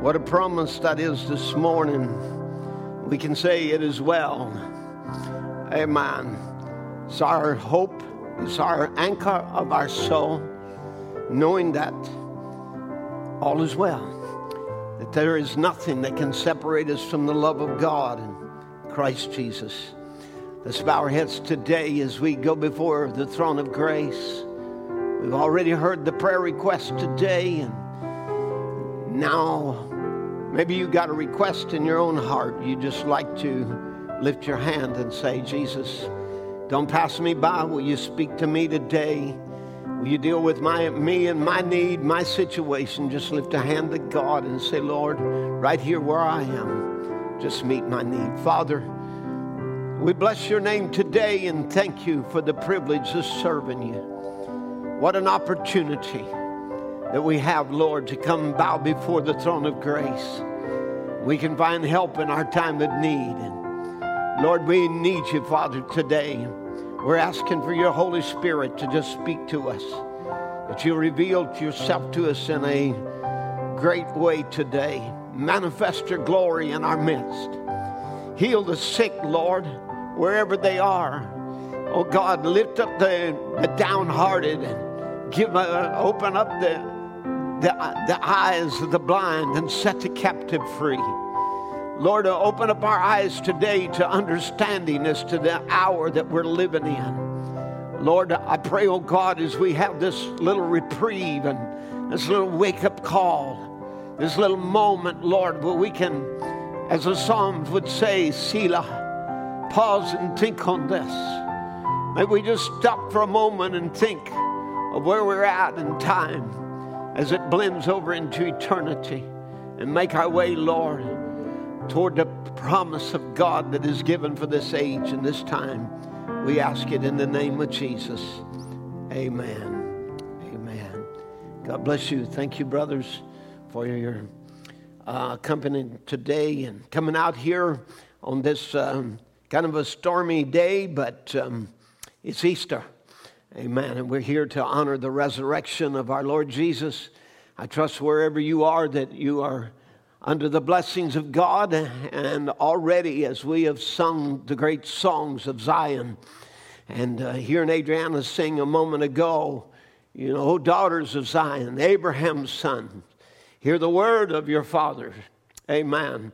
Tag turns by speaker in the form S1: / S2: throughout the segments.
S1: What a promise that is this morning. We can say it is well. Amen. It's our hope, it's our anchor of our soul, knowing that all is well, that there is nothing that can separate us from the love of God in Christ Jesus. Let's bow our heads today as we go before the throne of grace. We've already heard the prayer request today, and now maybe you got a request in your own heart. You just like to lift your hand and say, Jesus, don't pass me by. Will you speak to me today? Will you deal with my, me and my need, my situation? Just lift a hand to God and say, Lord, right here where I am, just meet my need. Father, we bless your name today and thank you for the privilege of serving you. What an opportunity that we have, Lord, to come bow before the throne of grace. We can find help in our time of need. Lord, we need you, Father, today. We're asking for your Holy Spirit to just speak to us, that you reveal yourself to us in a great way today. Manifest your glory in our midst. Heal the sick, Lord, wherever they are. Oh God, lift up the, the downhearted and give, uh, open up the, the, the eyes of the blind and set the captive free. Lord, uh, open up our eyes today to understanding as to the hour that we're living in. Lord, I pray, oh God, as we have this little reprieve and this little wake up call, this little moment, Lord, where we can, as the Psalms would say, Selah, pause and think on this. May we just stop for a moment and think of where we're at in time as it blends over into eternity and make our way, Lord toward the promise of God that is given for this age and this time. We ask it in the name of Jesus. Amen. Amen. God bless you. Thank you, brothers, for your uh, company today and coming out here on this um, kind of a stormy day, but um, it's Easter. Amen. And we're here to honor the resurrection of our Lord Jesus. I trust wherever you are that you are under the blessings of God. And already, as we have sung the great songs of Zion, and uh, hearing Adriana sing a moment ago, you know, daughters of Zion, Abraham's son, hear the word of your father. Amen.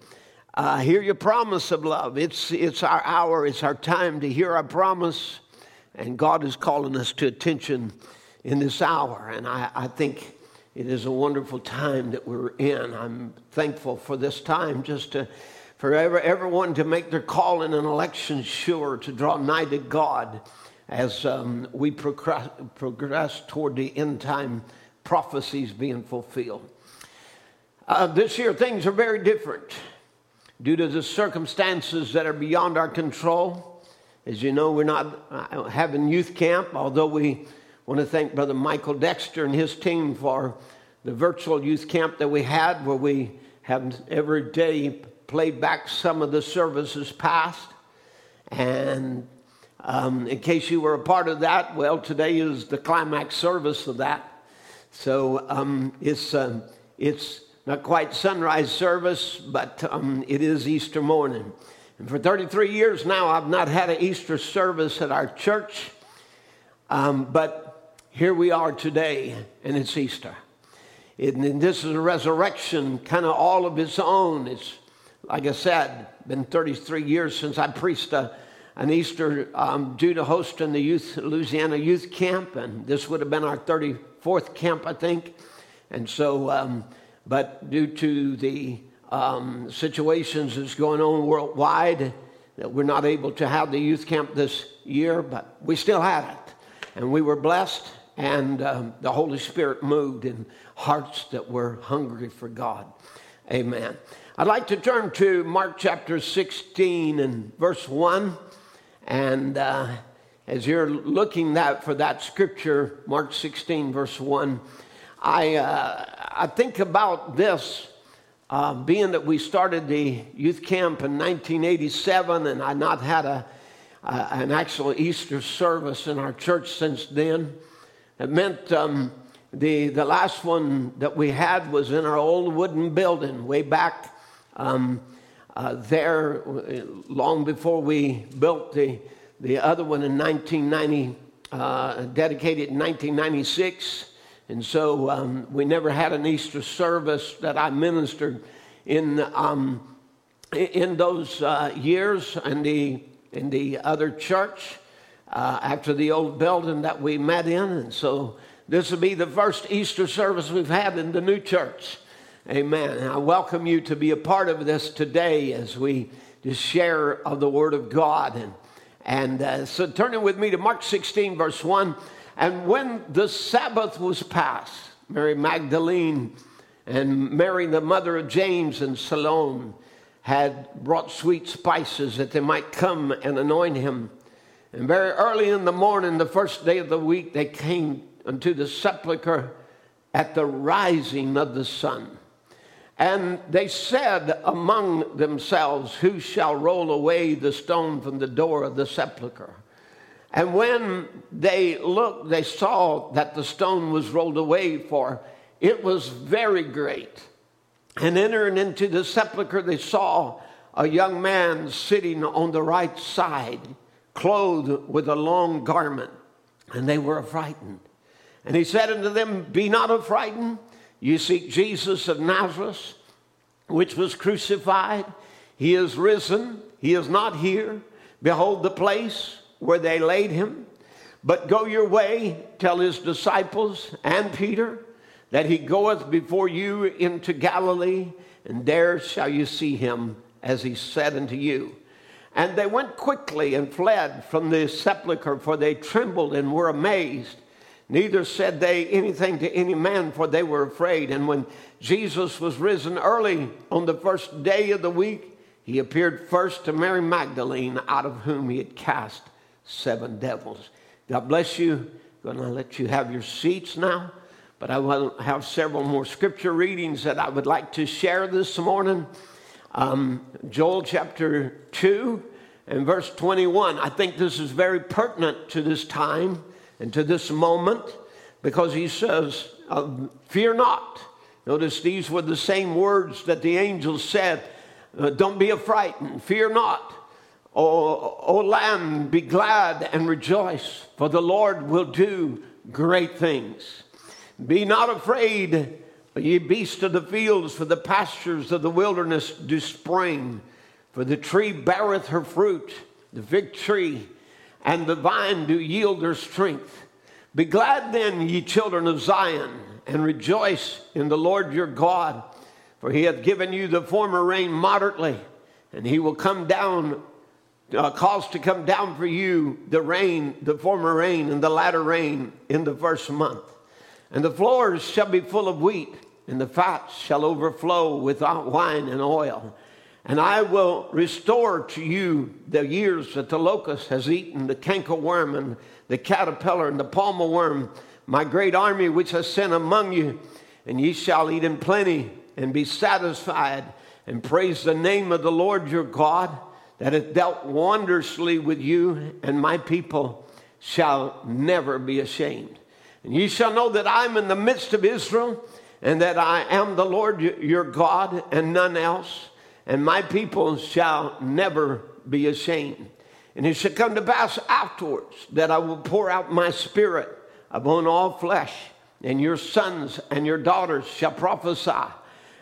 S1: Uh, hear your promise of love. It's, it's our hour, it's our time to hear our promise, and God is calling us to attention in this hour. And I, I think it is a wonderful time that we're in. I'm thankful for this time just to, for ever, everyone to make their call in an election sure, to draw nigh to God as um, we progress, progress, toward the end time prophecies being fulfilled. Uh, this year, things are very different due to the circumstances that are beyond our control. As you know, we're not uh, having youth camp, although we want to thank Brother Michael Dexter and his team for the virtual youth camp that we had, where we have every day played back some of the services past. And um, in case you were a part of that, well, today is the climax service of that. So um, it's, uh, it's not quite sunrise service, but um, it is Easter morning. And for 33 years now, I've not had an Easter service at our church. Um, but here we are today, and it's Easter. And this is a resurrection, kind of all of its own. It's, like I said, been 33 years since I preached a, an Easter um, due to hosting the youth, Louisiana youth camp, and this would have been our 34th camp, I think. And so, um, but due to the um, situations that's going on worldwide, that we're not able to have the youth camp this year, but we still had it. And we were blessed, and um, the Holy Spirit moved in hearts that were hungry for God. Amen. I'd like to turn to Mark chapter 16 and verse 1. And uh, as you're looking that for that scripture, Mark 16, verse 1, I, uh, I think about this. Uh, being that we started the youth camp in 1987 and I not had a, an actual Easter service in our church since then, it meant um, the, the last one that we had was in our old wooden building way back um, uh, there, long before we built the, the other one in 1990, uh, dedicated in 1996. And so um, we never had an Easter service that I ministered in, um, in those uh, years in the, in the other church uh, after the old building that we met in. And so this will be the first Easter service we've had in the new church. Amen. And I welcome you to be a part of this today as we just share of the Word of God. And, and uh, so turning with me to Mark 16, verse 1. And when the Sabbath was past, Mary Magdalene and Mary, the mother of James and Salome, had brought sweet spices that they might come and anoint him. And very early in the morning, the first day of the week, they came unto the sepulchre at the rising of the sun. And they said among themselves, Who shall roll away the stone from the door of the sepulchre? And when they looked, they saw that the stone was rolled away, for it was very great. And entering into the sepulchre, they saw a young man sitting on the right side, clothed with a long garment, and they were affrighted. And he said unto them, Be not affrighted. You seek Jesus of Nazareth, which was crucified. He is risen. He is not here. Behold the place where they laid him. But go your way, tell his disciples and Peter that he goeth before you into Galilee, and there shall you see him as he said unto you. And they went quickly and fled from the sepulchre, for they trembled and were amazed. Neither said they anything to any man, for they were afraid. And when Jesus was risen early on the first day of the week, he appeared first to Mary Magdalene, out of whom he had cast seven devils. God bless you. I'm going to let you have your seats now. But I will have several more scripture readings that I would like to share this morning. Um, Joel chapter 2 and verse 21. I think this is very pertinent to this time and to this moment because he says, uh, Fear not. Notice these were the same words that the angels said uh, Don't be affrighted, fear not. Oh, oh, oh, o, o land, be glad and rejoice, for the Lord will do great things. Be not afraid, ye beasts of the fields, for the pastures of the wilderness do spring. For the tree beareth her fruit, the fig tree and the vine do yield their strength. Be glad then, ye children of Zion, and rejoice in the Lord your God, for he hath given you the former rain moderately, and he will come down, uh, cause to come down for you the rain, the former rain, and the latter rain in the first month. And the floors shall be full of wheat, and the fat shall overflow without wine and oil. And I will restore to you the years that the locust has eaten, the cankerworm and the caterpillar and the palmer worm, my great army which I sent among you. And ye shall eat in plenty and be satisfied and praise the name of the Lord your God that hath dealt wondrously with you, and my people shall never be ashamed. And ye shall know that I'm in the midst of Israel, and that I am the Lord your God, and none else. And my people shall never be ashamed. And it shall come to pass afterwards that I will pour out my spirit upon all flesh, and your sons and your daughters shall prophesy,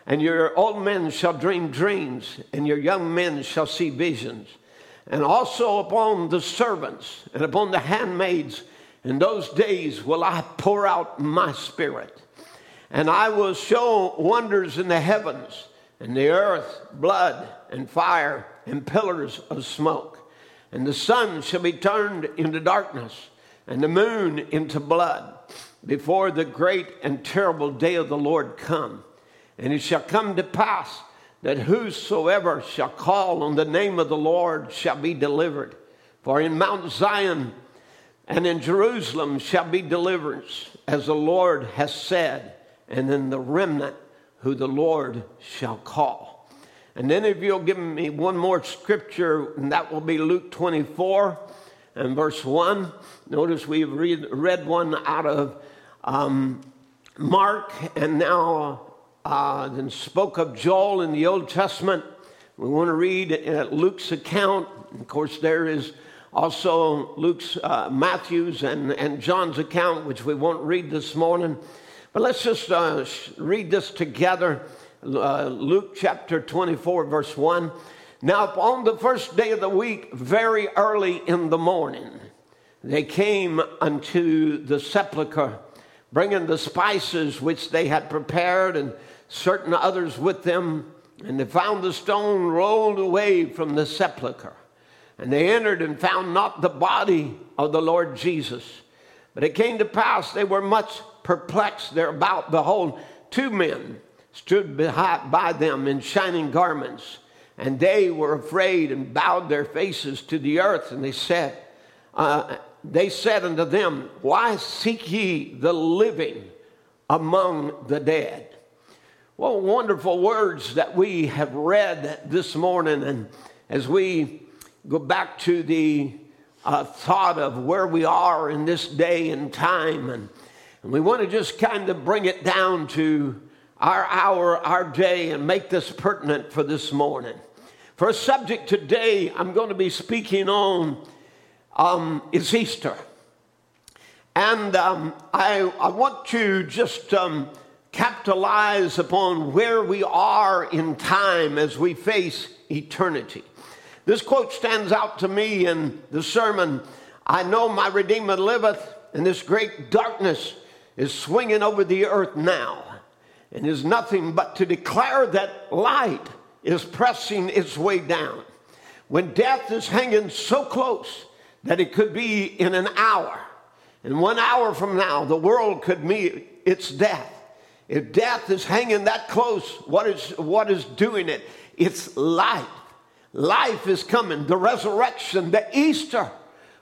S1: and your old men shall dream dreams, and your young men shall see visions. And also upon the servants and upon the handmaids in those days will I pour out my spirit, and I will show wonders in the heavens and the earth, blood and fire and pillars of smoke. And the sun shall be turned into darkness, and the moon into blood, before the great and terrible day of the Lord come. And it shall come to pass that whosoever shall call on the name of the Lord shall be delivered. For in Mount Zion and in Jerusalem shall be deliverance, as the Lord has said, and in the remnant who the Lord shall call. And then, if you'll give me one more scripture, and that will be Luke 24 and verse 1. Notice we've read, one out of um, Mark and now uh, then spoke of Joel in the Old Testament. We want to read Luke's account. Of course, there is also Luke's, uh, Matthew's, and, and John's account, which we won't read this morning. But let's just uh, read this together. Uh, Luke chapter 24, verse 1. Now, on the first day of the week, very early in the morning, they came unto the sepulchre, bringing the spices which they had prepared, and certain others with them. And they found the stone rolled away from the sepulchre. And they entered and found not the body of the Lord Jesus. But it came to pass they were much perplexed thereabout. Behold, two men stood by them in shining garments. And they were afraid and bowed their faces to the earth. And they said, uh, they said unto them, Why seek ye the living among the dead? What wonderful words that we have read this morning. And as we go back to the uh, thought of where we are in this day and time, and, and we want to just kind of bring it down to our hour, our day, and make this pertinent for this morning. For a subject today, I'm going to be speaking on um, is Easter. And um, I, I want to just um, capitalize upon where we are in time as we face eternity. This quote stands out to me in the sermon I know my Redeemer liveth, and this great darkness is swinging over the earth now, and is nothing but to declare that light is pressing its way down. When death is hanging so close that it could be in an hour, and one hour from now, the world could meet its death. If death is hanging that close, what is, what is doing it? It's life. Life is coming, the resurrection, the Easter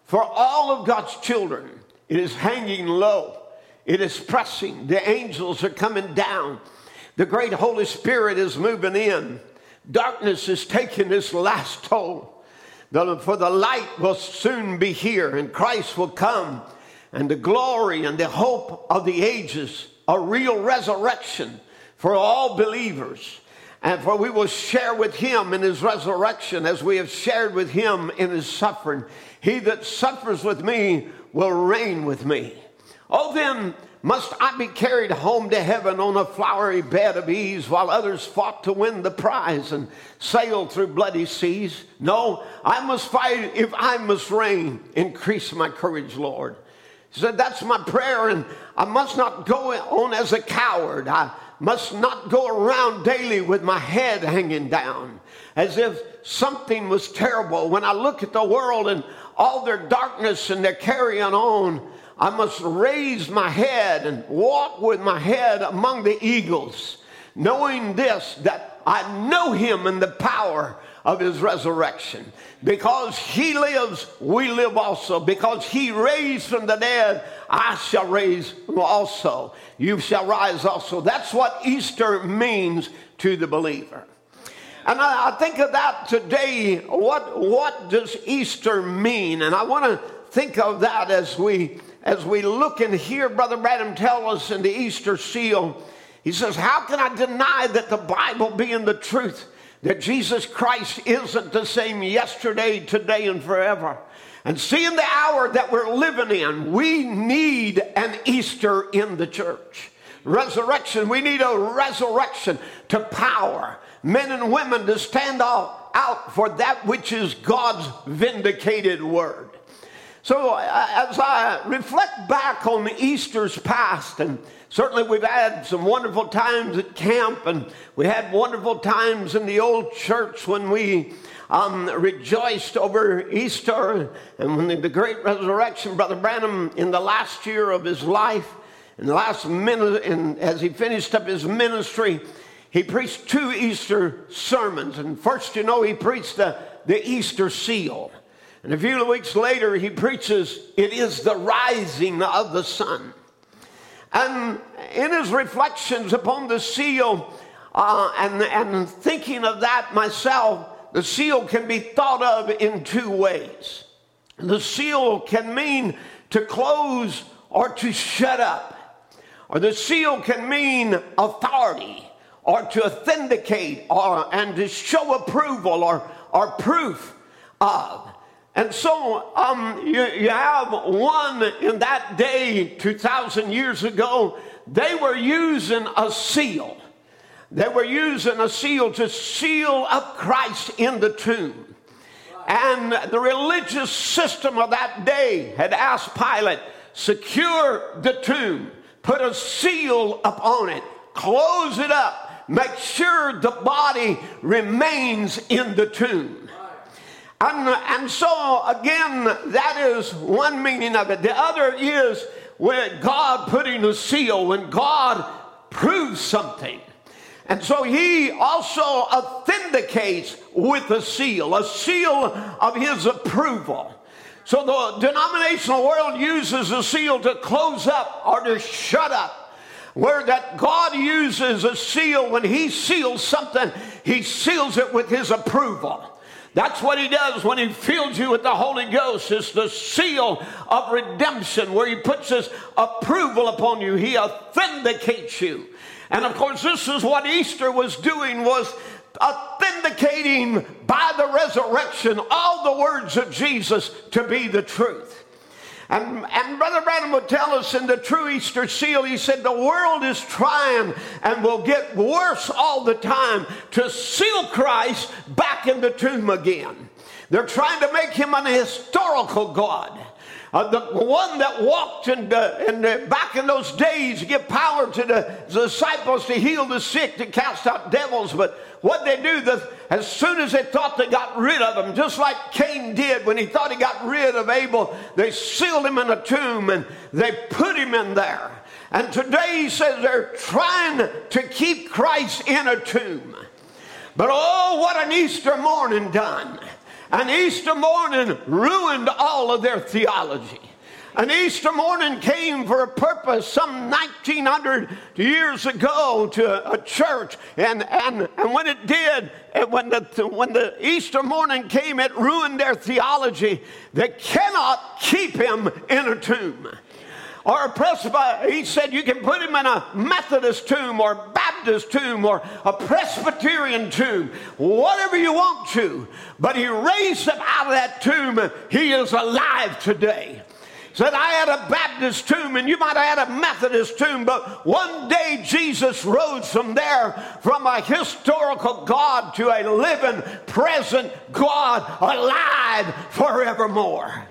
S1: for all of God's children. It is hanging low, it is pressing. The angels are coming down, the great Holy Spirit is moving in. Darkness is taking its last toll. For the light will soon be here, and Christ will come, and the glory and the hope of the ages a real resurrection for all believers. And for we will share with him in his resurrection as we have shared with him in his suffering. He that suffers with me will reign with me. Oh, then must I be carried home to heaven on a flowery bed of ease while others fought to win the prize and sailed through bloody seas? No, I must fight if I must reign. Increase my courage, Lord. He said, That's my prayer, and I must not go on as a coward. I must not go around daily with my head hanging down as if something was terrible. When I look at the world and all their darkness and their carrying on, I must raise my head and walk with my head among the eagles, knowing this that I know him in the power of his resurrection. Because he lives, we live also. Because he raised from the dead, I shall raise also. You shall rise also. That's what Easter means to the believer. And I, I think of that today. What, what does Easter mean? And I want to think of that as we as we look and hear Brother Branham tell us in the Easter seal. He says, How can I deny that the Bible being the truth? That Jesus Christ isn't the same yesterday, today, and forever. And seeing the hour that we're living in, we need an Easter in the church. Resurrection, we need a resurrection to power men and women to stand out, out for that which is God's vindicated word. So, uh, as I reflect back on Easter's past and Certainly, we've had some wonderful times at camp, and we had wonderful times in the old church when we um, rejoiced over Easter and when the, great resurrection. Brother Branham, in the last year of his life, in the last minute, and as he finished up his ministry, he preached two Easter sermons. And first, you know, he preached the, the Easter seal. And a few weeks later, he preaches, It is the rising of the sun. And in his reflections upon the seal, uh, and, and thinking of that myself, the seal can be thought of in two ways. The seal can mean to close or to shut up. or the seal can mean authority, or to authenticate, or and to show approval, or or proof of. And so um, you, you have one in that day, 2,000 years ago, they were using a seal. They were using a seal to seal up Christ in the tomb. And the religious system of that day had asked Pilate, secure the tomb, put a seal upon it, close it up, make sure the body remains in the tomb. And, and so, again, that is one meaning of it. The other is when God putting a seal, when God proves something. And so he also authenticates with a seal, a seal of his approval. So the denominational world uses a seal to close up or to shut up. Where that God uses a seal when he seals something, he seals it with his approval. That's what he does when he fills you with the Holy Ghost. It's the seal of redemption where he puts his approval upon you. He authenticates you. And of course, this is what Easter was doing was authenticating by the resurrection all the words of Jesus to be the truth. And, and Brother Branham would tell us in the true Easter seal, he said, the world is trying and will get worse all the time to seal Christ back in the tomb again. They're trying to make him an historical God. Uh, the one that walked in the, back in those days give power to the disciples to heal the sick, to cast out devils. But what they do, the, as soon as they thought they got rid of him, just like Cain did when he thought he got rid of Abel, they sealed him in a tomb and they put him in there. And today he says they're trying to keep Christ in a tomb. But oh, what an Easter morning done! An Easter morning ruined all of their theology. An Easter morning came for a purpose some 1900 years ago to a church. And, and, and when it did, when the, when the Easter morning came, it ruined their theology. They cannot keep him in a tomb or a Presbyterian. He said you can put him in a Methodist tomb or Baptist tomb or a Presbyterian tomb, whatever you want to. But he raised him out of that tomb. He is alive today said, I had a Baptist tomb and you might have had a Methodist tomb, but one day Jesus rose from there from a historical God to a living, present God alive forevermore.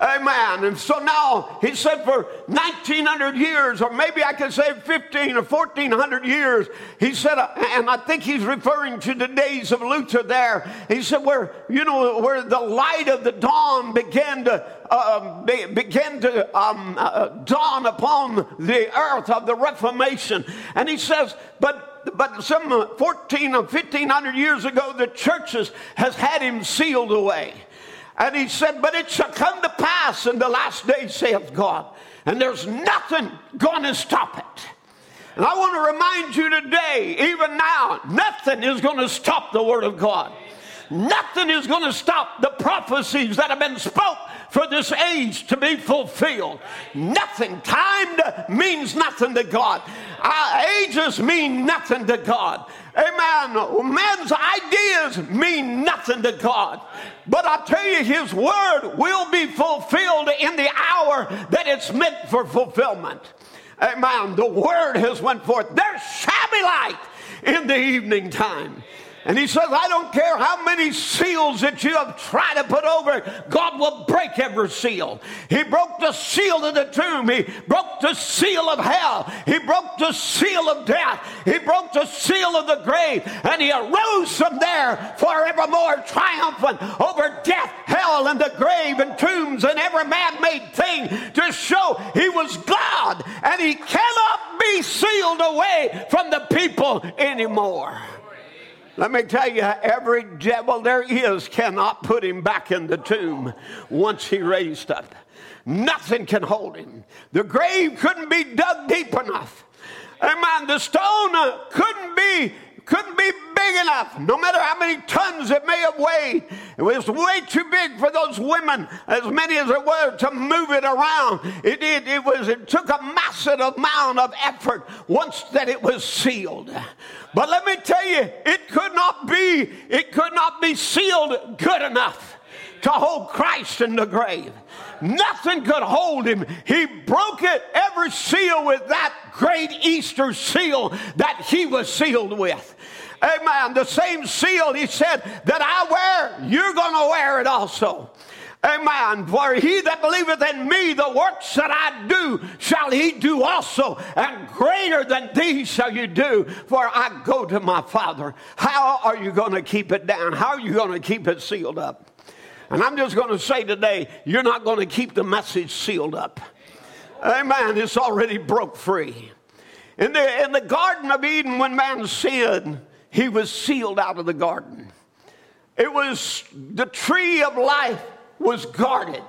S1: Amen. And so now he said for 1900 years, or maybe I could say 15 or 1400 years, he said, and I think he's referring to the days of Luther there. He said, where, you know, where the light of the dawn began to, uh, be, began to um, uh, dawn upon the earth of the Reformation. And he says, but but some 14 or 1500 years ago, the churches has had him sealed away. And he said, But it shall come to pass in the last days, saith God, and there's nothing going to stop it. And I want to remind you today, even now, nothing is going to stop the Word of God. Nothing is going to stop the prophecies that have been spoke for this age to be fulfilled. Nothing. Time means nothing to God. Our ages mean nothing to God. Amen. Man's ideas mean nothing to God. But I tell you, His word will be fulfilled in the hour that it's meant for fulfillment. Amen. The word has went forth. There shall be light in the evening time. And he says, I don't care how many seals that you have tried to put over God will break every seal. He broke the seal of the tomb. He broke the seal of hell. He broke the seal of death. He broke the seal of the grave. And he arose from there forevermore, triumphant over death, hell, and the grave, and tombs, and every man made thing to show he was God. And he cannot be sealed away from the people anymore. Let me tell you, every devil there is cannot put him back in the tomb once he raised up. Nothing can hold him. The grave couldn't be dug deep enough. Amen. The stone uh, couldn't be couldn't be big enough, no matter how many tons it may have weighed. It was way too big for those women, as many as there were, to move it around. It, it, it was, it took a massive amount of effort once that it was sealed. But let me tell you, it could not be, it could not be sealed good enough to hold Christ in the grave. Nothing could hold him. He broke it, every seal with that great Easter seal that he was sealed with. Amen. The same seal he said that I wear, you're going to wear it also. Amen. For he that believeth in me, the works that I do, shall he do also, and greater than these shall you do, for I go to my Father. How are you going to keep it down? How are you going to keep it sealed up? And I'm just going to say today, you're not going to keep the message sealed up. Amen. It's already broke free. In the, in the Garden of Eden, when man sinned, he was sealed out of the garden. It was the tree of life was guarded.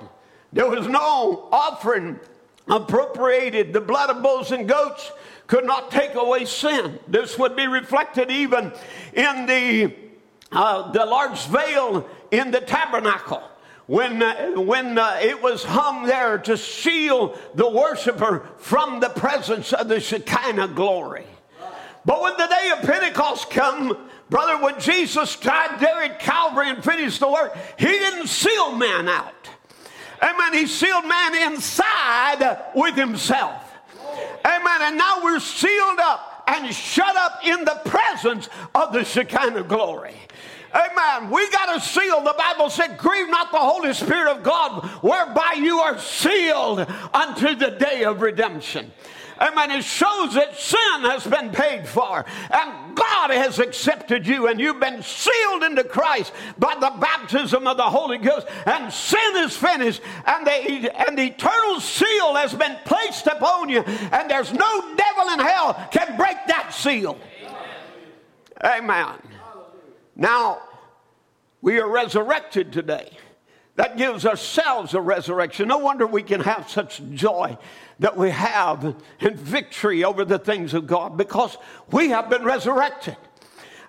S1: There was no offering appropriated. The blood of bulls and goats could not take away sin. This would be reflected even in the, uh, the large veil in the tabernacle when, uh, when uh, it was hung there to shield the worshiper from the presence of the Shekinah glory. But when the day of Pentecost come, Brother, when Jesus died there at Calvary and finished the work, he didn't seal man out. Amen. He sealed man inside with himself. Amen. And now we're sealed up and shut up in the presence of the Shekinah glory. Amen. We got a seal. The Bible said, Grieve not the Holy Spirit of God, whereby you are sealed unto the day of redemption. Amen. It shows that sin has been paid for and God has accepted you and you've been sealed into Christ by the baptism of the Holy Ghost and sin is finished and the, and the eternal seal has been placed upon you and there's no devil in hell can break that seal. Amen. Amen. Now, we are resurrected today. That gives ourselves a resurrection. No wonder we can have such joy that we have in victory over the things of God because we have been resurrected.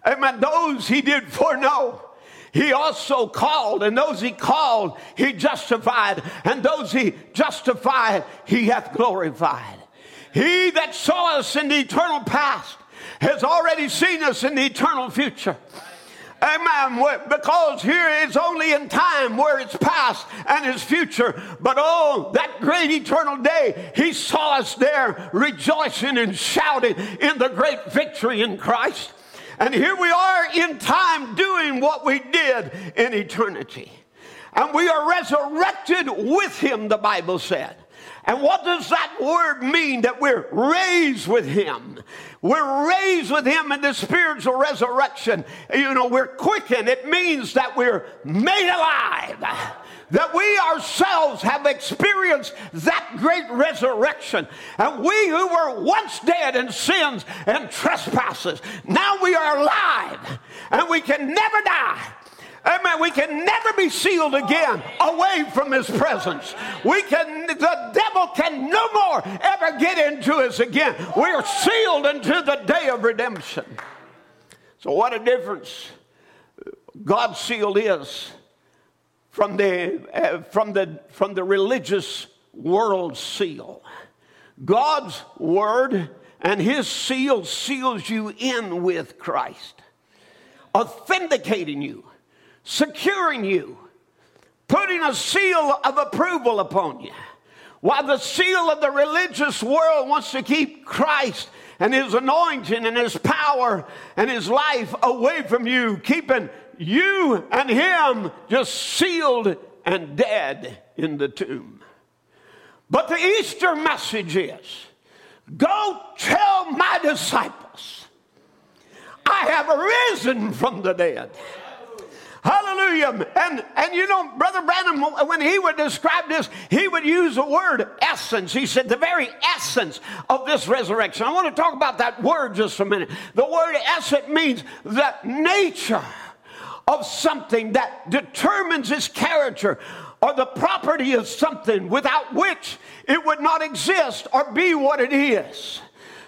S1: Amen. Those he did foreknow. He also called, and those he called, he justified, and those he justified, he hath glorified. He that saw us in the eternal past has already seen us in the eternal future. Amen. Because here it's only in time where it's past and it's future. But oh, that great eternal day, He saw us there rejoicing and shouting in the great victory in Christ. And here we are in time doing what we did in eternity. And we are resurrected with Him, the Bible said. And what does that word mean that we're raised with him? We're raised with him in the spiritual resurrection. You know, we're quickened. It means that we're made alive. That we ourselves have experienced that great resurrection. And we who were once dead in sins and trespasses, now we are alive and we can never die Amen. We can never be sealed again away from his presence. We can, the devil can no more ever get into us again. We're sealed until the day of redemption. So, what a difference God's seal is from the, uh, from the, from the religious world seal. God's word and his seal seals you in with Christ, authenticating you securing you, putting a seal of approval upon you. While the seal of the religious world wants to keep Christ and his anointing and his power and his life away from you, keeping you and him just sealed and dead in the tomb. But the Easter message is go tell my disciples, I have risen from the dead. Hallelujah. And, and you know, Brother Branham, when he would describe this, he would use the word essence. He said, the very essence of this resurrection. I want to talk about that word just a minute. The word essence means the nature of something that determines its character or the property of something without which it would not exist or be what it is.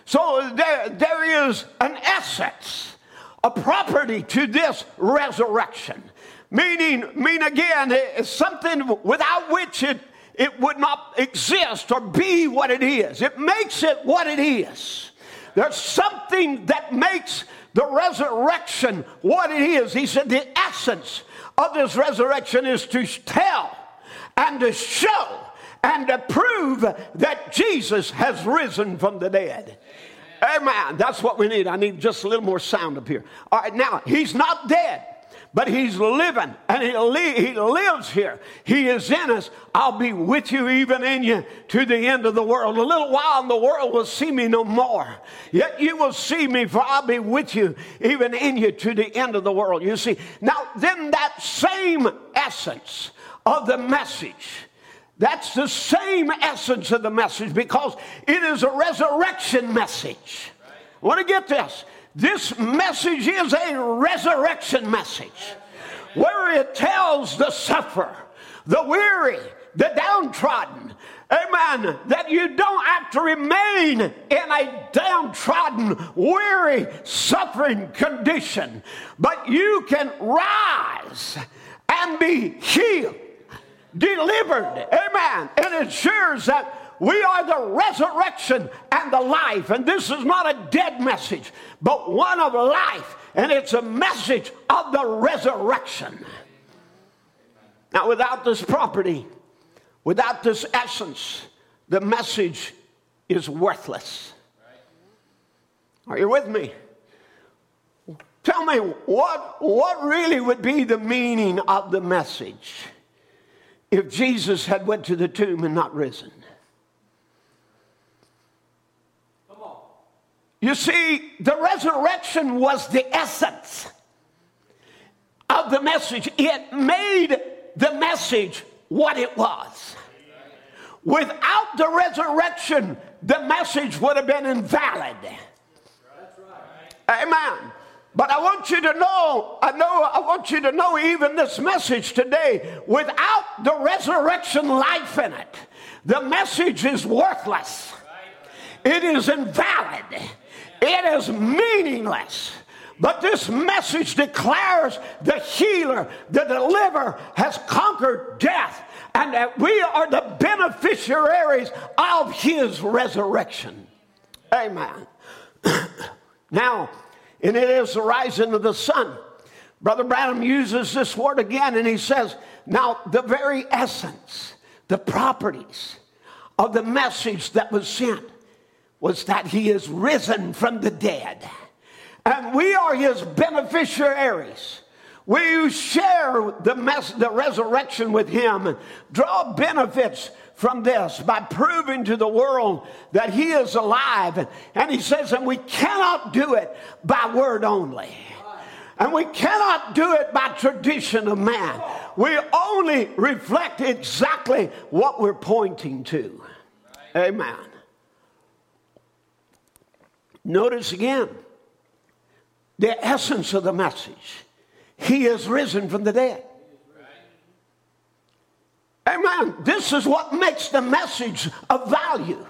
S1: So there, there is an essence a property to this resurrection. Meaning, mean again, it's something without which it, it would not exist or be what it is. It makes it what it is. There's something that makes the resurrection what it is. He said the essence of this resurrection is to tell and to show and to prove that Jesus has risen from the dead. Amen. That's what we need. I need just a little more sound up here. All right, now, he's not dead, but he's living and he, li- he lives here. He is in us. I'll be with you, even in you, to the end of the world. A little while, and the world will see me no more. Yet you will see me, for I'll be with you, even in you, to the end of the world. You see, now, then that same essence of the message that's the same essence of the message because it is a resurrection message. Want to get this. This message is a resurrection message where it tells the sufferer, the weary, the downtrodden, amen, that you don't have to remain in a downtrodden, weary, suffering condition, but you can rise and be healed delivered. Amen. It ensures that we are the resurrection and the life. And this is not a dead message, but one of life. And it's a message of the resurrection. Now, without this property, without this essence, the message is worthless. Are you with me? Tell me what, what really would be the meaning of the message? if Jesus had went to the tomb and not risen. You see, the resurrection was the essence of the message. It made the message what it was. Without the resurrection, the message would have been invalid. Amen. But I want you to know, I know, I want you to know even this message today, without the resurrection life in it, the message is worthless. It is invalid. It is meaningless. But this message declares the healer, the deliverer has conquered death, and that we are the beneficiaries of his resurrection. Amen. now, and it is the rising of the sun. Brother Branham uses this word again, and he says, Now, the very essence, the properties of the message that was sent was that he is risen from the dead. And we are his beneficiaries. We share the, mess, the resurrection with him and draw benefits from this by proving to the world that he is alive. And he says, and we cannot do it by word only. And we cannot do it by tradition of man. We only reflect exactly what we're pointing to. Amen. Notice again the essence of the message. He is risen from the dead. Amen. This is what makes the message of value.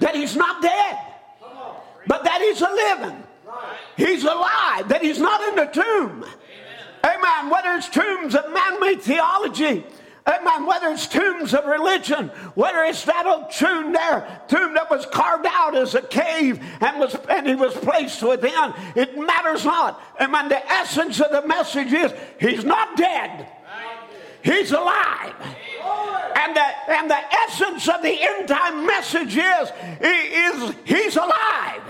S1: That he's not dead, but that he's a living. He's alive, that he's not in the tomb. Amen. Whether it's tombs of man made theology, Amen. Whether it's tombs of religion, whether it's that old tomb there, tomb that was carved out as a cave and was and he was placed within, it matters not. Amen. The essence of the message is he's not dead. He's alive. And the, and the essence of the end time message is, is he's alive.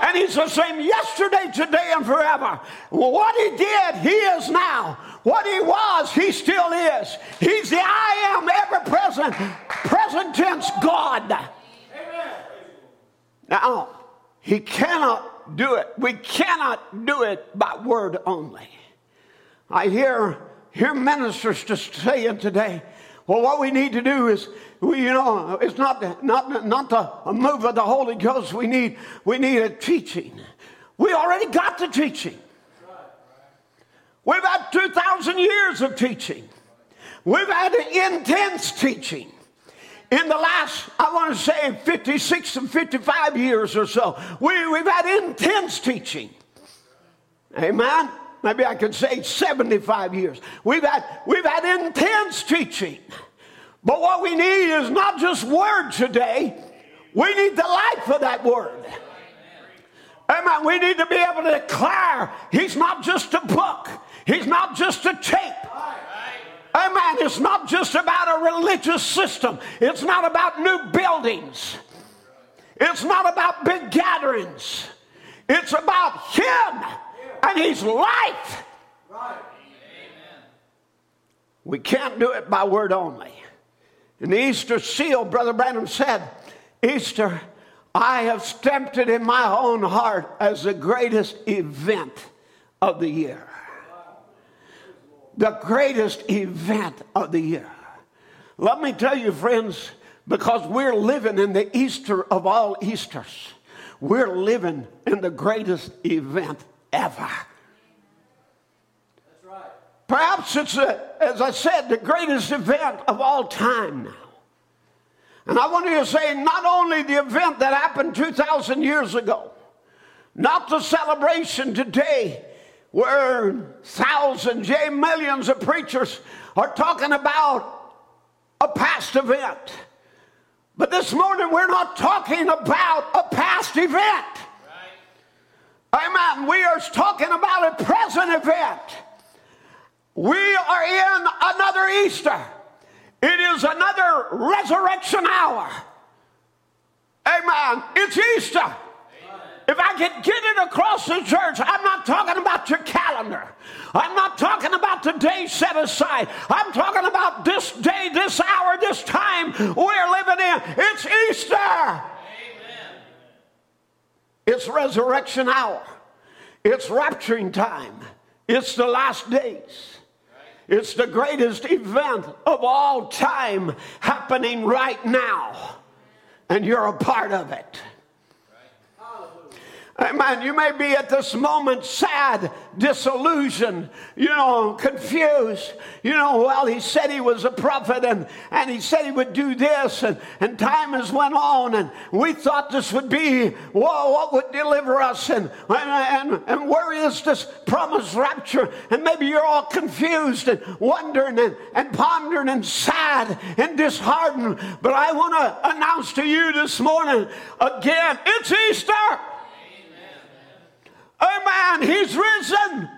S1: And he's the same yesterday, today, and forever. What he did, he is now. What he was, he still is. He's the I am, ever present, present tense God. Amen. Now, he cannot do it. We cannot do it by word only. I hear hear ministers just saying today, well, what we need to do is, we, you know, it's not, not, not the move of the Holy Ghost. We need, we need a teaching. We already got the teaching. We've had 2,000 years of teaching. We've had intense teaching. In the last, I want to say 56 and 55 years or so, we, we've had intense teaching. Amen. Maybe I could say 75 years. We've had, we've had intense teaching. But what we need is not just word today, we need the life of that word. Amen. We need to be able to declare He's not just a book, He's not just a tape. Amen. It's not just about a religious system, it's not about new buildings, it's not about big gatherings. It's about Him and His life. We can't do it by word only. In the Easter seal, Brother Branham said, Easter, I have stamped it in my own heart as the greatest event of the year. The greatest event of the year. Let me tell you, friends, because we're living in the Easter of all Easters, we're living in the greatest event ever. That's right. Perhaps it's, a, as I said, the greatest event of all time now. And I want you to say not only the event that happened 2,000 years ago, not the celebration today where thousands, yea, millions of preachers are talking about a past event. But this morning we're not talking about a past event. Right. Amen. We are talking about a present event. We are in another Easter. It is another resurrection hour. Amen. It's Easter. If I can get it across the church, I'm not talking about your calendar. I'm not talking about the day set aside. I'm talking about this day, this hour, this time we're living in. It's Easter. Amen. It's resurrection hour. It's rapturing time. It's the last days. It's the greatest event of all time happening right now, and you're a part of it. Amen. You may be at this moment sad, disillusioned, you know, confused. You know, well, he said he was a prophet and, and he said he would do this, and, and time has went on, and we thought this would be well, what would deliver us, and, and, and, and where is this promised rapture? And maybe you're all confused and wondering and, and pondering and sad and disheartened. But I want to announce to you this morning again, it's Easter. Amen. He's risen.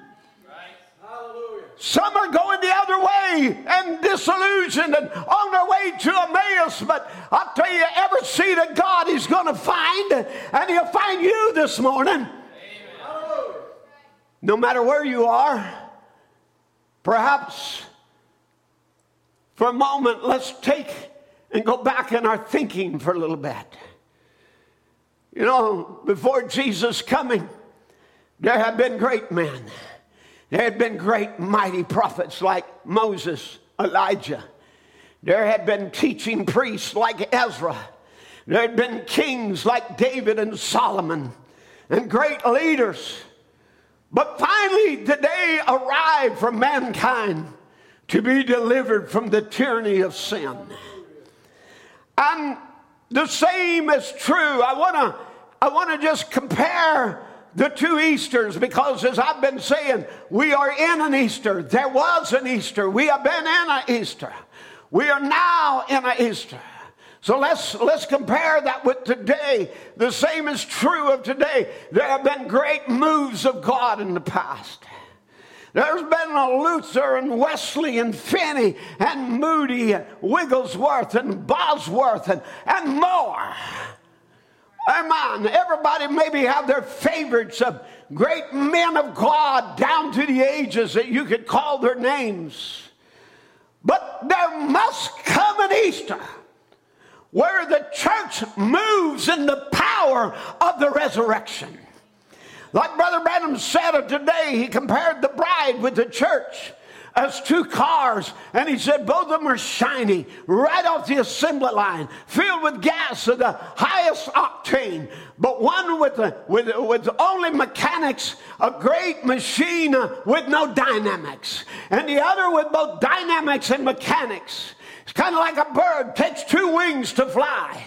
S1: Hallelujah. Some are going the other way and disillusioned and on their way to Emmaus. But I'll tell you, every seed of God He's going to find, and He'll find you this morning. Amen. No matter where you are, perhaps for a moment, let's take and go back in our thinking for a little bit. You know, before Jesus coming, there have been great men. There had been great, mighty prophets like Moses, Elijah. There had been teaching priests like Ezra. There had been kings like David and Solomon and great leaders. But finally, the day arrived for mankind to be delivered from the tyranny of sin. And the same is true. I want to I want to just compare the two Easters because, as I've been saying, we are in an Easter. There was an Easter. We have been in an Easter. We are now in an Easter. So let's, let's compare that with today. The same is true of today. There have been great moves of God in the past. There's been a Luther and Wesley and Finney and Moody and Wigglesworth and Bosworth and, and more. Amen. Everybody maybe have their favorites of great men of God down to the ages that you could call their names. But there must come an Easter where the church moves in the power of the resurrection. Like Brother Branham said today, he compared the bride with the church as two cars, and he said both of them are shiny right off the assembly line, filled with gas of the highest octane. But one with, with, with only mechanics, a great machine uh, with no dynamics, and the other with both dynamics and mechanics. It's kind of like a bird takes two wings to fly.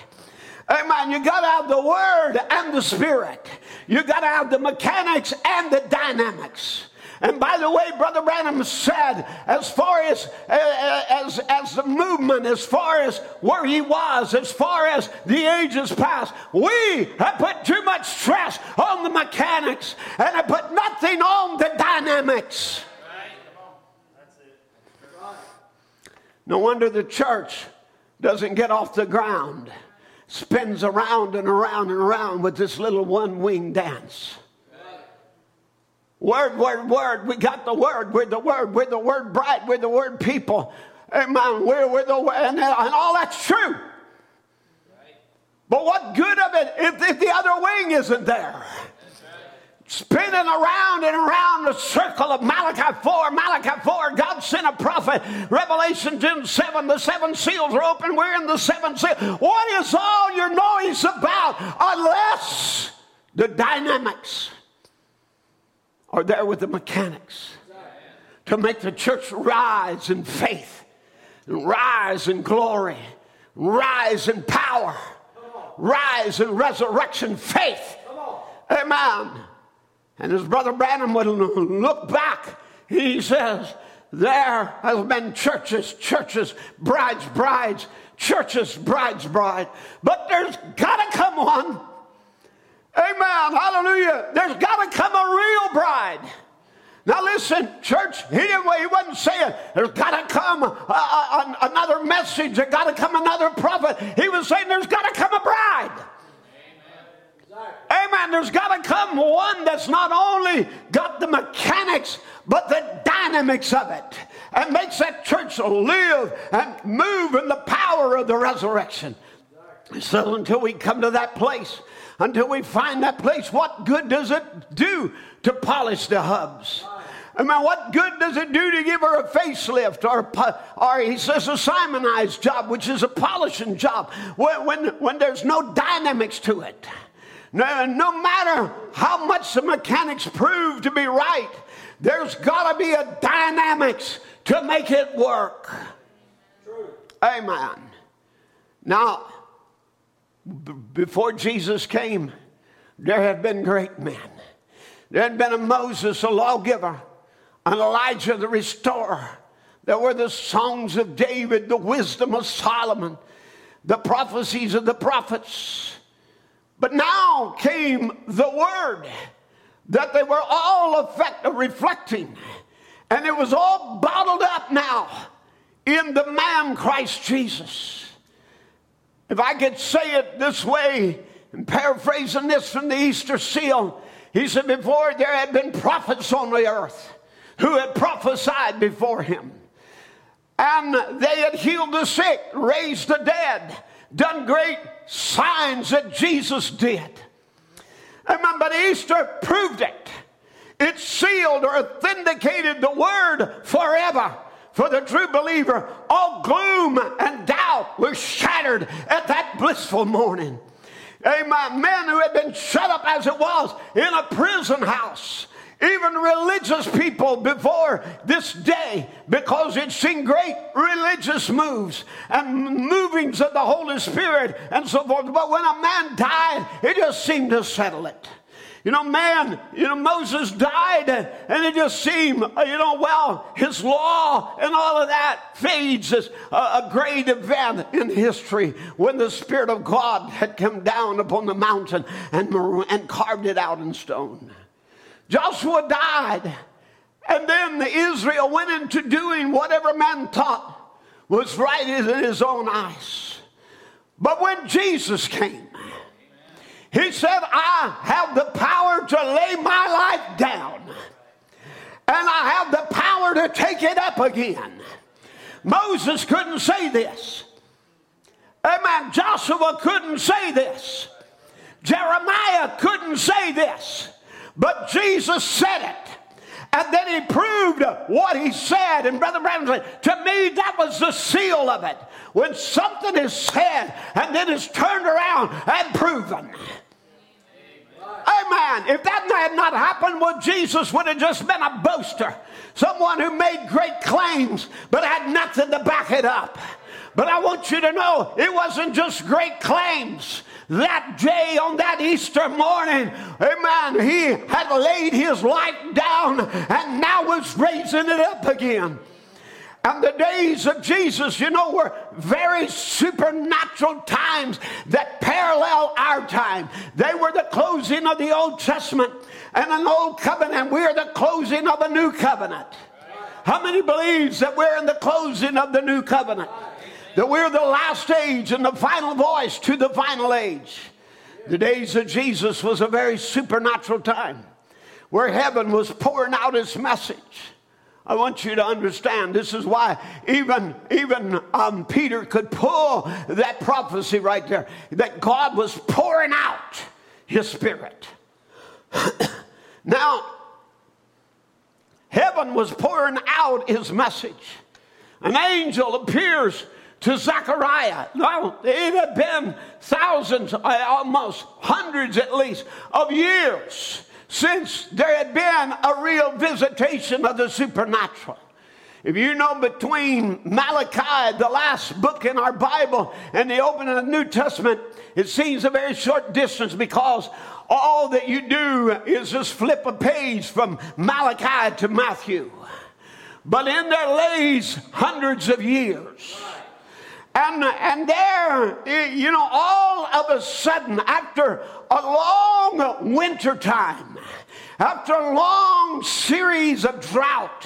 S1: Amen. You got to have the word and the spirit. You got to have the mechanics and the dynamics. And by the way, Brother Branham said, as far as, uh, uh, as, as the movement, as far as where he was, as far as the ages past, we have put too much stress on the mechanics and have put nothing on the dynamics. No wonder the church doesn't get off the ground, spins around and around and around with this little one wing dance. Word, word, word. We got the word. We're the word. We're the word bright. We're the word people. Amen. We're, we're the and, and all that's true. But what good of it if, if the other wing isn't there? spinning around and around the circle of Malachi 4. Malachi 4, God sent a prophet. Revelation 10 7, the seven seals are open. We're in the seven seals. What is all your noise about unless the dynamics are there with the mechanics to make the church rise in faith, rise in glory, rise in power, rise in resurrection faith. Amen. And his brother Branham would look back. He says, There has been churches, churches, brides, brides, churches, brides, bride. But there's got to come one. Amen. Hallelujah. There's got to come a real bride. Now listen, church, he, didn't, he wasn't saying there's got to come a, a, another message, there's got to come another prophet. He was saying there's got to come a bride. Amen. There's got to come one that's not only got the mechanics, but the dynamics of it and makes that church live and move in the power of the resurrection. So until we come to that place, until we find that place, what good does it do to polish the hubs? I mean, what good does it do to give her a facelift or, or he says a Simonized job, which is a polishing job, when, when, when there's no dynamics to it? No, no matter how much the mechanics prove to be right, there's got to be a dynamics to make it work. True. Amen. Now, before Jesus came, there had been great men. There had been a Moses, a lawgiver, an Elijah, the restorer. There were the songs of David, the wisdom of Solomon, the prophecies of the prophets. But now came the word that they were all effect- reflecting, and it was all bottled up now in the man Christ Jesus. If I could say it this way, and paraphrasing this from the Easter seal, he said, Before there had been prophets on the earth who had prophesied before him, and they had healed the sick, raised the dead, done great signs that Jesus did. Amen. But Easter proved it. It sealed or authenticated the word forever for the true believer. All gloom and doubt were shattered at that blissful morning. Amen. Men who had been shut up as it was in a prison house even religious people before this day because it's seen great religious moves and movings of the Holy Spirit and so forth. But when a man died, it just seemed to settle it. You know, man, you know, Moses died and it just seemed, uh, you know, well, his law and all of that fades as a, a great event in history when the Spirit of God had come down upon the mountain and, and carved it out in stone. Joshua died. And then Israel went into doing whatever man thought was right in his own eyes. But when Jesus came, he said, I have the power to lay my life down, and I have the power to take it up again. Moses couldn't say this. Amen. Joshua couldn't say this. Jeremiah couldn't say this. But Jesus said it. And then he proved what he said. And Brother Branham said, to me, that was the seal of it. When something is said and then is turned around and proven. Amen. If that had not happened, well, Jesus would have just been a boaster. Someone who made great claims but had nothing to back it up. But I want you to know it wasn't just great claims that day on that Easter morning, amen, he had laid his life down and now was raising it up again. And the days of Jesus, you know, were very supernatural times that parallel our time. They were the closing of the Old Testament and an old covenant. We're the closing of a new covenant. How many believes that we're in the closing of the new covenant? That we're the last age and the final voice to the final age. The days of Jesus was a very supernatural time where heaven was pouring out its message I want you to understand this is why even, even um, Peter could pull that prophecy right there that God was pouring out his spirit. now, heaven was pouring out his message. An angel appears to Zechariah. Now, it had been thousands, uh, almost hundreds at least, of years since there had been a real visitation of the supernatural. If you know between Malachi, the last book in our Bible, and the opening of the New Testament, it seems a very short distance because all that you do is just flip a page from Malachi to Matthew. But in there lays hundreds of years. And, and there, eh, you know, all of a sudden, after a long winter time, after a long series of drought,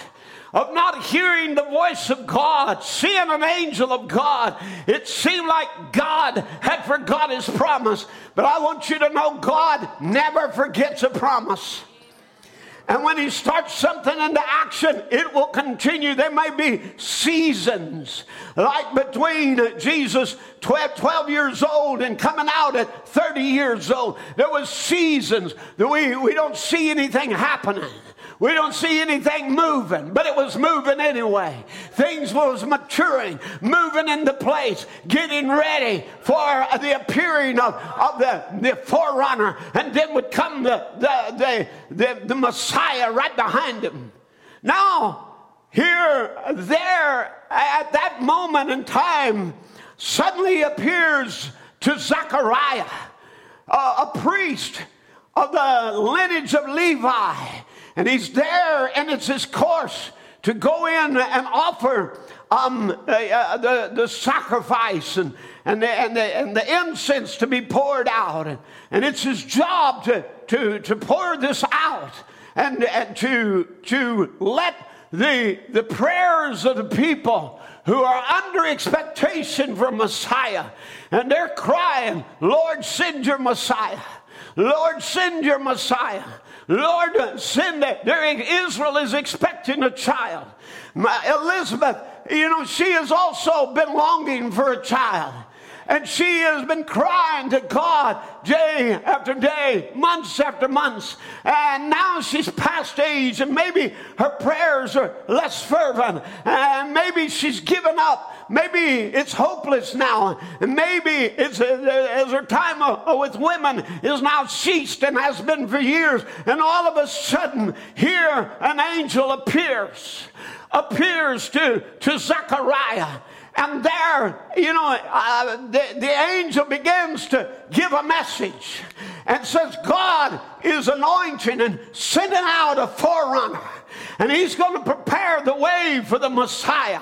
S1: of not hearing the voice of God, seeing an angel of God. It seemed like God had forgot his promise. But I want you to know God never forgets a promise. And when he starts something into action, it will continue. There may be seasons, like between Jesus 12, 12, years old and coming out at 30 years old. There was seasons that we, we don't see anything happening. We don't see anything moving, but it was moving anyway. Things was maturing, moving into place, getting ready for the appearing of, of the, the forerunner. And then would come the, the, the, the, the Messiah right behind him. Now, here, there, at that moment in time, suddenly appears to Zechariah, a, uh, a priest of the lineage of Levi and he's there, and it's his course to go in and offer um, uh, uh, the, the sacrifice and, and, the, and, the, and the incense to be poured out. And, and it's his job to, to, to pour this out and, and to, to let the, the prayers of the people who are under expectation for Messiah, and they're crying, Lord, send your Messiah. Lord, send your Messiah. Lord, send that. Israel is expecting a child. My, Elizabeth, you know, she has also been longing for a child. And she has been crying to God day after day, months after months. And now she's past age, and maybe her prayers are less fervent, and maybe she's given up. Maybe it's hopeless now. And maybe it's uh, as her time uh, with women is now ceased and has been for years. And all of a sudden, here an angel appears, appears to, to Zechariah and there, you know, uh, the, the angel begins to give a message and says, God is anointing and sending out a forerunner. And he's going to prepare the way for the Messiah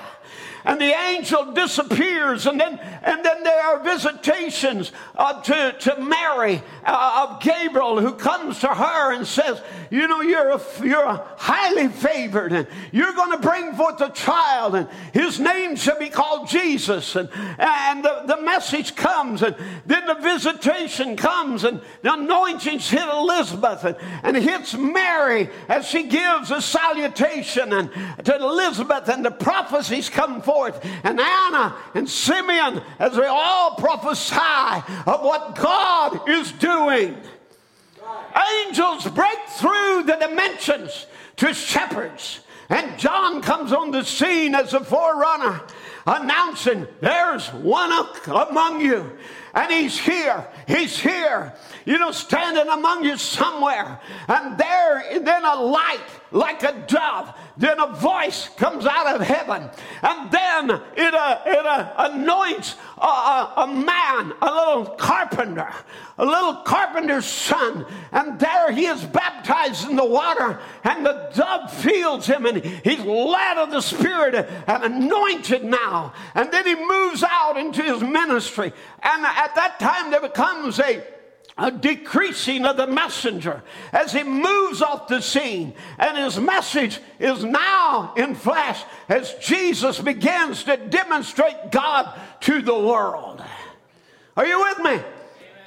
S1: and the angel disappears and then and then there are visitations uh, to, to mary uh, of gabriel who comes to her and says you know you're a, you're highly favored and you're going to bring forth a child and his name shall be called jesus. And, and the, the message comes and then the visitation comes and the anointings hit elizabeth and, and hits mary as she gives a salutation and to elizabeth and the prophecies come forth forth, and Anna and Simeon, as they all prophesy of what God is doing. Angels break through the dimensions to shepherds. And John comes on the scene as a forerunner, announcing, There's one among you and He's here. He's here. You know, standing among you somewhere. And there, then a light like a dove. Then a voice comes out of heaven. And then it, uh, it uh, anoints a, a, a man, a little carpenter, a little carpenter's son. And there he is baptized in the water. And the dove feels him. And he's led of the Spirit and anointed now. And then he moves out into his ministry. And at that time, there becomes a a decreasing of the messenger as he moves off the scene. And his message is now in flesh as Jesus begins to demonstrate God to the world. Are you with me?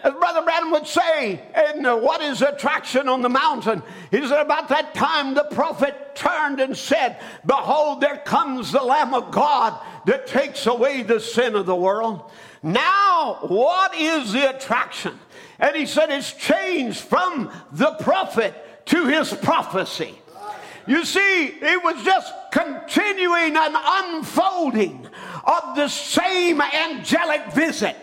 S1: As Brother Branham would say, in uh, What is Attraction on the Mountain? He said, About that time the prophet turned and said, Behold, there comes the Lamb of God that takes away the sin of the world. Now, what is the attraction? And he said it's changed from the prophet to his prophecy. You see, it was just continuing an unfolding of the same angelic visit.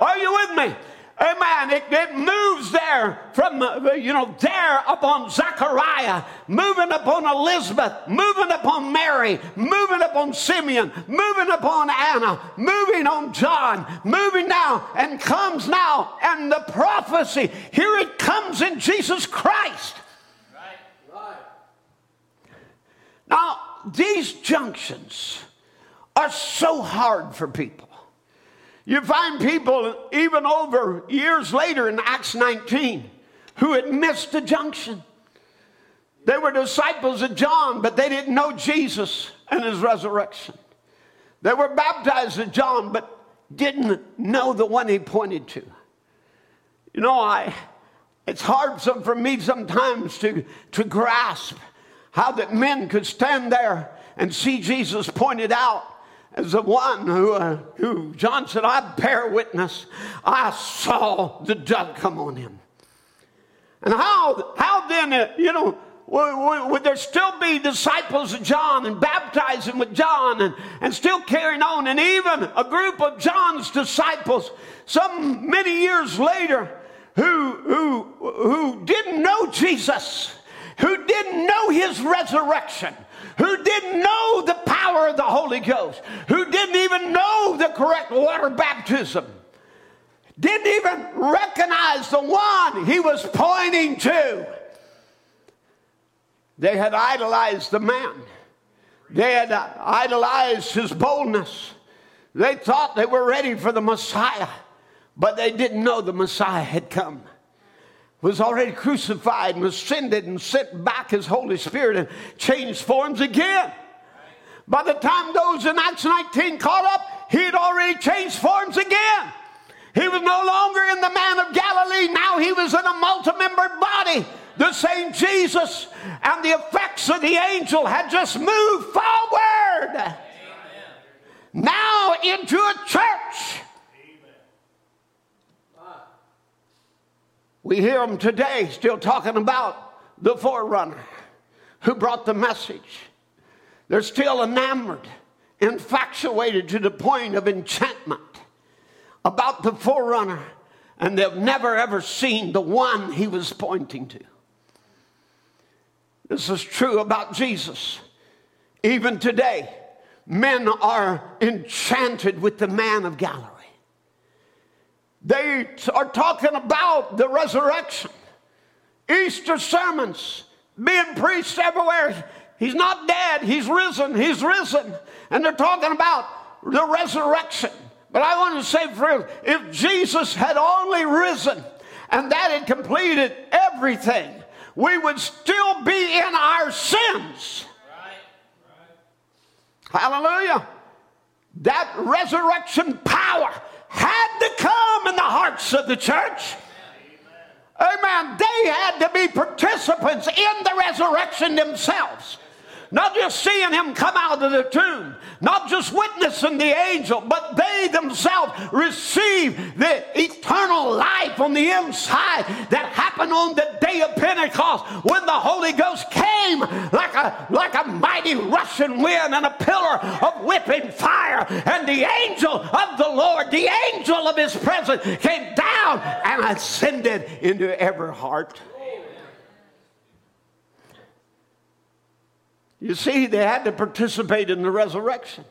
S1: Are you with me? Amen. It, it moves there from, you know, there upon Zechariah, moving upon Elizabeth, moving upon Mary, moving upon Simeon, moving upon Anna, moving on John, moving now, and comes now, and the prophecy, here it comes in Jesus Christ. Right. Right. Now, these junctions are so hard for people. You find people even over years later in Acts 19 who had missed the junction. They were disciples of John, but they didn't know Jesus and his resurrection. They were baptized of John, but didn't know the one he pointed to. You know, I it's hard some, for me sometimes to, to grasp how that men could stand there and see Jesus pointed out as the one who, uh, who John said, I bear witness. I saw the dove come on him. And how, how then, uh, you know, would, would, there still be disciples of John and baptizing with John and, and still carrying on? And even a group of John's disciples, some many years later, who, who, who didn't know Jesus, who didn't know his resurrection, who didn't know the power of the Holy Ghost, who didn't even know the correct water baptism, didn't even recognize the one he was pointing to. They had idolized the man. They had idolized his boldness. They thought they were ready for the Messiah, but they didn't know the Messiah had come was already crucified and ascended and sent back his Holy Spirit and changed forms again. By the time those in Acts 19 caught up, he had already changed forms again. He was no longer in the man of Galilee, now he was in a multi membered body, the same Jesus, and the effects of the angel had just moved forward. Amen. Now into a church We hear them today still talking about the forerunner who brought the message. They're still enamored, infatuated to the point of enchantment about the forerunner, and they've never ever seen the one he was pointing to. This is true about Jesus. Even today, men are enchanted with the man of Galilee. They are talking about the resurrection. Easter sermons being preached everywhere. He's not dead, he's risen, he's risen. And they're talking about the resurrection. But I want to say for you, if Jesus had only risen and that had completed everything, we would still be in our sins. Right. Right. Hallelujah. That resurrection power had to come in the hearts of the church. Amen. They had to be participants in the resurrection themselves. Not just seeing him come out of the tomb, not just witnessing the angel, but they themselves receive the eternal life on the inside that happened on the day of Pentecost when the Holy Ghost came like a, like a mighty rushing wind and a pillar of whipping fire. And the angel of the Lord, the angel of his presence, came down and ascended into every heart. You see, they had to participate in the resurrection.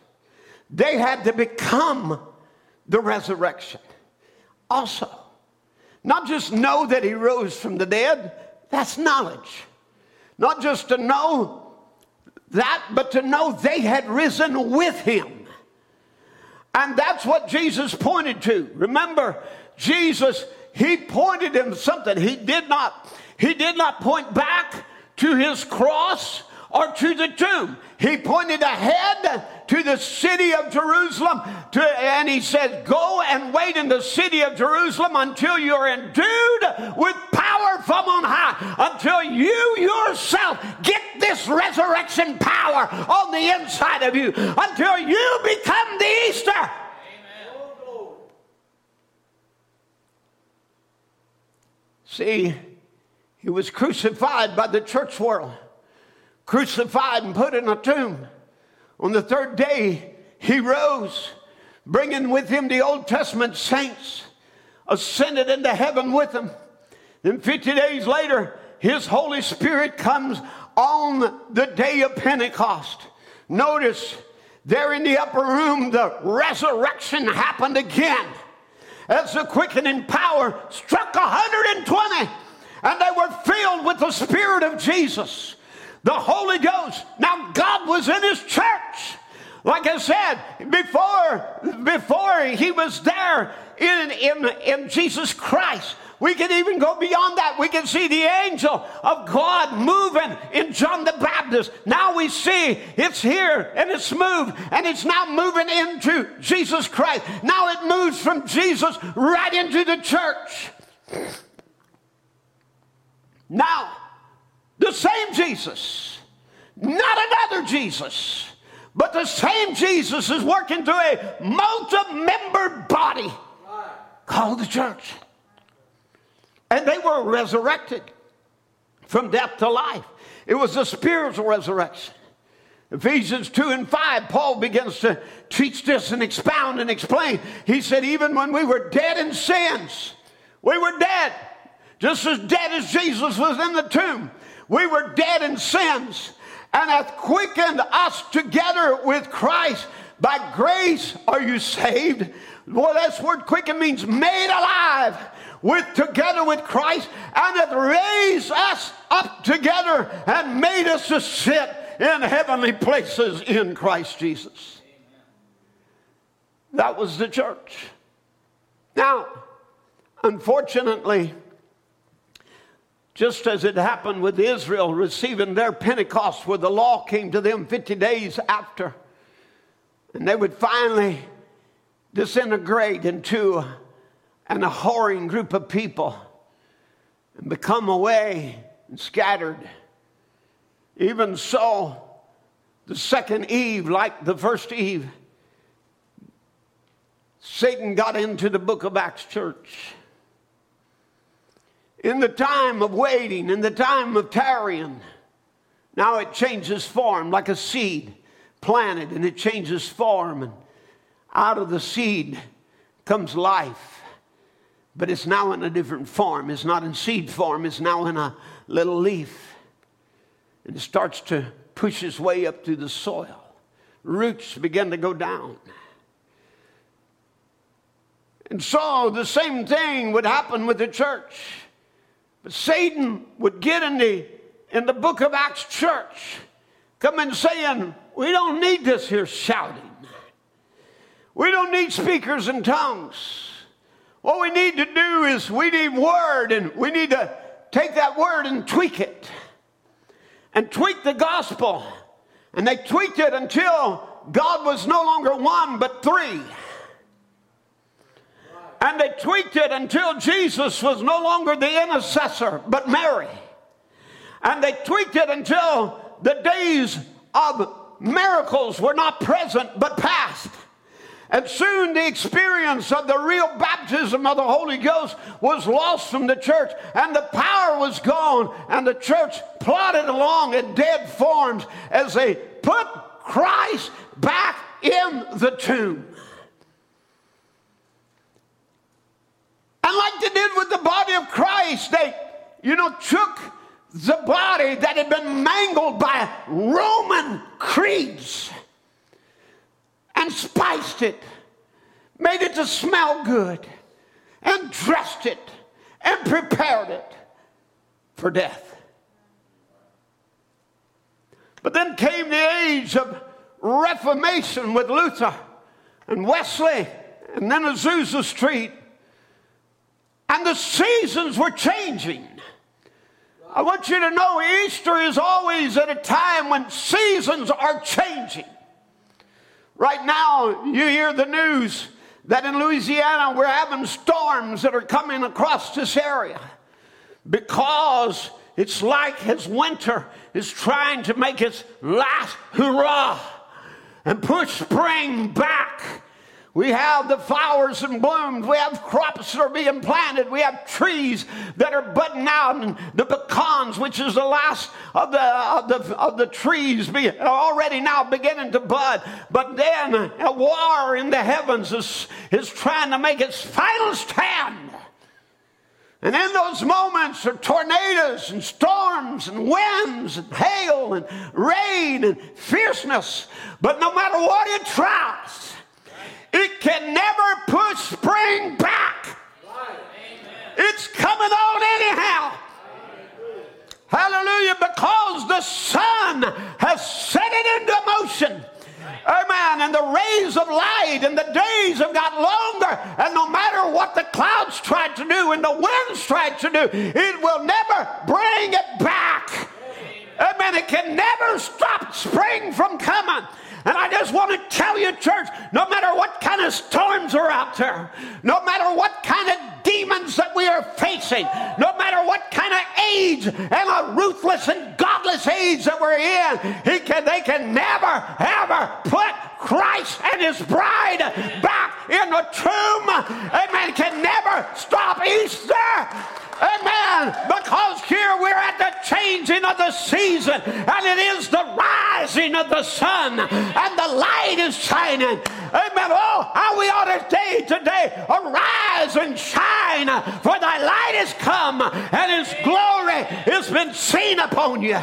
S1: They had to become the resurrection also. Not just know that he rose from the dead, that's knowledge. Not just to know that, but to know they had risen with him. And that's what Jesus pointed to. Remember, Jesus, he pointed him something. He did not, he did not point back to his cross or to the tomb. He pointed ahead to the city of Jerusalem to, and he said, Go and wait in the city of Jerusalem until you're endued with power from on high, until you yourself get this resurrection power on the inside of you, until you become the Easter. Amen. See, he was crucified by the church world crucified and put in a tomb. On the third day, he rose, bringing with him the Old Testament saints, ascended into heaven with them. Then 50 days later, his Holy Spirit comes on the day of Pentecost. Notice there in the upper room, the resurrection happened again. As the quickening power struck 120, and they were filled with the Spirit of Jesus the Holy Ghost. Now, God was in His church. Like I said, before, before He was there in, in, in Jesus Christ, we can even go beyond that. We can see the angel of God moving in John the Baptist. Now we see it's here and it's moved and it's now moving into Jesus Christ. Now it moves from Jesus right into the church. Now, the same Jesus, not another Jesus, but the same Jesus is working through a multi membered body called the church. And they were resurrected from death to life. It was a spiritual resurrection. Ephesians 2 and 5, Paul begins to teach this and expound and explain. He said, Even when we were dead in sins, we were dead, just as dead as Jesus was in the tomb. We were dead in sins and hath quickened us together with Christ. By grace are you saved. Well, that word quicken means made alive with together with Christ and hath raised us up together and made us to sit in heavenly places in Christ Jesus. That was the church. Now, unfortunately, just as it happened with Israel receiving their Pentecost, where the law came to them 50 days after. And they would finally disintegrate into an abhorring group of people and become away and scattered. Even so, the second Eve, like the first Eve, Satan got into the book of Acts church in the time of waiting, in the time of tarrying, now it changes form like a seed planted and it changes form, and out of the seed comes life. But it's now in a different form. It's not in seed form, it's now in a little leaf. And it starts to push its way up through the soil. Roots begin to go down. And so the same thing would happen with the church. But Satan would get in the, in the book of Acts church, come in saying, We don't need this here shouting. We don't need speakers and tongues. What we need to do is we need word, and we need to take that word and tweak it and tweak the gospel. And they tweaked it until God was no longer one but three. And they tweaked it until Jesus was no longer the intercessor, but Mary. And they tweaked it until the days of miracles were not present, but past. And soon the experience of the real baptism of the Holy Ghost was lost from the church, and the power was gone, and the church plodded along in dead forms as they put Christ back in the tomb. And like they did with the body of Christ, they, you know, took the body that had been mangled by Roman creeds and spiced it, made it to smell good, and dressed it and prepared it for death. But then came the age of Reformation with Luther and Wesley and then Azusa Street. And the seasons were changing. I want you to know Easter is always at a time when seasons are changing. Right now, you hear the news that in Louisiana we're having storms that are coming across this area because it's like as winter is trying to make its last hurrah and push spring back we have the flowers and blooms. We have crops that are being planted. We have trees that are budding out, and the pecans, which is the last of the of the of the trees, be already now beginning to bud. But then a war in the heavens is is trying to make its final stand. And in those moments are tornadoes and storms and winds and hail and rain and fierceness. But no matter what it tries, it can never push spring back. It's coming on anyhow. Hallelujah, because the sun has set it into motion. Amen. And the rays of light and the days have got longer. And no matter what the clouds try to do and the winds try to do, it will never bring it back. Amen. It can never stop spring from coming. And I just want to tell you, church, no matter what kind of storms are out there, no matter what kind of demons that we are facing, no matter what kind of age and a ruthless and godless age that we're in, he can, they can never, ever put Christ and his bride back in the tomb. Amen. Can never stop Easter. Amen. Because here we're at the changing of the season, and it is the rising of the sun, and the light is shining. Amen. Oh, how we ought to say today, arise and shine, for thy light is come, and his glory has been seen upon you.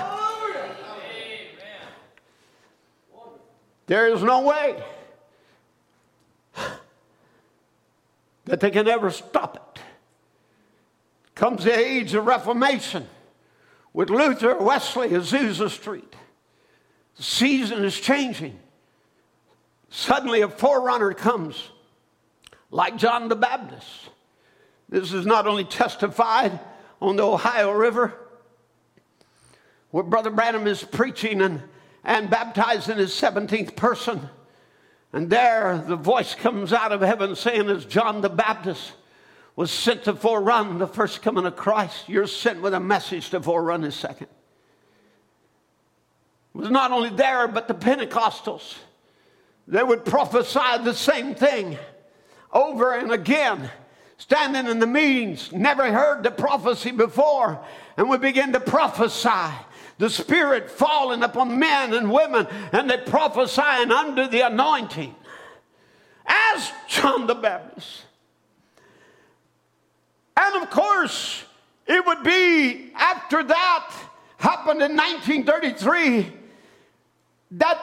S1: There is no way that they can ever stop it comes the age of Reformation with Luther, Wesley, Azusa Street. The season is changing. Suddenly, a forerunner comes, like John the Baptist. This is not only testified on the Ohio River, where Brother Branham is preaching and, and baptizing his 17th person. And there, the voice comes out of heaven saying, It's John the Baptist was sent to forerun the first coming of Christ, you're sent with a message to forerun his second. It was not only there, but the Pentecostals. They would prophesy the same thing over and again, standing in the meetings, never heard the prophecy before, and we begin to prophesy. The Spirit falling upon men and women, and they prophesying under the anointing. As John the Baptist. And of course, it would be after that happened in 1933 that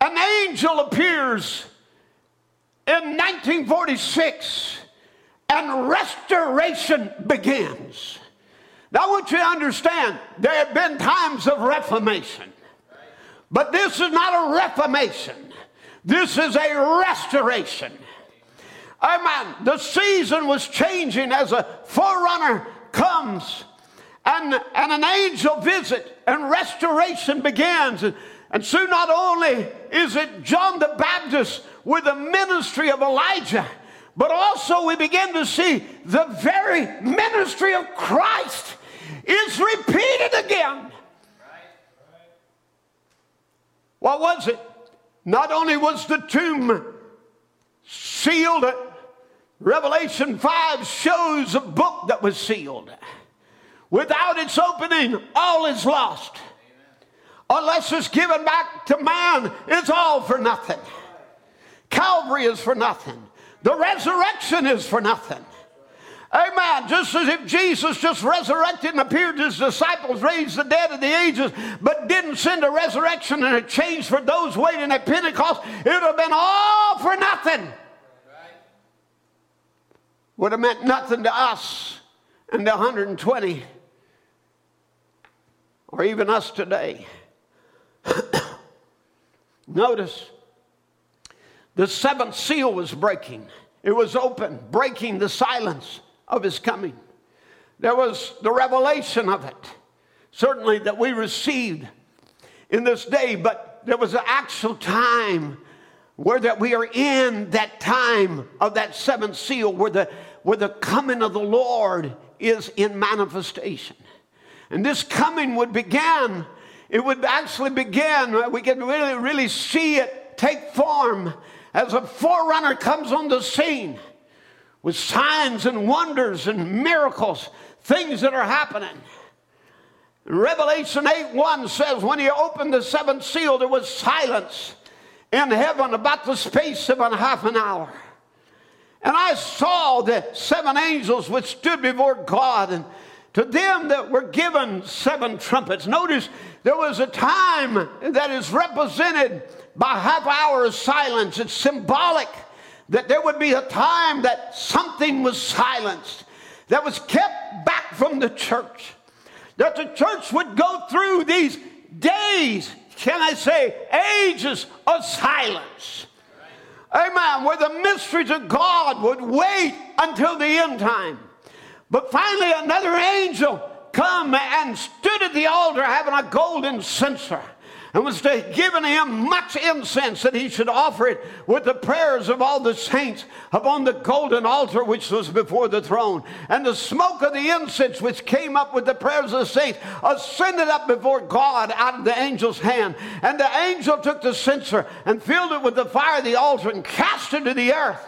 S1: an angel appears in 1946 and restoration begins. Now, I want you to understand there have been times of reformation, but this is not a reformation, this is a restoration. Amen. The season was changing as a forerunner comes and, and an angel visit and restoration begins. And, and soon not only is it John the Baptist with the ministry of Elijah, but also we begin to see the very ministry of Christ is repeated again. What was it? Not only was the tomb sealed. Revelation 5 shows a book that was sealed. Without its opening, all is lost. Unless it's given back to man, it's all for nothing. Calvary is for nothing. The resurrection is for nothing. Amen. Just as if Jesus just resurrected and appeared to his disciples, raised the dead of the ages, but didn't send a resurrection and a change for those waiting at Pentecost, it would have been all for nothing. Would have meant nothing to us and the 120, or even us today. Notice the seventh seal was breaking. It was open, breaking the silence of his coming. There was the revelation of it, certainly that we received in this day, but there was an actual time where that we are in that time of that seventh seal where the where the coming of the Lord is in manifestation. And this coming would begin, it would actually begin, we can really, really see it take form as a forerunner comes on the scene with signs and wonders and miracles, things that are happening. Revelation 8 1 says, When he opened the seventh seal, there was silence in heaven about the space of a half an hour. And I saw the seven angels which stood before God, and to them that were given seven trumpets. Notice there was a time that is represented by half hour of silence. It's symbolic that there would be a time that something was silenced, that was kept back from the church, that the church would go through these days, can I say, ages of silence. Amen. Where the mysteries of God would wait until the end time. But finally, another angel come and stood at the altar having a golden censer and was given him much incense that he should offer it with the prayers of all the saints upon the golden altar which was before the throne. And the smoke of the incense which came up with the prayers of the saints ascended up before God out of the angel's hand. And the angel took the censer and filled it with the fire of the altar and cast it to the earth.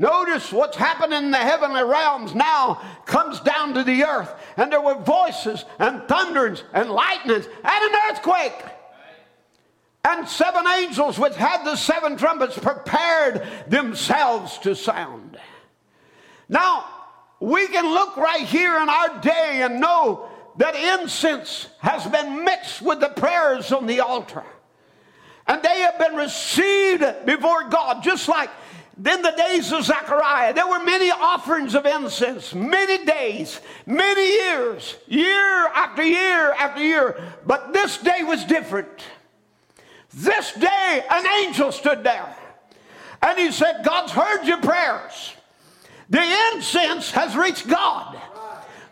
S1: Notice what's happening in the heavenly realms now comes down to the earth. And there were voices and thunderings and lightnings and an earthquake. And seven angels, which had the seven trumpets, prepared themselves to sound. Now, we can look right here in our day and know that incense has been mixed with the prayers on the altar. And they have been received before God, just like in the days of Zechariah. There were many offerings of incense, many days, many years, year after year after year. But this day was different. This day, an angel stood there and he said, God's heard your prayers. The incense has reached God.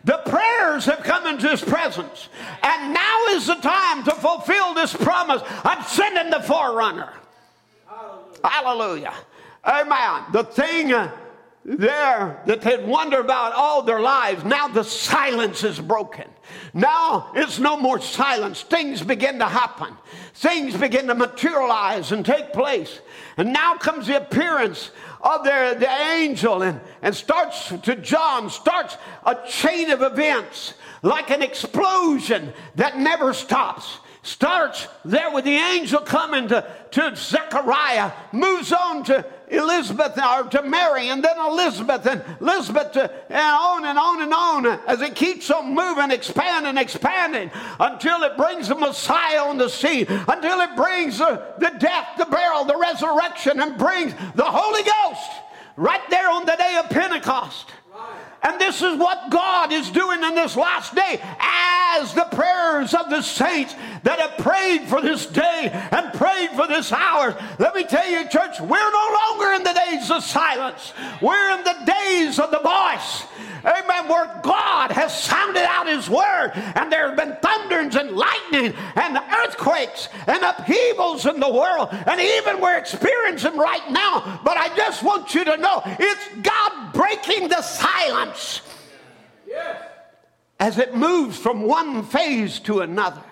S1: The prayers have come into his presence. And now is the time to fulfill this promise. I'm sending the forerunner. Hallelujah. Hallelujah. Amen. The thing uh, there that they'd wonder about all their lives, now the silence is broken. Now it's no more silence. Things begin to happen. Things begin to materialize and take place. And now comes the appearance of the, the angel and, and starts to John, starts a chain of events like an explosion that never stops starts there with the angel coming to, to Zechariah, moves on to Elizabeth or to Mary, and then Elizabeth, and Elizabeth, to, and on and on and on as it keeps on moving, expanding, expanding until it brings the Messiah on the scene, until it brings the, the death, the burial, the resurrection, and brings the Holy Ghost right there on the day of Pentecost. And this is what God is doing in this last day as the prayers of the saints that have prayed for this day and prayed for this hour. Let me tell you, church, we're no longer in the days of silence. We're in the days of the voice. Amen. Where God has sounded out his word, and there have been thunderings and lightning and earthquakes and upheavals in the world, and even we're experiencing right now. But I just want you to know it's God breaking the silence as it moves from one phase to another.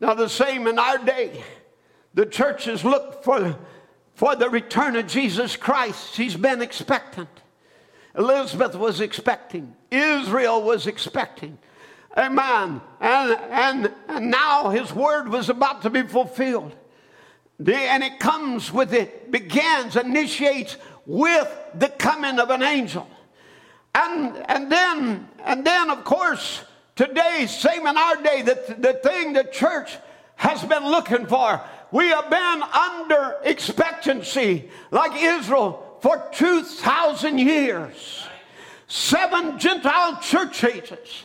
S1: Now, the same in our day. The churches look for for the return of Jesus Christ. She's been expectant. Elizabeth was expecting. Israel was expecting. Amen. And, and, and now his word was about to be fulfilled. The, and it comes with it, begins, initiates with the coming of an angel. And, and then, and then, of course, today, same in our day, the, the thing the church has been looking for. We have been under expectancy, like Israel, for 2,000 years. Seven Gentile church ages.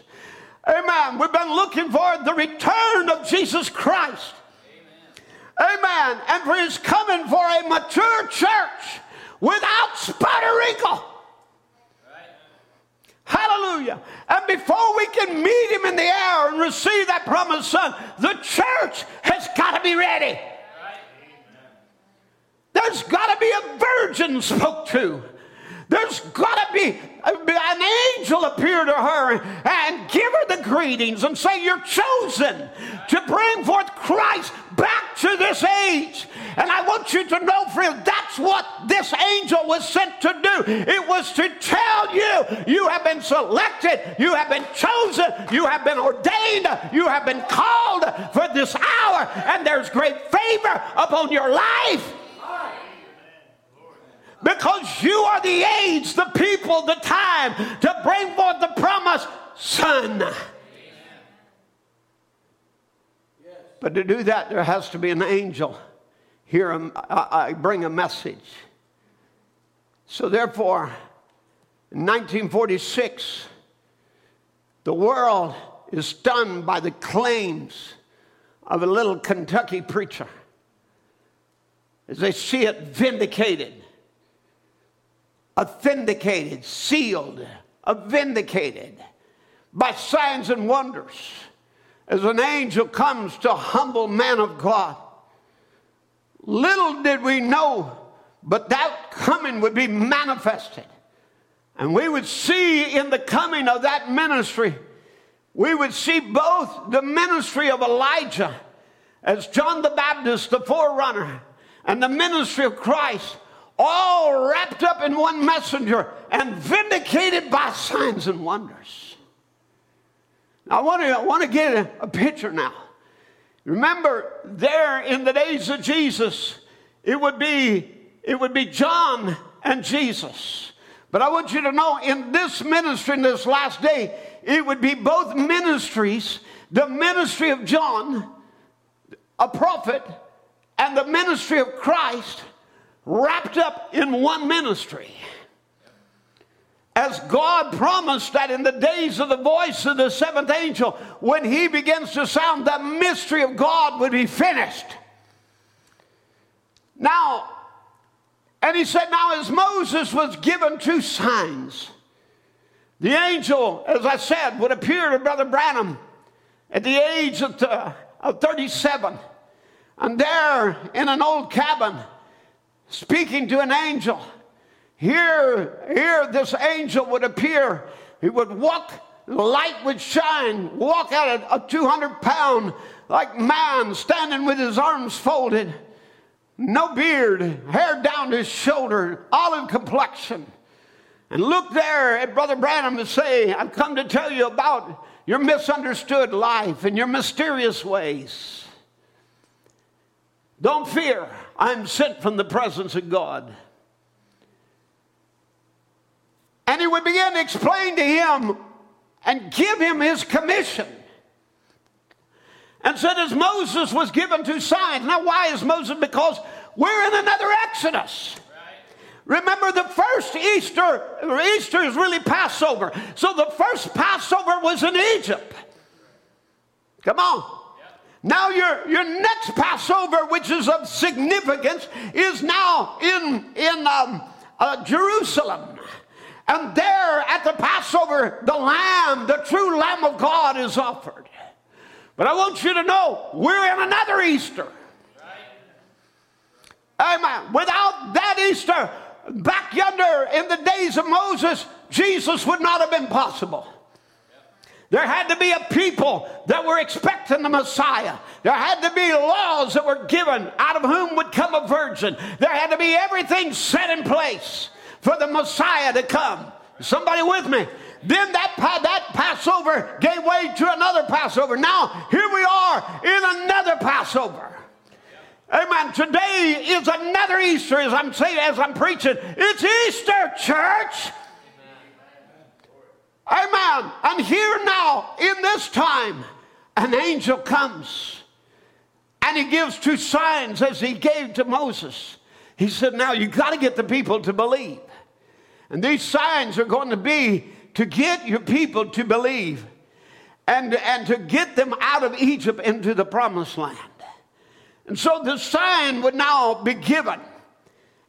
S1: Amen. We've been looking for the return of Jesus Christ. Amen. Amen. And for his coming for a mature church without spot or wrinkle. Hallelujah. And before we can meet him in the air and receive that promised son, the church has got to be ready. There's got to be a virgin spoke to. There's got to uh, be an angel appear to her and give her the greetings and say, You're chosen to bring forth Christ back to this age. And I want you to know, friend, that's what this angel was sent to do. It was to tell you, you have been selected, you have been chosen, you have been ordained, you have been called for this hour, and there's great favor upon your life because you are the age, the people, the time to bring forth the promised son. But to do that, there has to be an angel here. Um, I bring a message. So, therefore, in 1946, the world is stunned by the claims of a little Kentucky preacher as they see it vindicated authenticated, sealed, vindicated by signs and wonders as an angel comes to humble man of God. Little did we know, but that coming would be manifested. And we would see in the coming of that ministry, we would see both the ministry of Elijah as John the Baptist, the forerunner, and the ministry of Christ all wrapped up in one messenger and vindicated by signs and wonders. Now, I want to, I want to get a, a picture now. Remember, there in the days of Jesus, it would be it would be John and Jesus. But I want you to know in this ministry, in this last day, it would be both ministries the ministry of John, a prophet, and the ministry of Christ wrapped up in one ministry. As God promised that in the days of the voice of the seventh angel, when he begins to sound, the mystery of God would be finished. Now, and he said, Now, as Moses was given two signs, the angel, as I said, would appear to Brother Branham at the age of, uh, of 37. And there in an old cabin, speaking to an angel. Here, here, this angel would appear. He would walk, light would shine, walk at a, a 200 pound, like man, standing with his arms folded, no beard, hair down to his shoulder, olive complexion. And look there at Brother Branham and say, I've come to tell you about your misunderstood life and your mysterious ways. Don't fear. I'm sent from the presence of God. And he would begin to explain to him and give him his commission. And said, as Moses was given two signs. Now, why is Moses? Because we're in another Exodus. Remember, the first Easter, Easter is really Passover. So the first Passover was in Egypt. Come on. Now, your, your next Passover, which is of significance, is now in, in um, uh, Jerusalem. And there at the Passover, the Lamb, the true Lamb of God, is offered. But I want you to know we're in another Easter. Amen. Without that Easter, back yonder in the days of Moses, Jesus would not have been possible. There had to be a people that were expecting the Messiah. There had to be laws that were given, out of whom would come a virgin. There had to be everything set in place for the Messiah to come. Somebody with me? Then that, that Passover gave way to another Passover. Now, here we are in another Passover. Amen. Today is another Easter, as I'm saying, as I'm preaching. It's Easter, church. Amen. And here now, in this time, an angel comes and he gives two signs as he gave to Moses. He said, Now you got to get the people to believe. And these signs are going to be to get your people to believe and, and to get them out of Egypt into the promised land. And so the sign would now be given.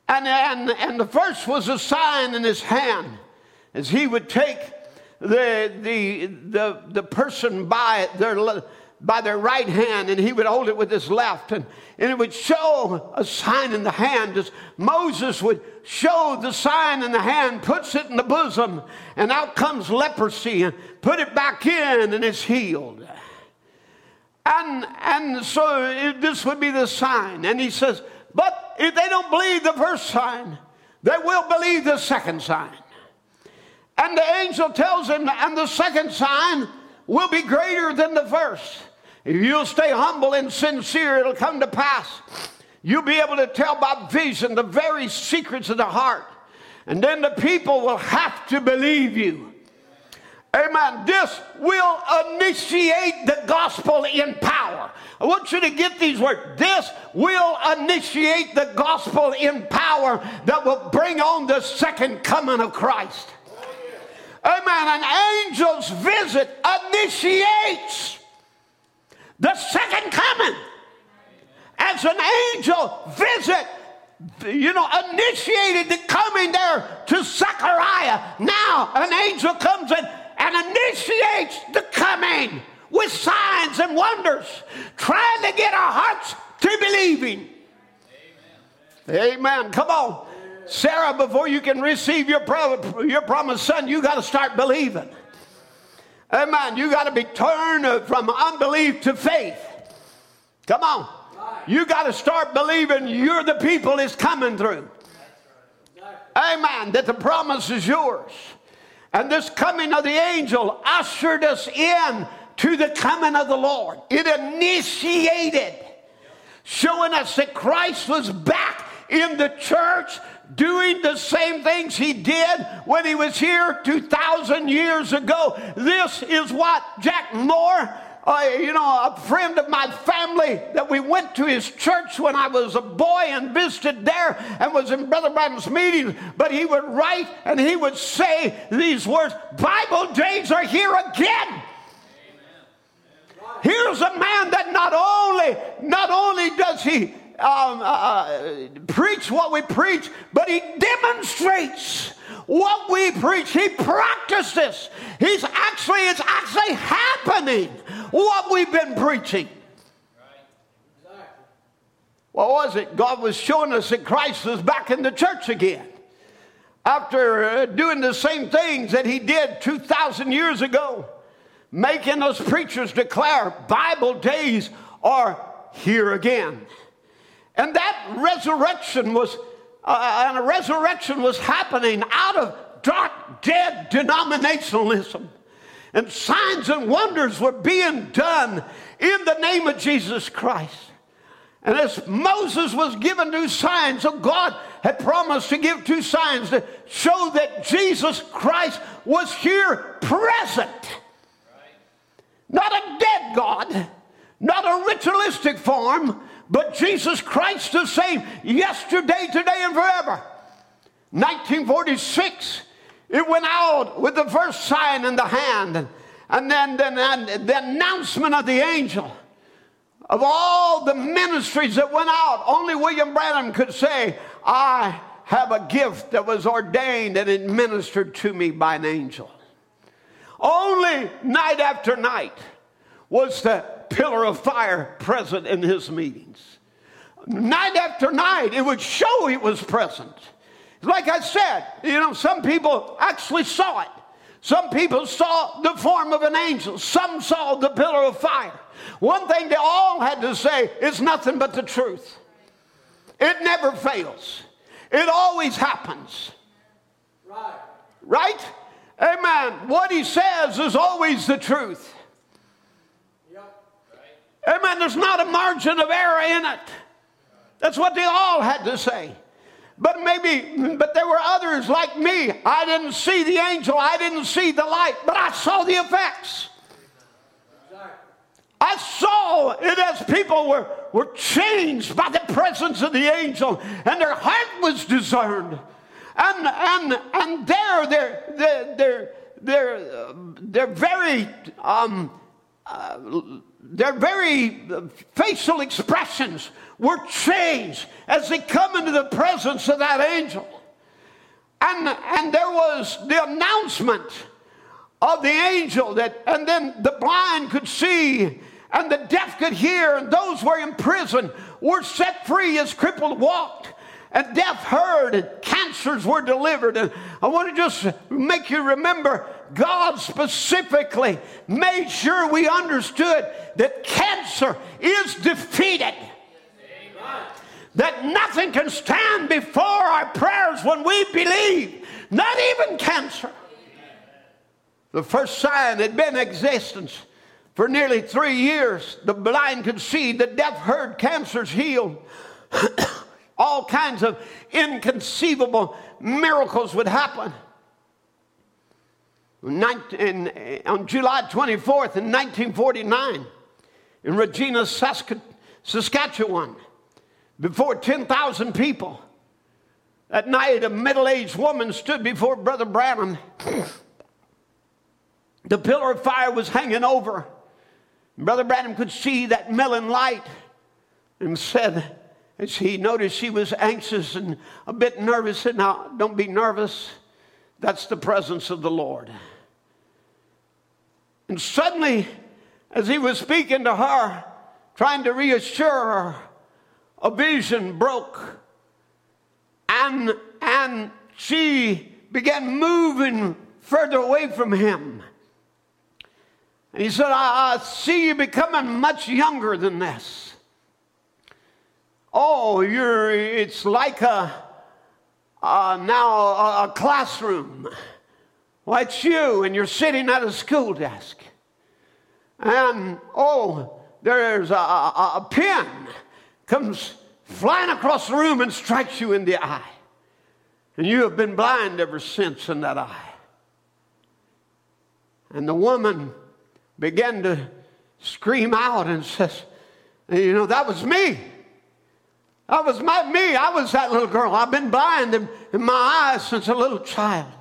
S1: And, and, and the first was a sign in his hand as he would take the, the, the, the person by their, by their right hand and he would hold it with his left. And, and it would show a sign in the hand as Moses would show the sign in the hand, puts it in the bosom, and out comes leprosy and put it back in and it's healed. And, and so it, this would be the sign. And he says, but if they don't believe the first sign, they will believe the second sign. And the angel tells him, and the second sign will be greater than the first. If you'll stay humble and sincere, it'll come to pass. You'll be able to tell by vision the very secrets of the heart. And then the people will have to believe you. Amen. This will initiate the gospel in power. I want you to get these words. This will initiate the gospel in power that will bring on the second coming of Christ. Amen. An angel's visit initiates the second coming. As an angel visit, you know, initiated the coming there to Zechariah. Now an angel comes in and initiates the coming with signs and wonders, trying to get our hearts to believing. Amen. Amen. Come on. Sarah, before you can receive your, your promised son, you got to start believing. Amen. You got to be turned from unbelief to faith. Come on. You got to start believing you're the people is coming through. Amen. That the promise is yours. And this coming of the angel ushered us in to the coming of the Lord. It initiated, showing us that Christ was back in the church doing the same things he did when he was here 2,000 years ago. This is what Jack Moore, uh, you know, a friend of my family that we went to his church when I was a boy and visited there and was in Brother Branham's meetings. But he would write and he would say these words Bible days are here again. Here's a man that not only, not only does he um, uh, uh, preach what we preach, but he demonstrates what we preach. He practices. He's actually, it's actually happening what we've been preaching. What was it? God was showing us that Christ was back in the church again. After uh, doing the same things that he did 2,000 years ago, making us preachers declare Bible days are here again. And that resurrection was, uh, and a resurrection was happening out of dark, dead denominationalism. And signs and wonders were being done in the name of Jesus Christ. And as Moses was given two signs, so God had promised to give two signs to show that Jesus Christ was here present. Not a dead God, not a ritualistic form, but Jesus Christ the same yesterday, today, and forever. 1946, it went out with the first sign in the hand, and then, then the announcement of the angel. Of all the ministries that went out, only William Branham could say, I have a gift that was ordained and administered to me by an angel. Only night after night was the pillar of fire present in his meetings. Night after night, it would show he was present. Like I said, you know, some people actually saw it. Some people saw the form of an angel, some saw the pillar of fire. One thing they all had to say is nothing but the truth. It never fails, it always happens. Right? Right? Amen. What he says is always the truth. Amen. There's not a margin of error in it. That's what they all had to say. But maybe, but there were others like me. I didn't see the angel, I didn't see the light, but I saw the effects. I saw it as people were, were changed by the presence of the angel, and their heart was discerned. And, and, and there, they're, they're, they're, they're, they're very, um, uh, their very facial expressions were changed as they come into the presence of that angel. And, and there was the announcement of the angel that, and then the blind could see and the deaf could hear, and those who were in prison were set free as crippled walked and deaf heard, and cancers were delivered. And I want to just make you remember God specifically made sure we understood that cancer is defeated. That nothing can stand before our prayers when we believe, not even cancer. The first sign had been existence. For nearly three years, the blind could see, the deaf heard, cancers healed. All kinds of inconceivable miracles would happen. In, eh, on July 24th in 1949, in Regina, Saskatchewan, before 10,000 people, that night a middle aged woman stood before Brother Branham. the pillar of fire was hanging over. Brother Branham could see that melon light and said, as he noticed she was anxious and a bit nervous, said, Now, don't be nervous. That's the presence of the Lord. And suddenly, as he was speaking to her, trying to reassure her, a vision broke. And, and she began moving further away from him. And he said, I, I see you becoming much younger than this. Oh, you're, it's like a, uh, now a, a classroom. Why, it's you, and you're sitting at a school desk. And, oh, there's a, a, a pin comes flying across the room and strikes you in the eye. And you have been blind ever since in that eye. And the woman began to scream out and says, You know, that was me. That was my, me. I was that little girl. I've been blind in, in my eyes since a little child.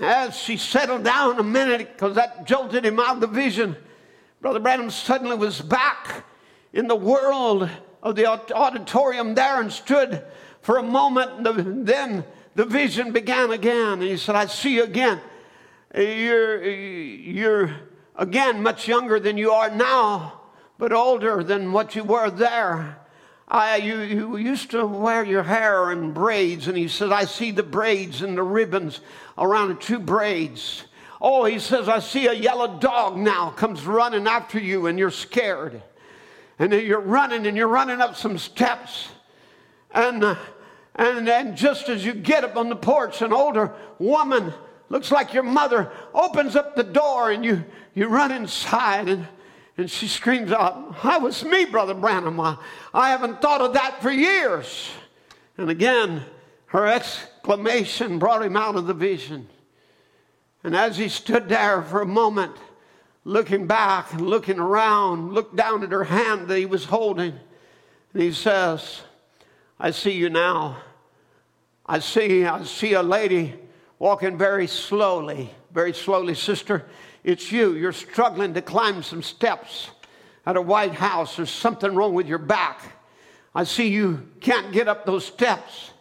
S1: As she settled down a minute, because that jolted him out of the vision, Brother Branham suddenly was back in the world of the auditorium there and stood for a moment. And then the vision began again. And he said, I see you again. You're, you're again much younger than you are now but older than what you were there. I, you, you used to wear your hair in braids, and he said, I see the braids and the ribbons around two braids. Oh, he says, I see a yellow dog now comes running after you, and you're scared. And you're running, and you're running up some steps. And, uh, and, and just as you get up on the porch, an older woman, looks like your mother, opens up the door, and you, you run inside. And, and she screams out, I was me, Brother Branham. I, I haven't thought of that for years. And again, her exclamation brought him out of the vision. And as he stood there for a moment, looking back and looking around, looked down at her hand that he was holding, and he says, I see you now. I see, I see a lady walking very slowly, very slowly, sister. It's you. You're struggling to climb some steps at a White House. There's something wrong with your back. I see you can't get up those steps.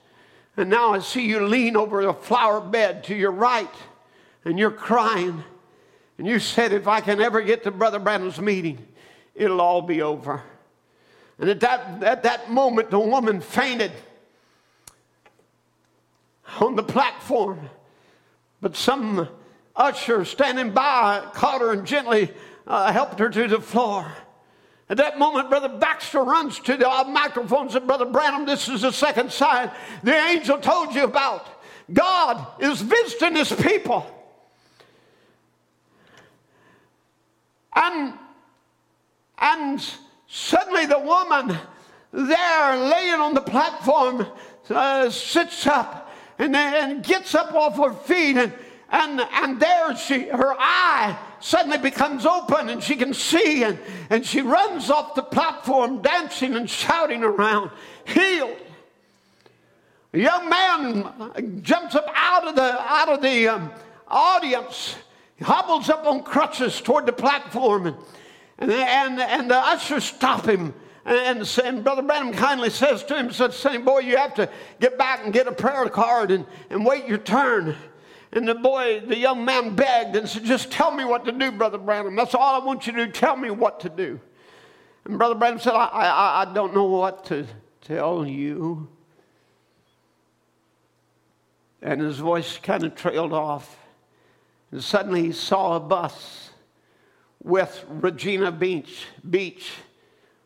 S1: And now I see you lean over a flower bed to your right and you're crying. And you said, if I can ever get to Brother Branham's meeting, it'll all be over. And at that, at that moment, the woman fainted on the platform. But some usher standing by caught her and gently uh, helped her to the floor. At that moment, Brother Baxter runs to the microphone and said, Brother Branham, this is the second sign the angel told you about. God is visiting his people. And, and suddenly the woman there laying on the platform uh, sits up and, and gets up off her feet and, and, and there she, her eye suddenly becomes open and she can see and, and she runs off the platform dancing and shouting around, healed. A young man jumps up out of the, out of the um, audience, he hobbles up on crutches toward the platform and, and, and, and the ushers stop him and, and, Brother Branham kindly says to him, saying, boy, you have to get back and get a prayer card and, and wait your turn. And the boy, the young man begged and said, Just tell me what to do, Brother Branham. That's all I want you to do. Tell me what to do. And Brother Branham said, I, I, I don't know what to tell you. And his voice kind of trailed off. And suddenly he saw a bus with Regina Beach, Beach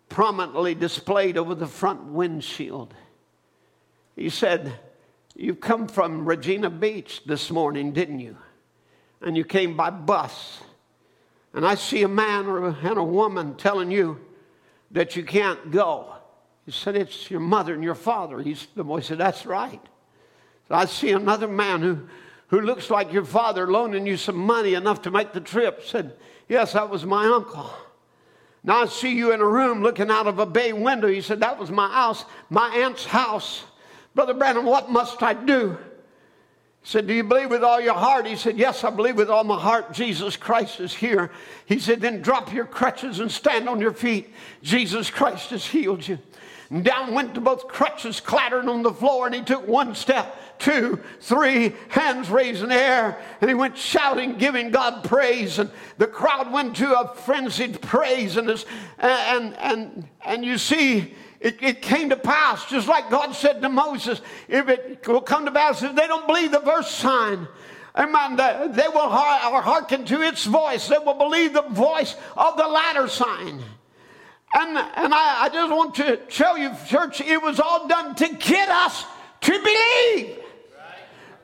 S1: prominently displayed over the front windshield. He said, you come from Regina Beach this morning, didn't you? And you came by bus. And I see a man and a woman telling you that you can't go. He said, It's your mother and your father. He's, the boy said, That's right. So I see another man who, who looks like your father loaning you some money enough to make the trip. Said, Yes, that was my uncle. Now I see you in a room looking out of a bay window. He said, That was my house, my aunt's house. Brother Branham, what must I do? He said, Do you believe with all your heart? He said, Yes, I believe with all my heart Jesus Christ is here. He said, Then drop your crutches and stand on your feet. Jesus Christ has healed you. And down went both crutches, clattering on the floor, and he took one step, two, three, hands raised in air, and he went shouting, giving God praise. And the crowd went to a frenzied praise. And, this, and, and, and you see, it, it, came to pass, just like God said to Moses, if it will come to pass, if they don't believe the first sign, Amen. They will hearken to its voice. They will believe the voice of the latter sign. And, and I, I just want to show you, church, it was all done to get us to believe.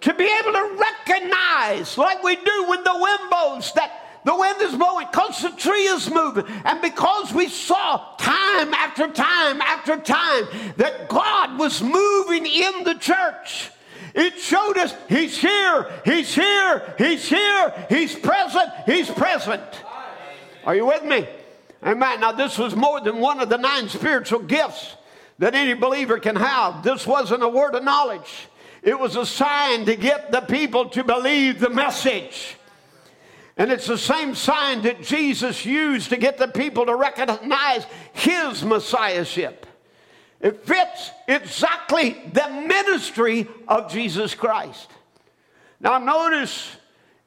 S1: To be able to recognize, like we do with the wind blows, that the wind is blowing because the tree is moving. And because we saw time after time after time that God was moving in the church, it showed us He's here, He's here, He's here, He's present, He's present. Are you with me? Amen. Now, this was more than one of the nine spiritual gifts that any believer can have. This wasn't a word of knowledge, it was a sign to get the people to believe the message. And it's the same sign that Jesus used to get the people to recognize his messiahship. It fits exactly the ministry of Jesus Christ. Now, notice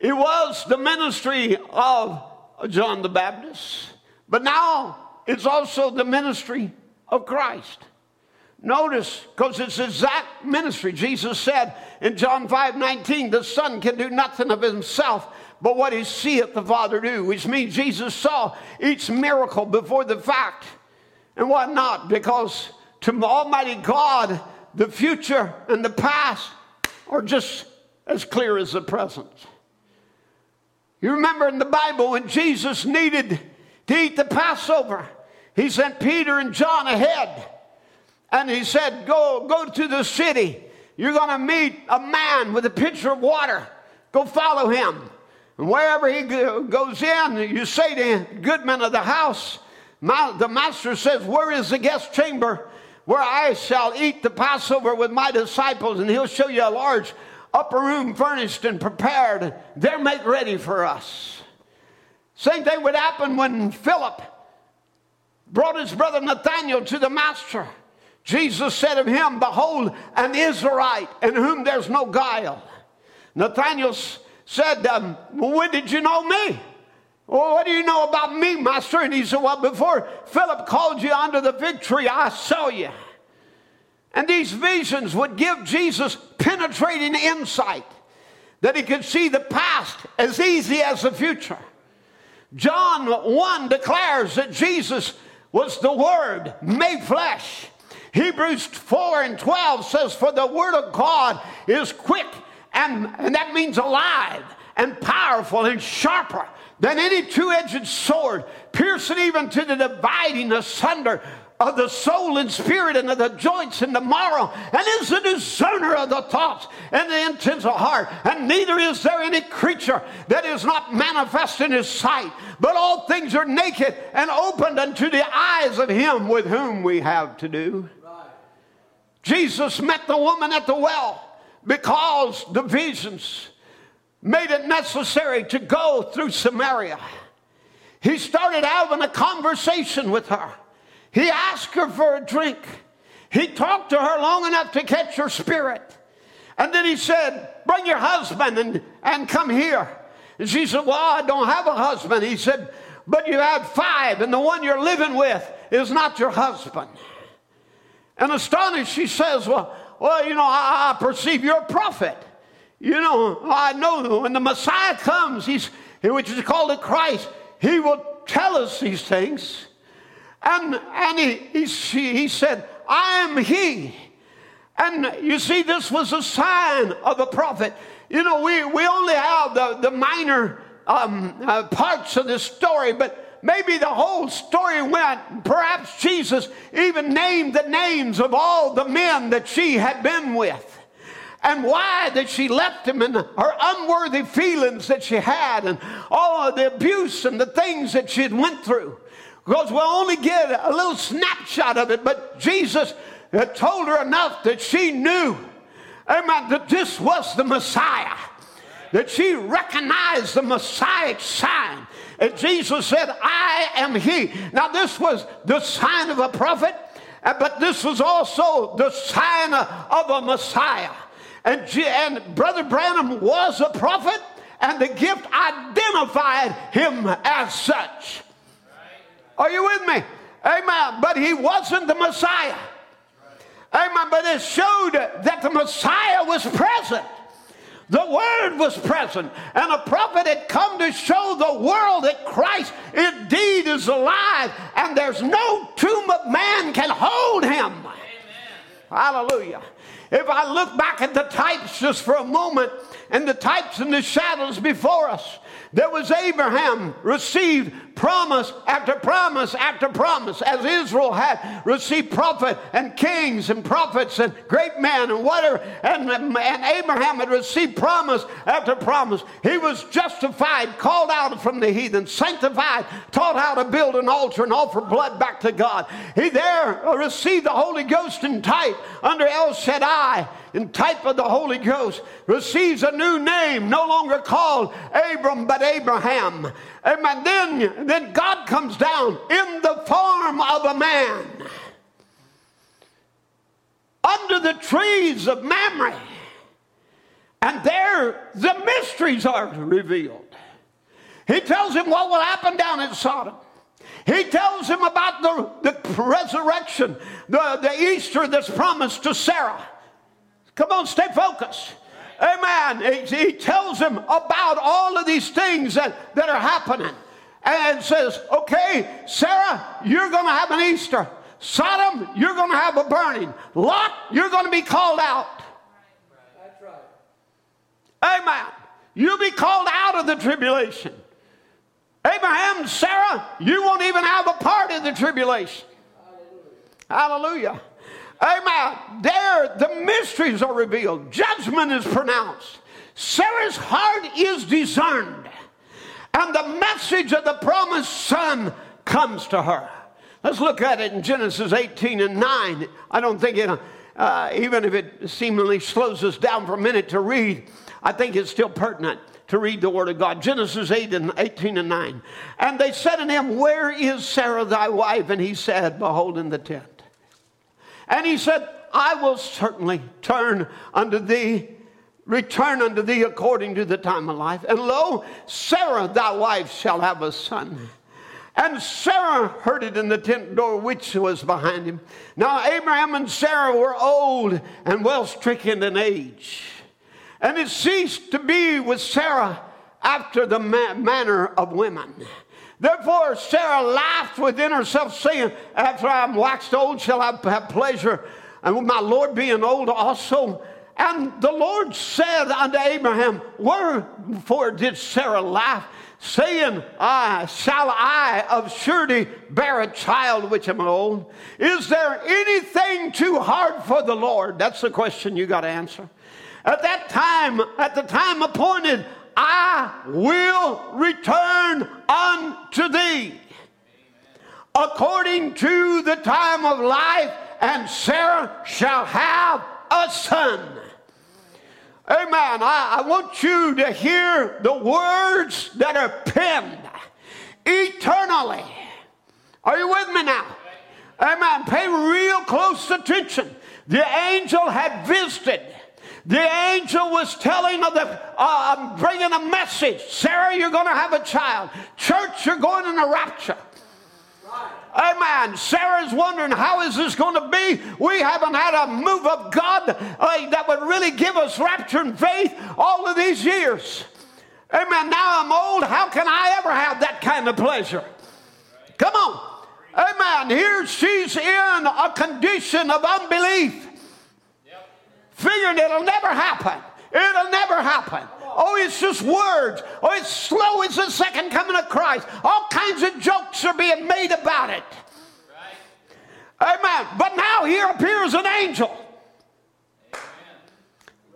S1: it was the ministry of John the Baptist, but now it's also the ministry of Christ. Notice, because it's exact ministry. Jesus said in John 5 19, the Son can do nothing of himself but what he seeth the Father do, which means Jesus saw each miracle before the fact and why not, because to Almighty God, the future and the past are just as clear as the present. You remember in the Bible when Jesus needed to eat the Passover, he sent Peter and John ahead. And he said, Go, go to the city. You're going to meet a man with a pitcher of water. Go follow him. And wherever he goes in, you say to him, good man of the house, my, the master says, Where is the guest chamber where I shall eat the Passover with my disciples? And he'll show you a large upper room furnished and prepared. They're made ready for us. Same thing would happen when Philip brought his brother Nathanael to the master. Jesus said of him, Behold, an Israelite in whom there's no guile. Nathanael's said, um, When did you know me? Well, what do you know about me, master? And he said, Well, before Philip called you under the tree, I saw you. And these visions would give Jesus penetrating insight. that he could see the past as easy as the future. John 1 declares that Jesus was the Word made flesh. Hebrews 4 and 12 says, For the Word of God is quick, and, and that means alive and powerful and sharper than any two edged sword, piercing even to the dividing asunder of the soul and spirit and of the joints and the marrow, and is the discerner of the thoughts and the intents of heart. And neither is there any creature that is not manifest in his sight, but all things are naked and opened unto the eyes of him with whom we have to do. Right. Jesus met the woman at the well because the visions made it necessary to go through Samaria. He started having a conversation with her. He asked her for a drink. He talked to her long enough to catch her spirit. And then he said, Bring your husband and, and come here. And she said, Well, I don't have a husband. He said, But you have five, and the one you're living with is not your husband. And astonished, she says, Well, well you know, I, I perceive you're a prophet. You know, I know when the Messiah comes, he's, which is called the Christ, he will tell us these things. And, and he, he, he said, I am he. And you see, this was a sign of a prophet. You know, we, we only have the, the minor um, uh, parts of this story, but maybe the whole story went. Perhaps Jesus even named the names of all the men that she had been with and why that she left him and her unworthy feelings that she had and all of the abuse and the things that she had went through because we'll only get a little snapshot of it but jesus had told her enough that she knew amen that this was the messiah that she recognized the messiah sign and jesus said i am he now this was the sign of a prophet uh, but this was also the sign of a messiah and, and Brother Branham was a prophet, and the gift identified him as such. Are you with me? Amen. But he wasn't the Messiah. Amen. But it showed that the Messiah was present. The Word was present, and a prophet had come to show the world that Christ indeed is alive, and there's no tomb of man can hold him. Amen. Hallelujah. If I look back at the types just for a moment and the types and the shadows before us, there was Abraham received promise after promise after promise, as Israel had received prophet and kings and prophets and great men and whatever, and, and Abraham had received promise after promise. He was justified, called out from the heathen, sanctified, taught how to build an altar and offer blood back to God. He there received the Holy Ghost in type under El Shaddai in type of the Holy Ghost, receives a new name, no longer called Abram, but Abraham. Amen. Then, then God comes down in the form of a man under the trees of Mamre. And there the mysteries are revealed. He tells him what will happen down in Sodom. He tells him about the, the resurrection, the, the Easter that's promised to Sarah. Come on, stay focused. Amen. He, he tells them about all of these things that, that are happening and says, okay, Sarah, you're going to have an Easter. Sodom, you're going to have a burning. Lot, you're going to be called out. That's right. Amen. You'll be called out of the tribulation. Abraham, Sarah, you won't even have a part in the tribulation. Hallelujah. Hallelujah. Amen. There, the mysteries are revealed. Judgment is pronounced. Sarah's heart is discerned. And the message of the promised son comes to her. Let's look at it in Genesis 18 and 9. I don't think it, uh, even if it seemingly slows us down for a minute to read, I think it's still pertinent to read the word of God. Genesis 8 and 18 and 9. And they said to him, Where is Sarah thy wife? And he said, Behold, in the tent. And he said, I will certainly turn unto thee, return unto thee according to the time of life. And lo, Sarah thy wife shall have a son. And Sarah heard it in the tent door which was behind him. Now Abraham and Sarah were old and well stricken in age. and it ceased to be with Sarah after the ma- manner of women. Therefore, Sarah laughed within herself, saying, After I am waxed old, shall I have pleasure, and my Lord being old also. And the Lord said unto Abraham, Wherefore did Sarah laugh? saying, I, Shall I of surety bear a child which am old? Is there anything too hard for the Lord? That's the question you got to answer. At that time, at the time appointed, I will return unto thee according to the time of life, and Sarah shall have a son. Amen. I, I, want you to hear the words that are penned eternally. Are you with me now? Amen. Pay real close attention. The angel had visited. The angel was telling of the, uh, bringing a message. Sarah, you're going to have a child. Church, you're going in a rapture. Amen. Sarah's wondering, how is this going to be? We haven't had a move of God uh, that would really give us rapture and faith all of these years. Amen. Now I'm old. How can I ever have that kind of pleasure? Come on. Amen. Here she's in a condition of unbelief, figuring it'll never happen. It'll never happen. Oh, it's just words. Oh, it's slow It's the second coming of Christ. All kinds of jokes are being made about it. Right. Amen. But now here appears an angel.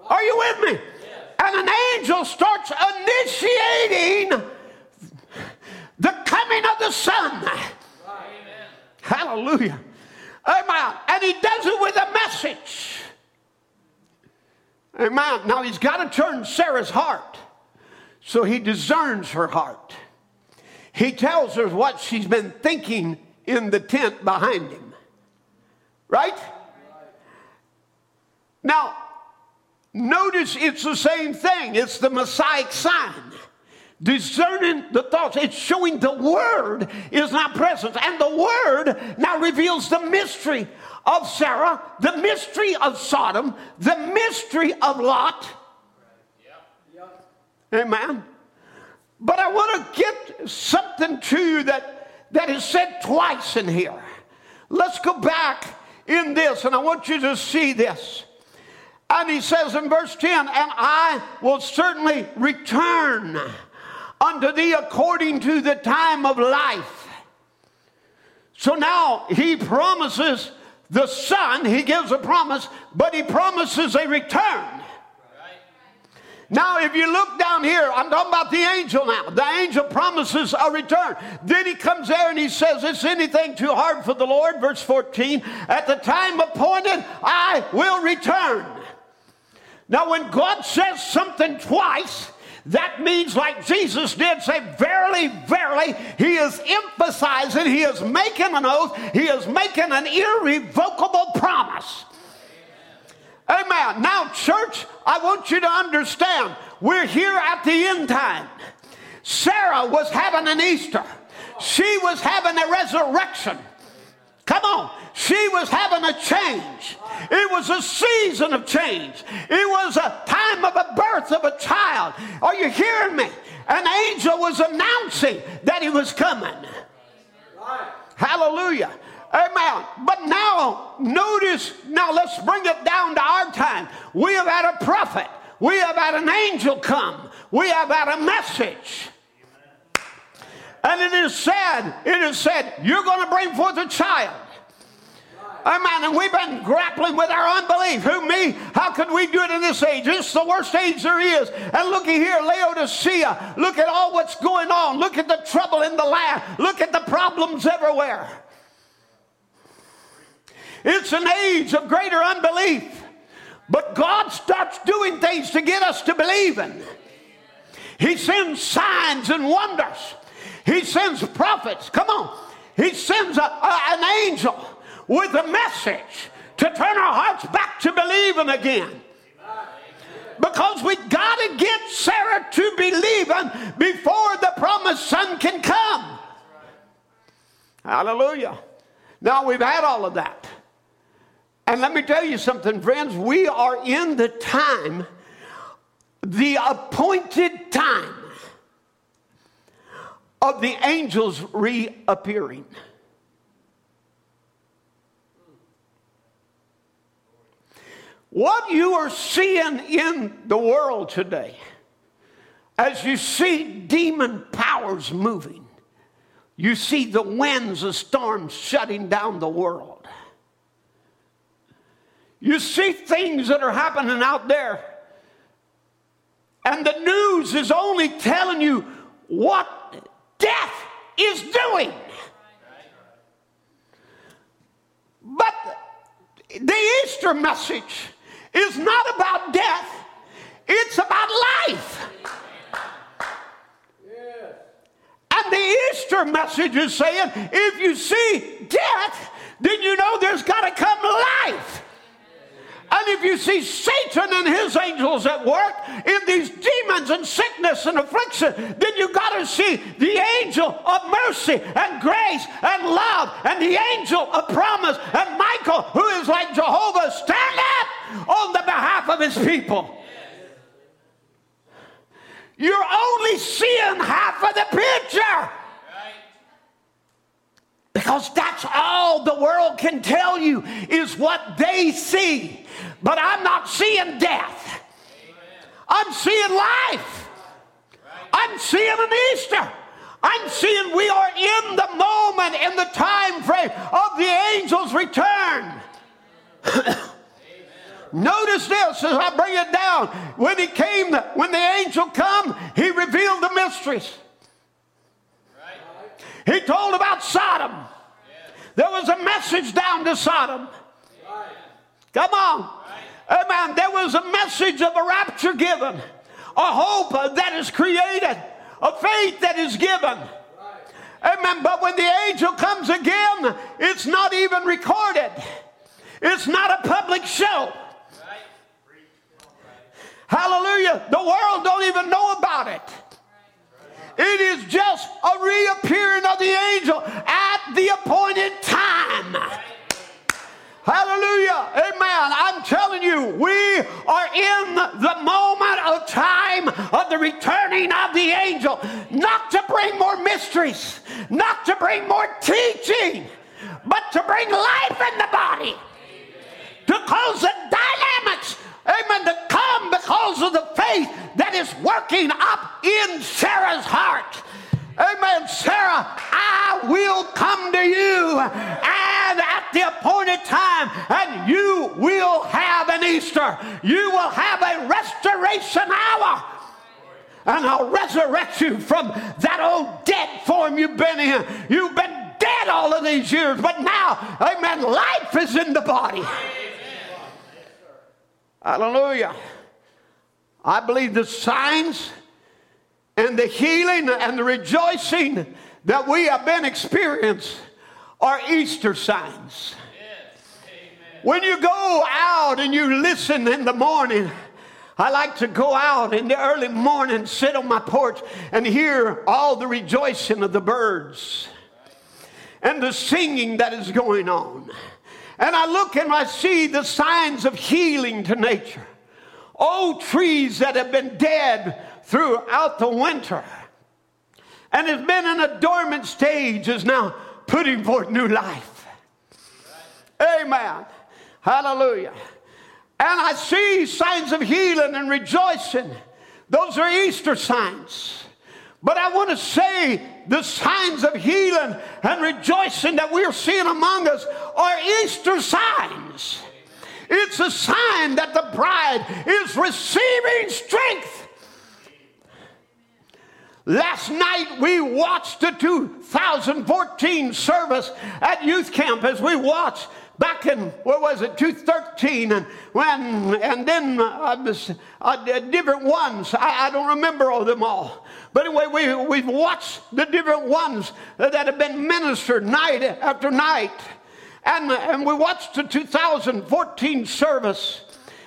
S1: Are you with me? Yes. And an angel starts initiating the coming of the Son. Right. Hallelujah. Amen. And he does it with a message. Amen. Now he's got to turn Sarah's heart. So he discerns her heart. He tells her what she's been thinking in the tent behind him. Right? Now, notice it's the same thing. It's the Messiah sign. Discerning the thoughts. It's showing the Word is not present. And the Word now reveals the mystery of Sarah, the mystery of Sodom, the mystery of Lot. Amen. But I want to get something to you that, that is said twice in here. Let's go back in this, and I want you to see this. And he says in verse 10, And I will certainly return unto thee according to the time of life. So now he promises the Son, he gives a promise, but he promises a return. Now, if you look down here, I'm talking about the angel now. The angel promises a return. Then he comes there and he says, Is anything too hard for the Lord? Verse 14, at the time appointed, I will return. Now, when God says something twice, that means, like Jesus did, say, Verily, verily, he is emphasizing, he is making an oath, he is making an irrevocable promise. Amen. Amen. Now, church, I want you to understand, we're here at the end time. Sarah was having an Easter, she was having a resurrection. Come on. She was having a change. It was a season of change. It was a time of a birth of a child. Are you hearing me? An angel was announcing that he was coming. Hallelujah. Amen. But now, notice, now let's bring it down to our time. We have had a prophet, we have had an angel come, we have had a message. And it is said, it is said, you're going to bring forth a child. Amen. And we've been grappling with our unbelief. Who, me? How could we do it in this age? It's the worst age there is. And looky here, Laodicea. Look at all what's going on. Look at the trouble in the land. Look at the problems everywhere. It's an age of greater unbelief. But God starts doing things to get us to believe in. He sends signs and wonders. He sends prophets. Come on. He sends a, a, an angel with a message to turn our hearts back to believing again. Because we got to get Sarah to believing before the promised son can come. Hallelujah. Now we've had all of that. And let me tell you something, friends. We are in the time the appointed time of the angels reappearing. What you are seeing in the world today, as you see demon powers moving, you see the winds of storms shutting down the world. You see things that are happening out there, and the news is only telling you what death is doing. But the Easter message is not about death, it's about life. And the Easter message is saying if you see death, then you know there's got to come life. And if you see Satan and his angels at work in these demons and sickness and affliction, then you got to see the angel of mercy and grace and love and the angel of promise and Michael, who is like Jehovah, stand up on the behalf of his people. You're only seeing half of the picture. Because that's all the world can tell you is what they see. But I'm not seeing death. I'm seeing life. I'm seeing an Easter. I'm seeing we are in the moment, in the time frame of the angel's return. Notice this as I bring it down. When he came, when the angel come, he revealed the mysteries. He told about Sodom. There was a message down to Sodom. Come on. Amen. There was a message of a rapture given, a hope that is created, a faith that is given. Amen. But when the angel comes again, it's not even recorded. It's not a public show. Hallelujah. The world don't even know about it. It is just a reappearing of the angel at the appointed time. Hallelujah. Amen. I'm telling you, we are in the moment of time of the returning of the angel, not to bring more mysteries, not to bring more teaching, but to bring life in the body, to cause the dynamics amen, to come because of the faith that is working up in Sarah's heart. Amen. Sarah, I will come to you and at the appointed time, and you will have an Easter. You will have a restoration hour. And I'll resurrect you from that old dead form you've been in. You've been dead all of these years, but now, amen, life is in the body. Hallelujah. I believe the signs and the healing and the rejoicing that we have been experiencing are Easter signs. when you go out and you listen in the morning, I like to go out in the early morning, sit on my porch, and hear all the rejoicing of the birds and the singing that is going on. And I look and I see the signs of healing to nature. Old trees that have been dead throughout the winter and has been in a dormant stage is now putting forth new life. Amen. Hallelujah. And I see signs of healing and rejoicing. Those are Easter signs. But I want to say the signs of healing and rejoicing that we're seeing among us are Easter signs. It's a sign that the bride is receiving strength. Last night we watched the 2014 service at youth camp as we watched back in what was it 2013 and when and then uh, uh, different ones. I, I, don't remember all them all. But anyway we, we've watched the different ones that have been ministered night after night. And, and we watched the 2014 service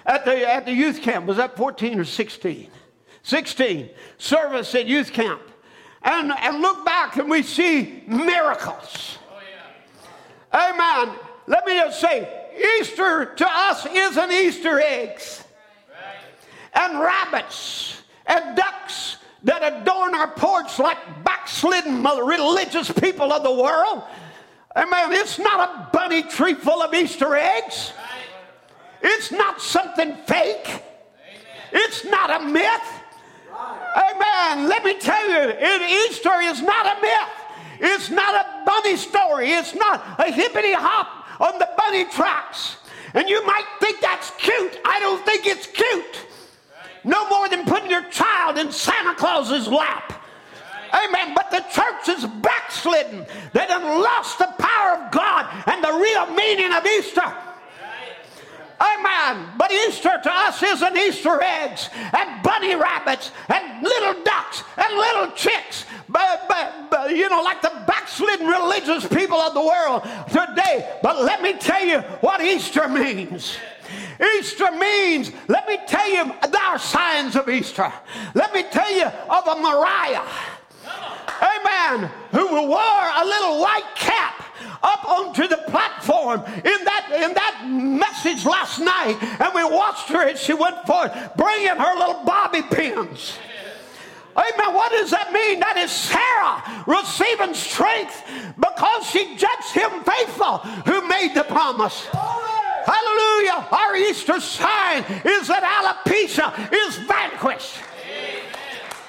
S1: at the, at the youth camp was that 14 or 16 16 service at youth camp and, and look back and we see miracles oh, yeah. amen let me just say, Easter to us isn't Easter eggs. and rabbits and ducks that adorn our porch like backslidden religious people of the world. Amen. It's not a bunny tree full of Easter eggs. It's not something fake. It's not a myth. Amen. Let me tell you, Easter is not a myth. It's not a bunny story. It's not a hippity hop on the bunny tracks. And you might think that's cute. I don't think it's cute. No more than putting your child in Santa Claus's lap. Amen. But the church is backslidden. They done lost the power of God and the real meaning of Easter. Amen. But Easter to us isn't Easter eggs and bunny rabbits and little ducks and little chicks. But, but, but, you know, like the backslidden religious people of the world today. But let me tell you what Easter means. Easter means, let me tell you, there are signs of Easter. Let me tell you of a Mariah. Amen. Who wore a little white cap up onto the platform in that in that message last night, and we watched her as she went forth, bringing her little bobby pins. Amen. What does that mean? That is Sarah receiving strength because she judged him faithful who made the promise. Hallelujah. Our Easter sign is that alopecia is vanquished.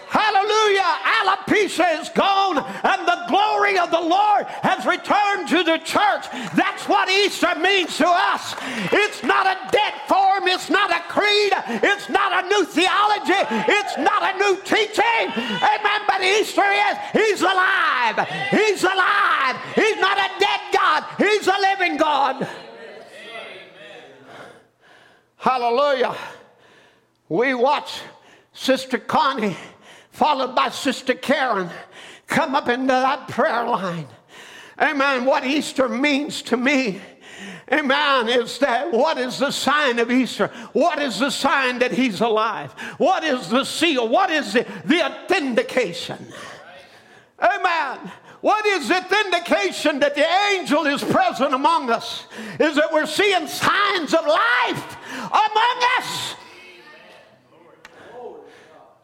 S1: Hallelujah. Alopecia is gone and glory of the Lord has returned to the church. That's what Easter means to us. It's not a dead form. It's not a creed. It's not a new theology. It's not a new teaching. Amen. But Easter is He's alive. He's alive. He's not a dead God. He's a living God. Hallelujah. We watch Sister Connie followed by Sister Karen, come up into that prayer line. Amen. What Easter means to me. Amen. Is that what is the sign of Easter? What is the sign that he's alive? What is the seal? What is the, the authentication? Amen. What is the authentication that the angel is present among us? Is that we're seeing signs of life among us.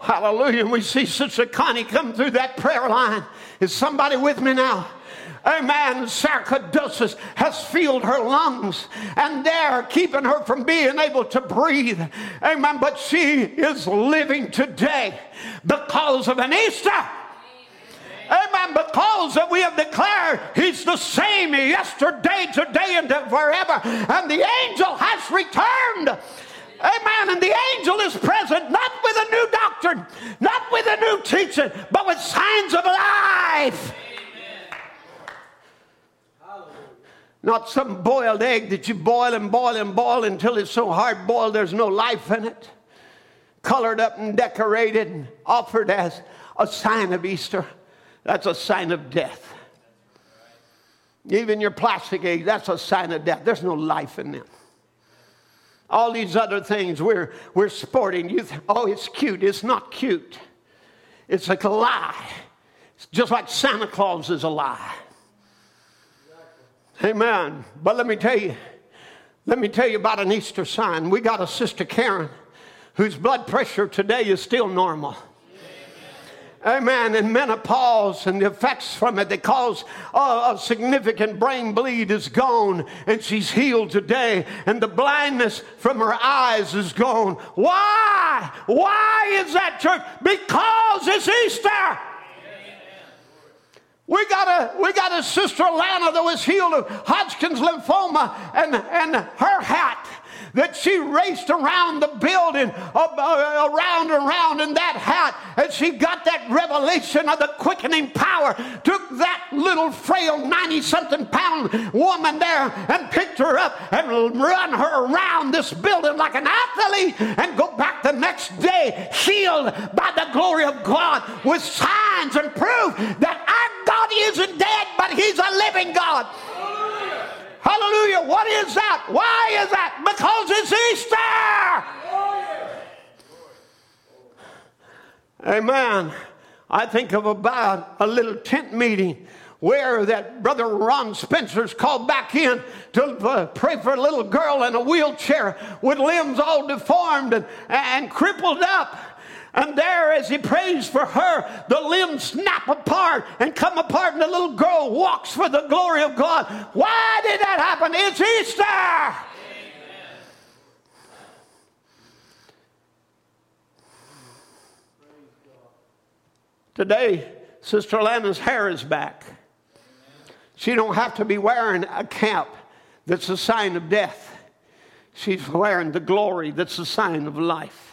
S1: Hallelujah. We see Sister Connie come through that prayer line. Is somebody with me now? Amen. Sarcoidosis has filled her lungs and they're keeping her from being able to breathe. Amen. But she is living today because of an Easter. Amen. Because that we have declared He's the same yesterday, today, and forever. And the angel has returned. Amen. And the angel is present, not with a new doctrine, not with a new teaching, but with signs of life. Not some boiled egg that you boil and boil and boil until it's so hard boiled there's no life in it. Colored up and decorated and offered as a sign of Easter. That's a sign of death. Even your plastic egg, that's a sign of death. There's no life in them. All these other things we're, we're sporting. You oh, it's cute. It's not cute. It's like a lie. It's just like Santa Claus is a lie. Amen. But let me tell you, let me tell you about an Easter sign. We got a sister Karen whose blood pressure today is still normal. Amen. And menopause and the effects from it that cause a, a, significant brain bleed is gone and she's healed today. And the blindness from her eyes is gone. Why? Why is that, church? Because it's Easter. We got a we got a sister Lana that was healed of Hodgkin's lymphoma, and and her hat that she raced around the building, uh, around around in that hat, and she got that revelation of the quickening power. Took that little frail 90 something pound woman there and picked her up and run her around this building like an athlete and go back the next day healed by the glory of God with signs and proof that our God isn't dead, but He's a living God. Hallelujah. What is that? Why is that? Because it's Easter. Amen. I think of about a little tent meeting where that brother Ron Spencer's called back in to uh, pray for a little girl in a wheelchair with limbs all deformed and, and crippled up. And there, as he prays for her, the limbs snap apart and come apart, and the little girl walks for the glory of God. Why did that happen? It's Easter. Today, Sister Lana's hair is back. She don't have to be wearing a cap that's a sign of death. She's wearing the glory that's a sign of life.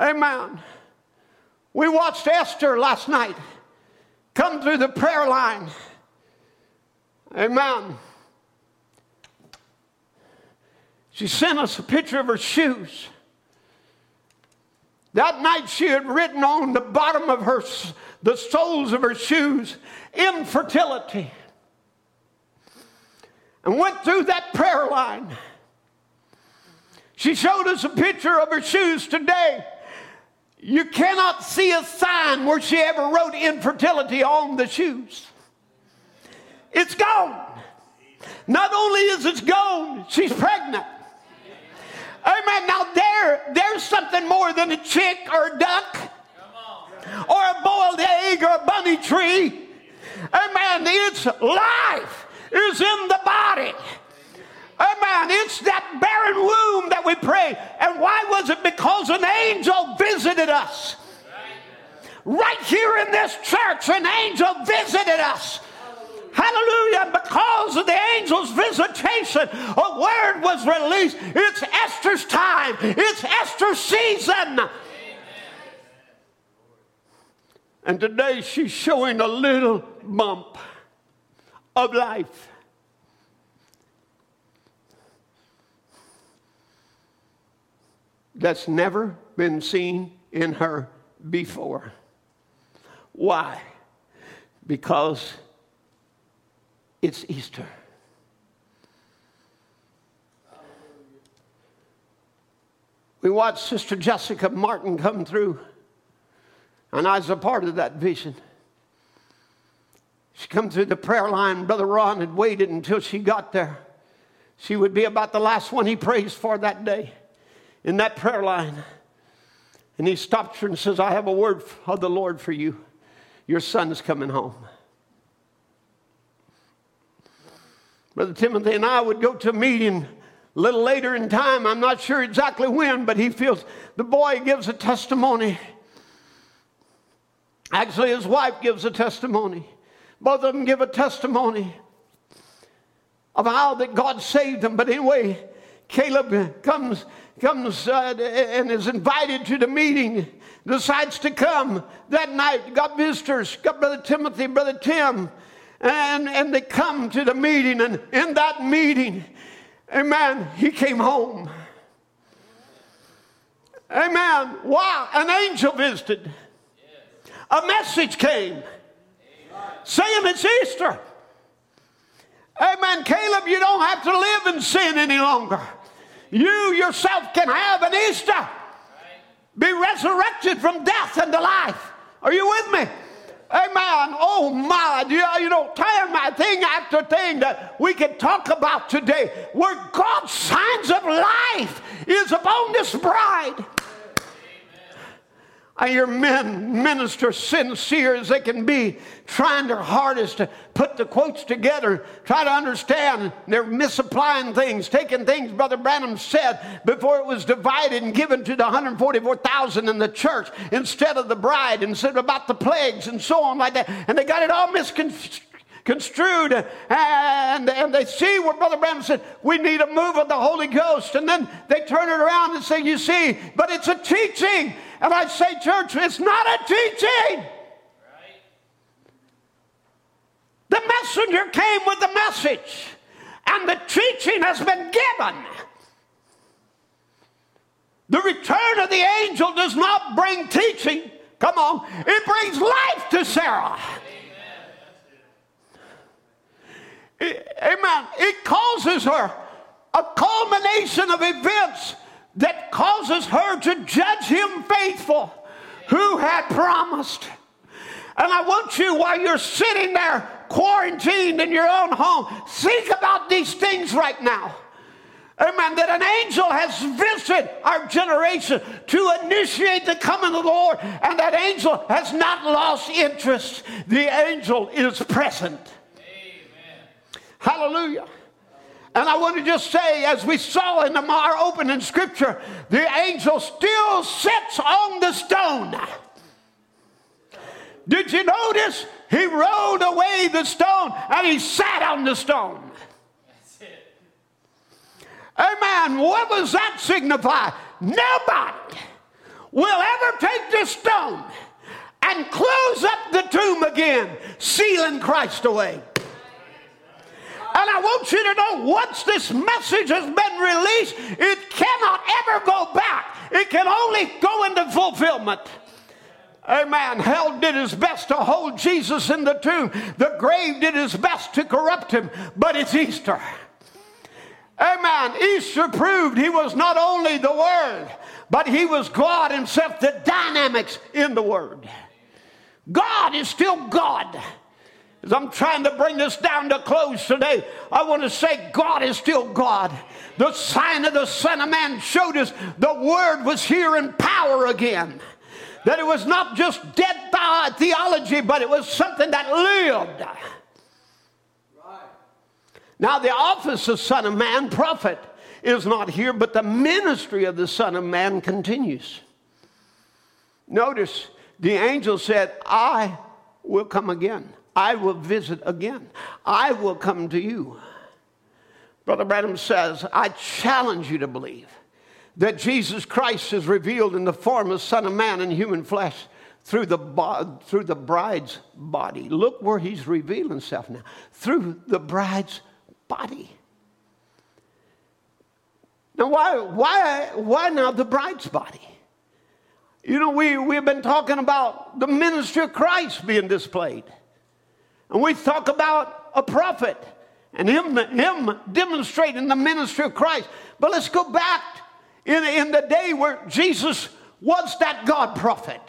S1: Amen. We watched Esther last night come through the prayer line. Amen. She sent us a picture of her shoes. That night she had written on the bottom of her the soles of her shoes, infertility. And went through that prayer line. She showed us a picture of her shoes today. You cannot see a sign where she ever wrote infertility on the shoes. It's gone. Not only is it gone, she's pregnant. Amen. Now there, there's something more than a chick or a duck or a boiled egg or a bunny tree. Amen. It's life is in the body. Amen. It's that barren womb that we pray. And why was it? Because an angel visited us. Right here in this church, an angel visited us. Hallelujah. Because of the angel's visitation, a word was released. It's Esther's time, it's Esther's season. And today she's showing a little bump of life. That's never been seen in her before. Why? Because it's Easter. We watched Sister Jessica Martin come through and I was a part of that vision. She come through the prayer line. Brother Ron had waited until she got there. She would be about the last one he prays for that day in that prayer line. And he stops her and says, I have a word of the Lord for you. Your son's coming home. Brother Timothy and I would go to a meeting a little later in time. I'm not sure exactly when, but he feels the boy gives a testimony. Actually, his wife gives a testimony. Both of them give a testimony of how that God saved them. But anyway, Caleb comes, comes uh, and is invited to the meeting, decides to come that night. Got visitors, got Brother Timothy, Brother Tim, and, and they come to the meeting. And in that meeting, amen, he came home. Amen. Wow, an angel visited a message came saying it's Easter. Amen. Caleb, you don't have to live in sin any longer. You yourself can have an Easter. Be resurrected from death into life. Are you with me? Amen. Oh my, you know, time thing after thing that we can talk about today, where God's signs of life is upon this bride. Hear men minister sincere as they can be, trying their hardest to put the quotes together, try to understand. They're misapplying things, taking things Brother Branham said before it was divided and given to the 144,000 in the church instead of the bride, instead about the plagues and so on like that. And they got it all misconstrued construed and, and they see what Brother Branham said, we need a move of the Holy Ghost. And then they turn it around and say, you see, but it's a teaching. And I say, church, it's not a teaching. The messenger came with the message, and the teaching has been given. The return of the angel does not bring teaching. Come on, it brings life to Sarah. amen. It causes her a culmination of events that causes her to judge him faithful who had promised. And I want you, while you're sitting there quarantined in your own home, think about these things right now. Amen. That an angel has visited our generation to initiate the coming of the Lord, and that angel has not lost interest. The angel is present. Amen. Hallelujah. And I want to just say, as we saw in our opening scripture, the angel still sits on the stone. Did you notice? He rolled away the stone and he sat on the stone. That's it. Amen. What does that signify? Nobody will ever take this stone and close up the tomb again, sealing Christ away. And I want you to know once this message has been released, it cannot ever go back. It can only go into fulfillment. Amen. Hell did his best to hold Jesus in the tomb. The grave did his best to corrupt him, but it's Easter. Amen. Easter proved he was not only the Word, but he was God himself, the dynamics in the Word. God is still God. As I'm trying to bring this down to close today, I want to say God is still God. The sign of the Son of Man showed us the Word was here in power again. That it was not just dead theology, but it was something that lived. Right. Now, the office of Son of Man, prophet, is not here, but the ministry of the Son of Man continues. Notice the angel said, I will come again. I will visit again. I will come to you. Brother Branham says, I challenge you to believe that Jesus Christ is revealed in the form of Son of Man in human flesh through the, bo- through the bride's body. Look where he's revealing himself now. Through the bride's body. Now, why, why, why now the bride's body? You know, we, we've been talking about the ministry of Christ being displayed. And we talk about a prophet and him, him demonstrating the ministry of Christ. But let's go back in, in the day where Jesus was that God prophet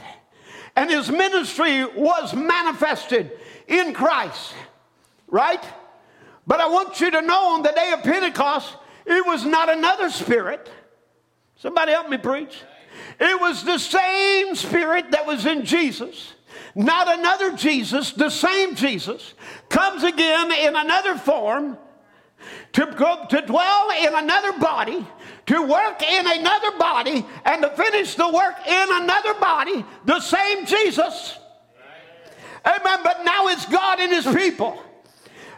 S1: and his ministry was manifested in Christ, right? But I want you to know on the day of Pentecost, it was not another spirit. Somebody help me preach. It was the same spirit that was in Jesus not another Jesus, the same Jesus, comes again in another form to, go, to dwell in another body, to work in another body, and to finish the work in another body, the same Jesus. Amen. But now it's God and His people.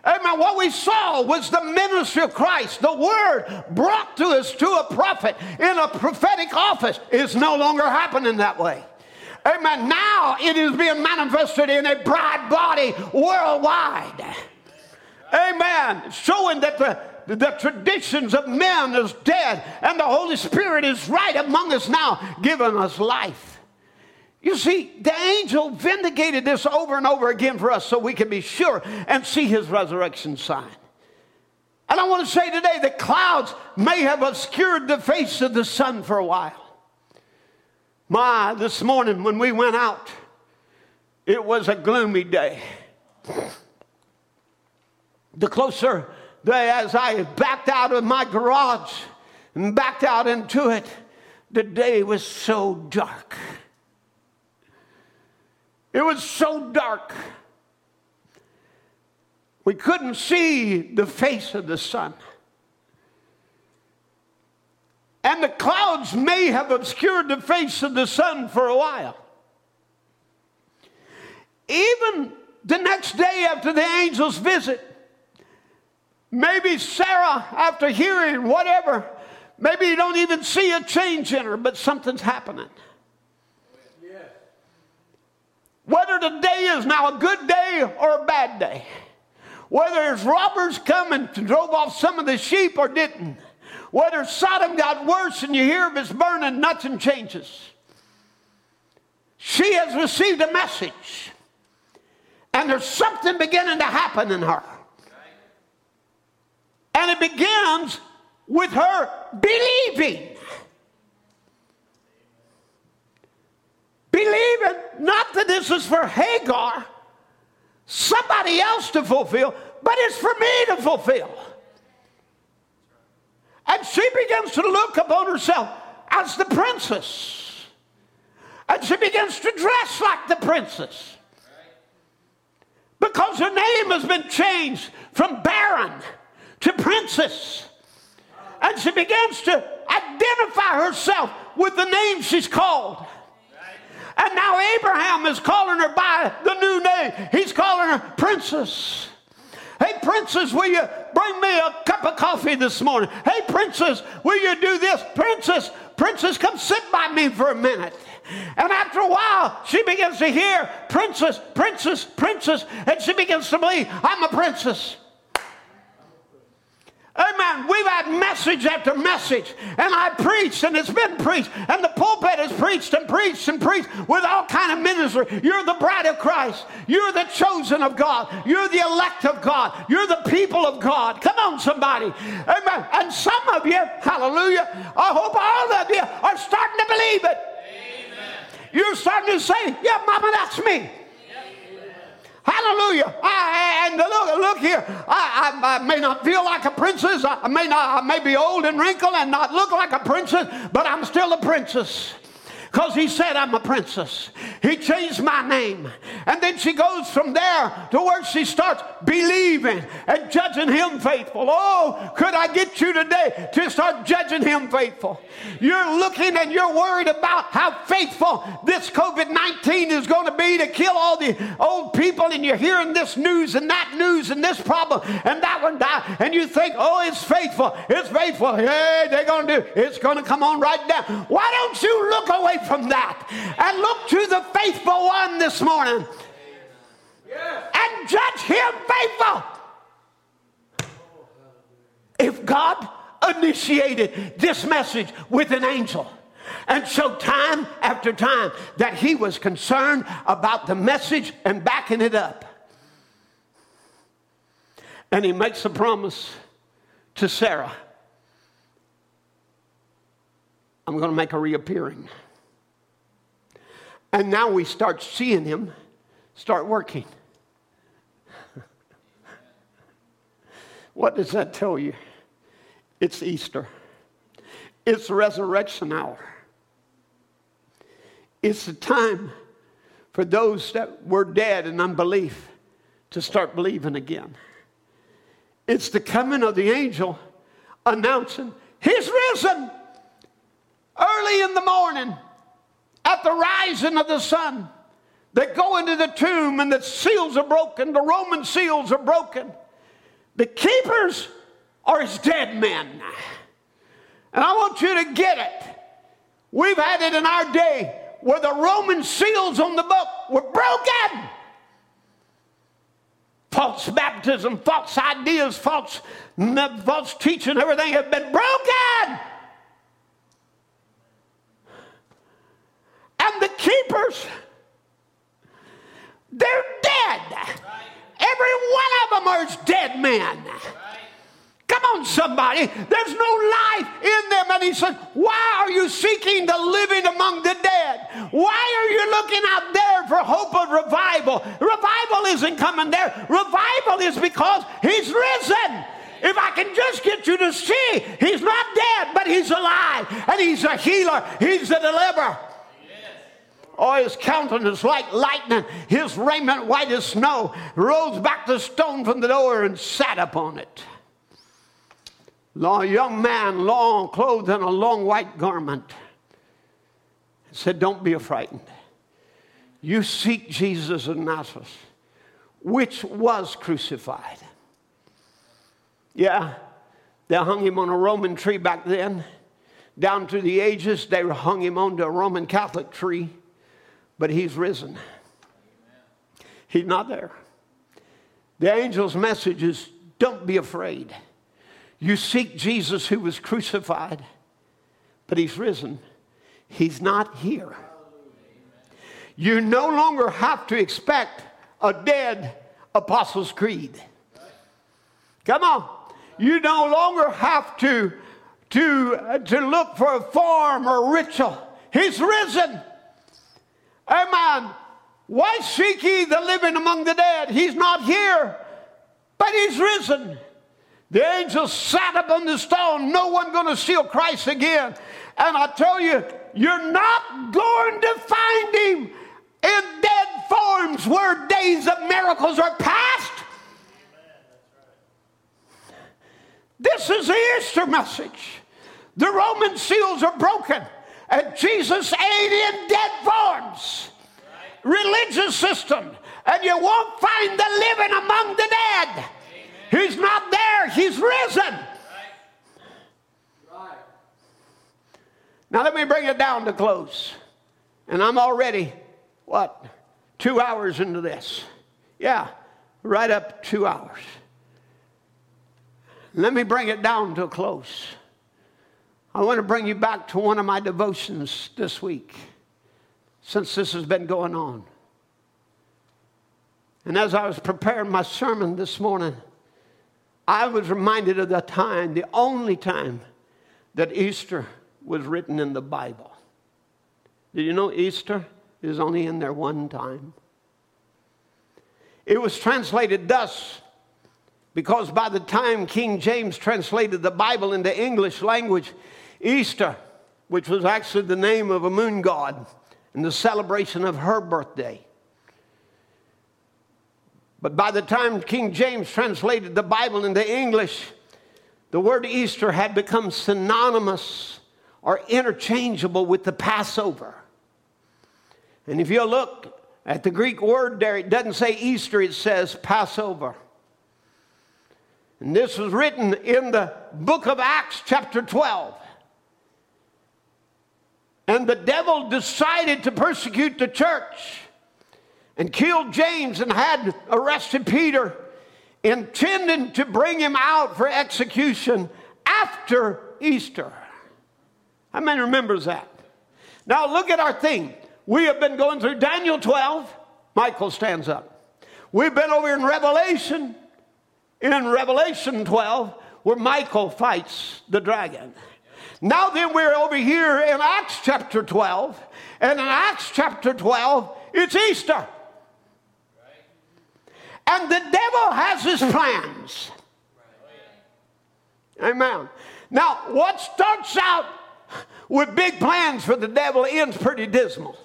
S1: Amen. What we saw was the ministry of Christ. The word brought to us to a prophet in a prophetic office is no longer happening that way. Amen. Now it is being manifested in a bride body worldwide. Amen. Showing that the, the traditions of men is dead and the Holy Spirit is right among us now, giving us life. You see, the angel vindicated this over and over again for us so we can be sure and see his resurrection sign. And I want to say today the clouds may have obscured the face of the sun for a while. My, this morning when we went out, it was a gloomy day. The closer they, as I backed out of my garage and backed out into it, the day was so dark. It was so dark. We couldn't see the face of the sun. And the clouds may have obscured the face of the sun for a while. Even the next day after the angel's visit, maybe Sarah, after hearing whatever, maybe you don't even see a change in her, but something's happening. Whether the day is now a good day or a bad day, whether it's robbers come and drove off some of the sheep or didn't whether Sodom got worse and you hear of its burning, nothing changes. She has received a message, and there's something beginning to happen in her. And it begins with her believing. believing not that this is for Hagar, somebody else to fulfill, but it's for me to fulfill. And she begins to look upon herself as the princess. And she begins to dress like the princess. Because her name has been changed from barren to princess. And she begins to identify herself with the name she's called. And now Abraham is calling her by the new name. He's calling her princess. Hey, princess, will you bring me a cup of coffee this morning? Hey, princess, will you do this? Princess, princess, come sit by me for a minute. And after a while, she begins to hear princess, princess, princess, and she begins to believe, I'm a princess. Amen. We've had message after message, and I preached, and it's been preached, and the pulpit has preached and preached and preached with all kind of ministry. You're the bride of Christ. You're the chosen of God. You're the elect of God. You're the people of God. Come on, somebody. Amen. And some of you, hallelujah, I hope all of you are starting to believe it. Amen. You're starting to say, yeah, mama, that's me. Hallelujah. I, and look, look here. I, I, I, may not feel like a princess. I may not, I may be old and wrinkled and not look like a princess, but I'm still a princess because he said I'm a princess. He changed my name. And then she goes from there to where she starts believing and judging him faithful. Oh, could I get you today to start judging him faithful? You're looking and you're worried about how faithful this COVID 19 is going to be to kill all the old people, and you're hearing this news and that news and this problem and that one die, and you think, oh, it's faithful, it's faithful. Hey, they're going to do it's going to come on right down. Why don't you look away from that and look to the faithful one this morning and judge him faithful. If God initiated this message with an angel and showed time after time that he was concerned about the message and backing it up. And he makes a promise to Sarah I'm going to make a reappearing. And now we start seeing him start working. what does that tell you? It's Easter, it's resurrection hour. It's the time for those that were dead in unbelief to start believing again. It's the coming of the angel announcing, He's risen early in the morning at the rising of the sun. They go into the tomb and the seals are broken, the Roman seals are broken. The keepers are his dead men. And I want you to get it. We've had it in our day where the Roman seals on the book were broken. False baptism, false ideas, false, false teaching, everything have been broken. and the keepers, they're dead. Every one of them are dead men. Come on, somebody. There's no life in them. And he said, Why are you seeking the living among the dead? Why are you looking out there for hope of revival? Revival isn't coming there. Revival is because he's risen. If I can just get you to see, he's not dead, but he's alive. And he's a healer, he's a deliverer. Oh, his countenance like lightning, his raiment white as snow, rose back the stone from the door and sat upon it. A young man, long clothed in a long white garment, said, Don't be frightened. You seek Jesus of Nazareth, which was crucified. Yeah, they hung him on a Roman tree back then. Down through the ages, they hung him onto a Roman Catholic tree but he's risen. He's not there. The angel's message is don't be afraid. You seek Jesus who was crucified, but he's risen. He's not here. You no longer have to expect a dead Apostles' Creed. Come on. You no longer have to, to, uh, to look for a form or ritual. He's risen. Amen. Why seek ye the living among the dead? He's not here, but he's risen. The angels sat upon the stone. No one going to steal Christ again. And I tell you, you're not going to find him in dead forms where days of miracles are past. This is the Easter message. The Roman seals are broken, and Jesus ate in dead forms. Religious system, and you won't find the living among the dead. He's not there, he's risen. Now, let me bring it down to close. And I'm already, what, two hours into this? Yeah, right up two hours. Let me bring it down to a close. I want to bring you back to one of my devotions this week, since this has been going on. And as I was preparing my sermon this morning, I was reminded of the time, the only time that Easter was written in the Bible. Did you know Easter is only in there one time? It was translated thus because by the time King James translated the Bible into English language, Easter, which was actually the name of a moon god and the celebration of her birthday. But by the time King James translated the Bible into English, the word Easter had become synonymous or interchangeable with the Passover. And if you look at the Greek word there, it doesn't say Easter, it says Passover. And this was written in the book of Acts, chapter 12. And the devil decided to persecute the church and killed James and had arrested Peter, intending to bring him out for execution after Easter. How many remembers that? Now look at our thing. We have been going through Daniel 12. Michael stands up. We've been over in Revelation, in Revelation 12, where Michael fights the dragon. Now then, we're over here in Acts chapter 12, and in Acts chapter 12, it's Easter. And the devil has his plans. Amen. Now, what starts out with big plans for the devil ends pretty dismal.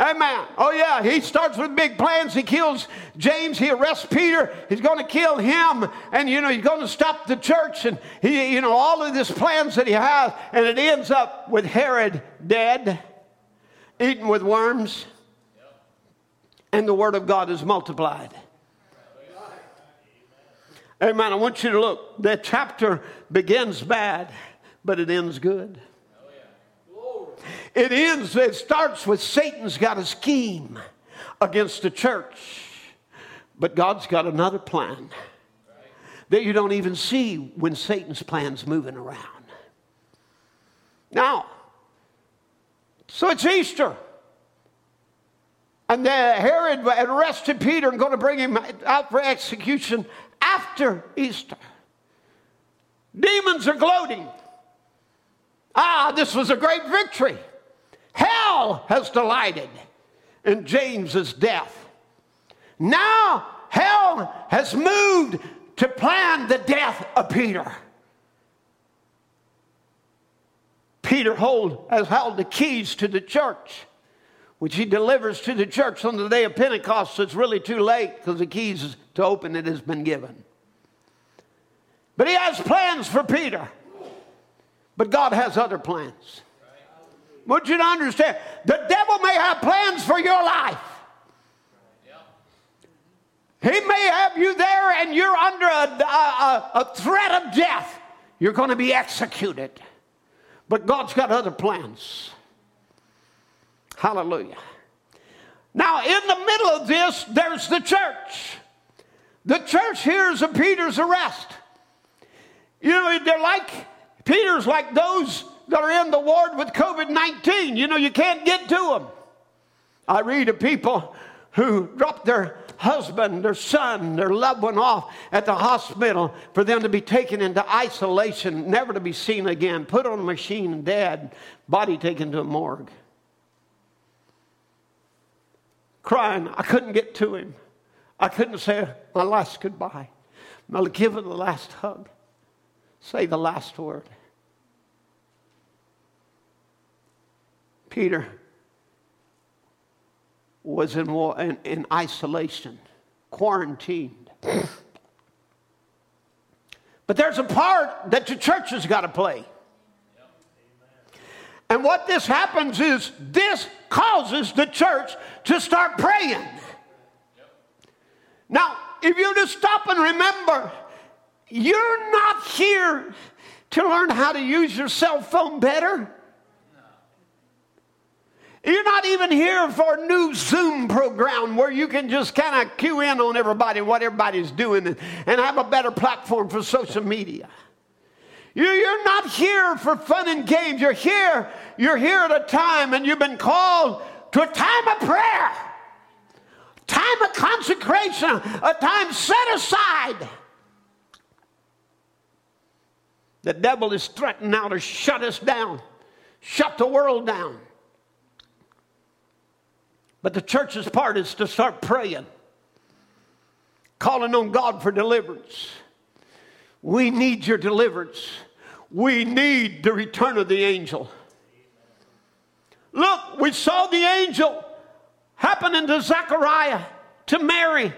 S1: Amen. Oh, yeah, he starts with big plans. He kills James. He arrests Peter. He's going to kill him. And, you know, he's going to stop the church. And, he, you know, all of these plans that he has. And it ends up with Herod dead, eaten with worms. And the word of God is multiplied. Amen. I want you to look. That chapter begins bad but it ends good. It ends, it starts with Satan's got a scheme against the church, but God's got another plan that you don't even see when Satan's plan's moving around. Now, so it's Easter. And Herod had arrested Peter and going to bring him out for execution after Easter. Demons are gloating. Ah, this was a great victory. Hell has delighted in James's death. Now, hell has moved to plan the death of Peter. Peter hold, has held the keys to the church, which he delivers to the church on the day of Pentecost. So it's really too late because the keys to open it has been given. But he has plans for Peter. But God has other plans. Want you understand the devil may have plans for your life. He may have you there and you're under a, a, a threat of death. You're going to be executed. But God's got other plans. Hallelujah. Now, in the middle of this, there's the church. The church hears of Peter's arrest. You know, they're like Peter's like those that are in the ward with COVID 19. You know, you can't get to them. I read of people who dropped their husband, their son, their loved one off at the hospital for them to be taken into isolation, never to be seen again, put on a machine, and dead, body taken to a morgue. crying. I couldn't get to him. I couldn't say my last goodbye. I'll give him the last hug. Say the last word. Peter was in, in, in isolation, quarantined. But there's a part that the church has got to play. And what this happens is this causes the church to start praying. Now, if you just stop and remember, you're not here to learn how to use your cell phone better. You're not even here for a new Zoom program where you can just kind of cue in on everybody, what everybody's doing, and, and have a better platform for social media. You're not here for fun and games. You're here, you're here at a time, and you've been called to a time of prayer, time of consecration, a time set aside. The devil is threatening now to shut us down, shut the world down. But the church's part is to start praying, calling on God for deliverance. We need your deliverance. We need the return of the angel. Look, we saw the angel happening to Zechariah, to Mary.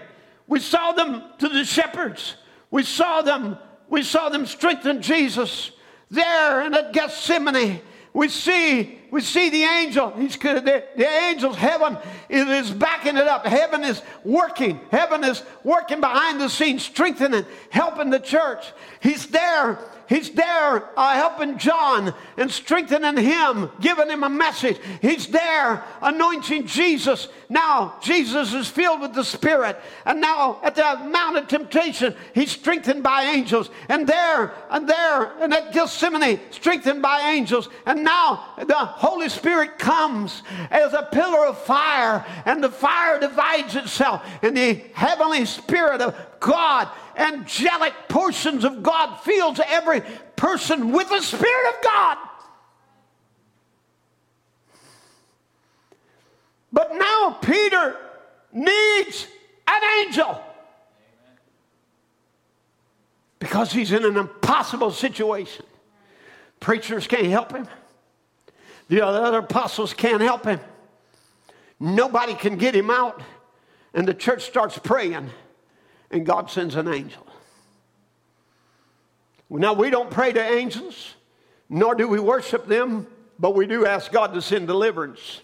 S1: We saw them to the shepherds. We saw them, we saw them strengthen Jesus there and at Gethsemane. We see we see the angel. He's the, the angel's heaven is backing it up. Heaven is working. Heaven is working behind the scenes, strengthening, helping the church. He's there He's there uh, helping John and strengthening him, giving him a message. He's there anointing Jesus. Now, Jesus is filled with the Spirit. And now, at the Mount of Temptation, he's strengthened by angels. And there, and there, and at Gethsemane, strengthened by angels. And now, the Holy Spirit comes as a pillar of fire, and the fire divides itself. And the heavenly Spirit of God angelic portions of God fills every person with the Spirit of God. But now Peter needs an angel because he's in an impossible situation. Preachers can't help him, the other apostles can't help him. Nobody can get him out. And the church starts praying and God sends an angel. Now, we don't pray to angels, nor do we worship them, but we do ask God to send deliverance.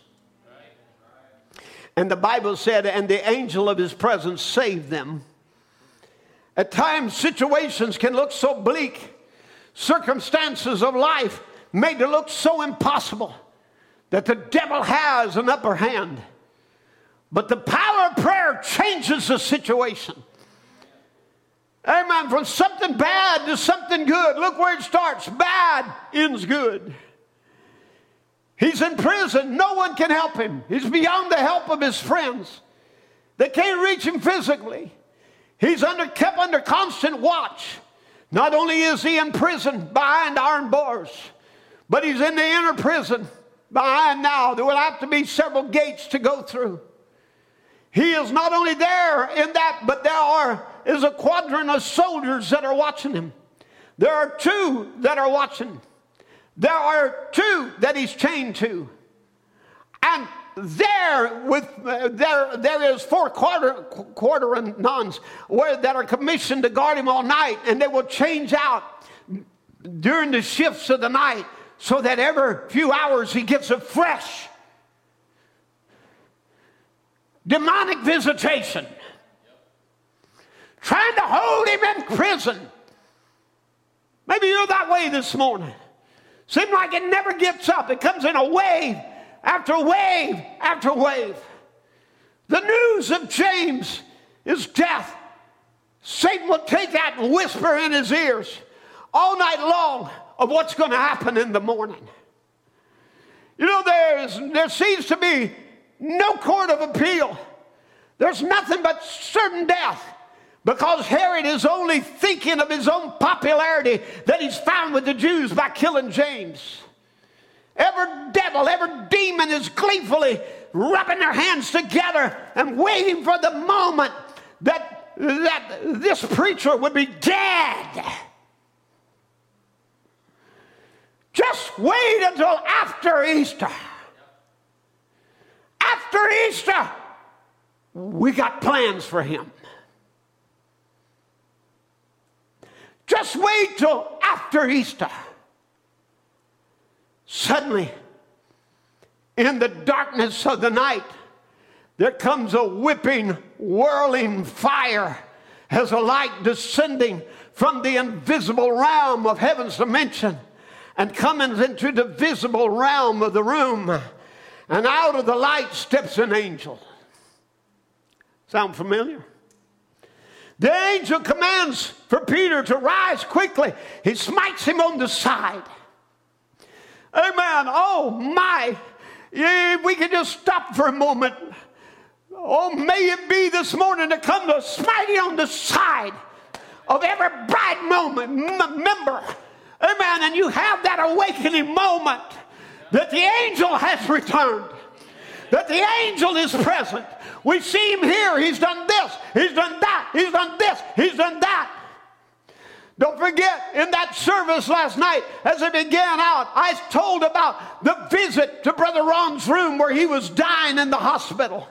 S1: And the Bible said, and the angel of his presence saved them. At times, situations can look so bleak, circumstances of life made to look so impossible that the devil has an upper hand. But the power of prayer changes the situation. Amen. From something bad to something good. Look where it starts. Bad ends good. He's in prison. No one can help him. He's beyond the help of his friends. They can't reach him physically. He's under, kept under constant watch. Not only is he in prison behind iron bars, but he's in the inner prison behind now. There will have to be several gates to go through. He is not only there in that, but there are is a quadrant of soldiers that are watching him. There are two that are watching. There are two that he's chained to. And there with uh, there there is four quarter quarter nuns where that are commissioned to guard him all night and they will change out during the shifts of the night so that every few hours he gets a fresh demonic visitation trying to hold him in prison. Maybe you're that way this morning. Seems like it never gets up. It comes in a wave after wave after wave. The news of James is death. Satan will take that and whisper in his ears all night long of what's going to happen in the morning. You know, there's, there seems to be no court of appeal. There's nothing but certain death. Because Herod is only thinking of his own popularity that he's found with the Jews by killing James. Every devil, every demon is gleefully rubbing their hands together and waiting for the moment that, that this preacher would be dead. Just wait until after Easter. After Easter, we got plans for him. Just wait till after Easter. Suddenly, in the darkness of the night, there comes a whipping, whirling fire as a light descending from the invisible realm of heaven's dimension and coming into the visible realm of the room. And out of the light steps an angel. Sound familiar? The angel commands for Peter to rise quickly. He smites him on the side. Amen. Oh my. We can just stop for a moment. Oh, may it be this morning to come to smite you on the side of every bright moment. Remember, amen, and you have that awakening moment that the angel has returned, that the angel is present. We see him here. He's done this, he's done that, he's done this, he's done that. Don't forget, in that service last night, as it began out, I told about the visit to Brother Ron's room where he was dying in the hospital.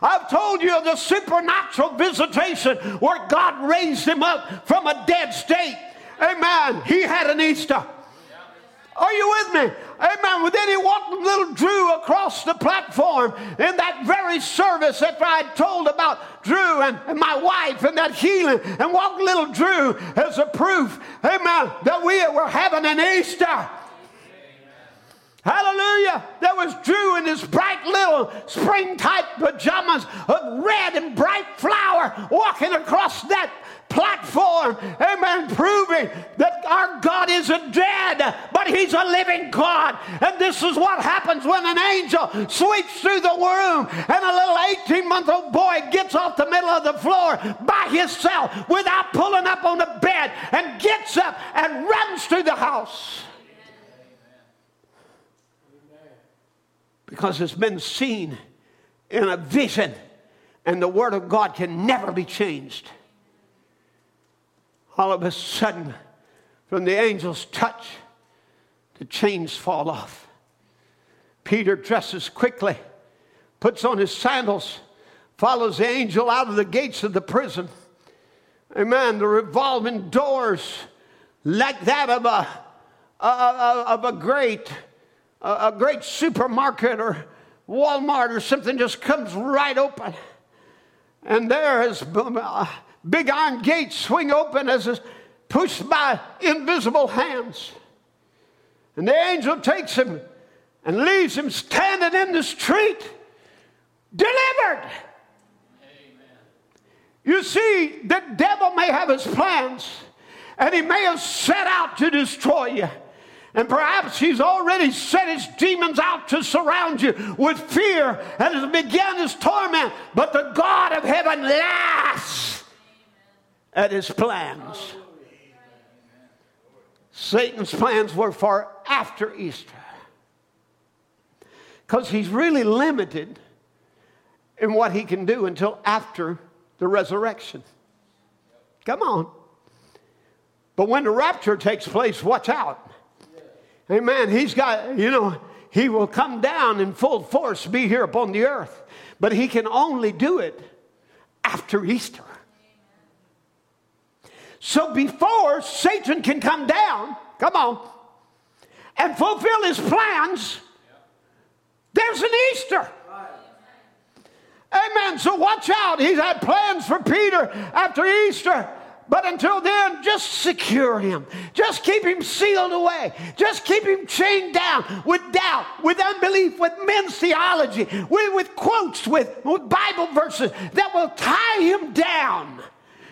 S1: I've told you of the supernatural visitation where God raised him up from a dead state. Amen. He had an Easter. Are you with me? Amen. Well, then he walked little Drew across the platform in that very service that I told about Drew and, and my wife and that healing, and walked little Drew as a proof, amen, that we were having an Easter. Hallelujah. There was Drew in his bright little spring type pajamas of red and bright flower walking across that platform, amen, proving that our God isn't dead, but He's a living God. And this is what happens when an angel sweeps through the room and a little 18 month old boy gets off the middle of the floor by himself without pulling up on the bed and gets up and runs through the house. Because it's been seen in a vision, and the Word of God can never be changed all of a sudden, from the angel's touch, the chains fall off. Peter dresses quickly, puts on his sandals, follows the angel out of the gates of the prison. Amen. The revolving doors, like that of a, of a great, a great supermarket or Walmart or something, just comes right open. And there is uh, big iron gates swing open as it's pushed by invisible hands. And the angel takes him and leaves him standing in the street, delivered. Amen. You see, the devil may have his plans, and he may have set out to destroy you. And perhaps he's already set his demons out to surround you with fear and has begun his torment. But the God of heaven laughs at his plans. Satan's plans were for after Easter. Because he's really limited in what he can do until after the resurrection. Come on. But when the rapture takes place, watch out. Amen. He's got, you know, he will come down in full force, be here upon the earth. But he can only do it after Easter. So before Satan can come down, come on, and fulfill his plans, there's an Easter. Amen. So watch out. He's had plans for Peter after Easter. But until then, just secure him. Just keep him sealed away. Just keep him chained down with doubt, with unbelief, with men's theology, with, with quotes, with, with Bible verses that will tie him down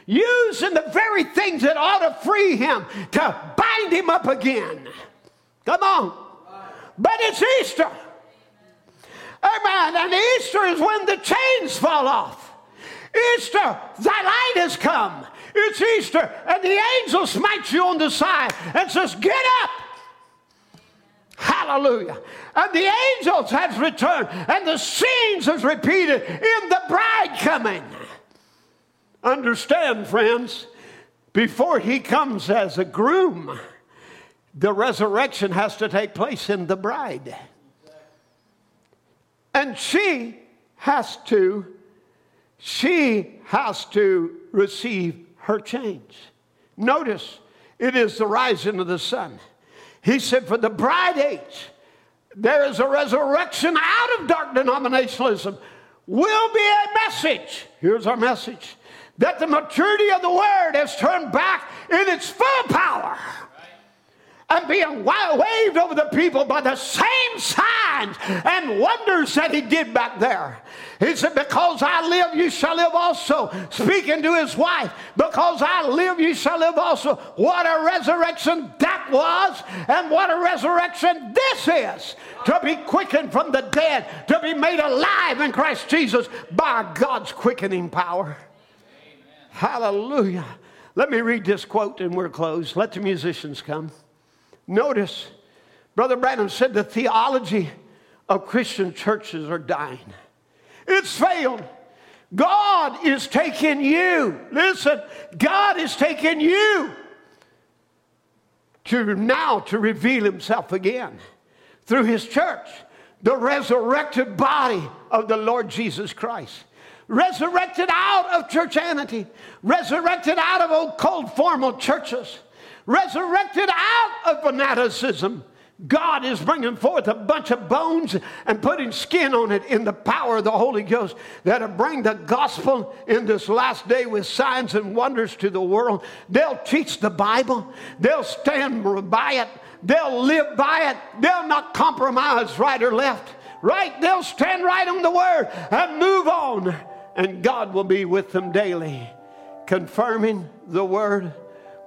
S1: using the very things that ought to free him to bind him up again. Come on. But it's Easter. Amen. And Easter is when the chains fall off. Easter, thy light has come. It's Easter, and the angel smites you on the side and says, Get up. Hallelujah. And the angels has returned, and the scenes is repeated in the bride coming. Understand, friends, before he comes as a groom, the resurrection has to take place in the bride. And she has to, she has to receive her change. Notice, it is the rising of the sun. He said, For the bride age, there is a resurrection out of dark denominationalism, will be a message. Here's our message that the maturity of the word has turned back in its full power and being waved over the people by the same signs and wonders that he did back there. He said, Because I live, you shall live also. Speaking to his wife, Because I live, you shall live also. What a resurrection that was, and what a resurrection this is. To be quickened from the dead, to be made alive in Christ Jesus by God's quickening power. Hallelujah. Let me read this quote and we're closed. Let the musicians come. Notice, Brother Branham said the theology of Christian churches are dying. It's failed. God is taking you. Listen, God is taking you to now to reveal himself again through his church, the resurrected body of the Lord Jesus Christ. Resurrected out of churchanity, resurrected out of old cold formal churches resurrected out of fanaticism. God is bringing forth a bunch of bones and putting skin on it in the power of the Holy Ghost that'll bring the gospel in this last day with signs and wonders to the world. They'll teach the Bible, they'll stand by it, they'll live by it, they'll not compromise right or left. Right? They'll stand right on the word and move on, and God will be with them daily, confirming the word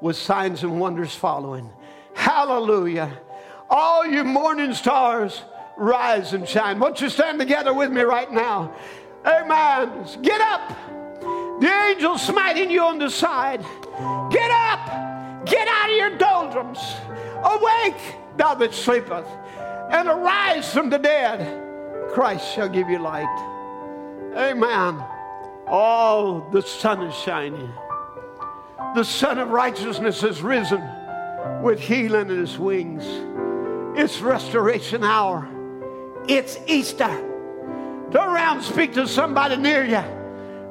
S1: with signs and wonders following. Hallelujah. All you morning stars, rise and shine. Won't you stand together with me right now? Amen. Get up. The angel's smiting you on the side. Get up. Get out of your doldrums. Awake, thou that sleepeth, and arise from the dead. Christ shall give you light. Amen. Oh, the sun is shining. The Son of Righteousness has risen with healing in his wings. It's restoration hour. It's Easter. Turn around, speak to somebody near you.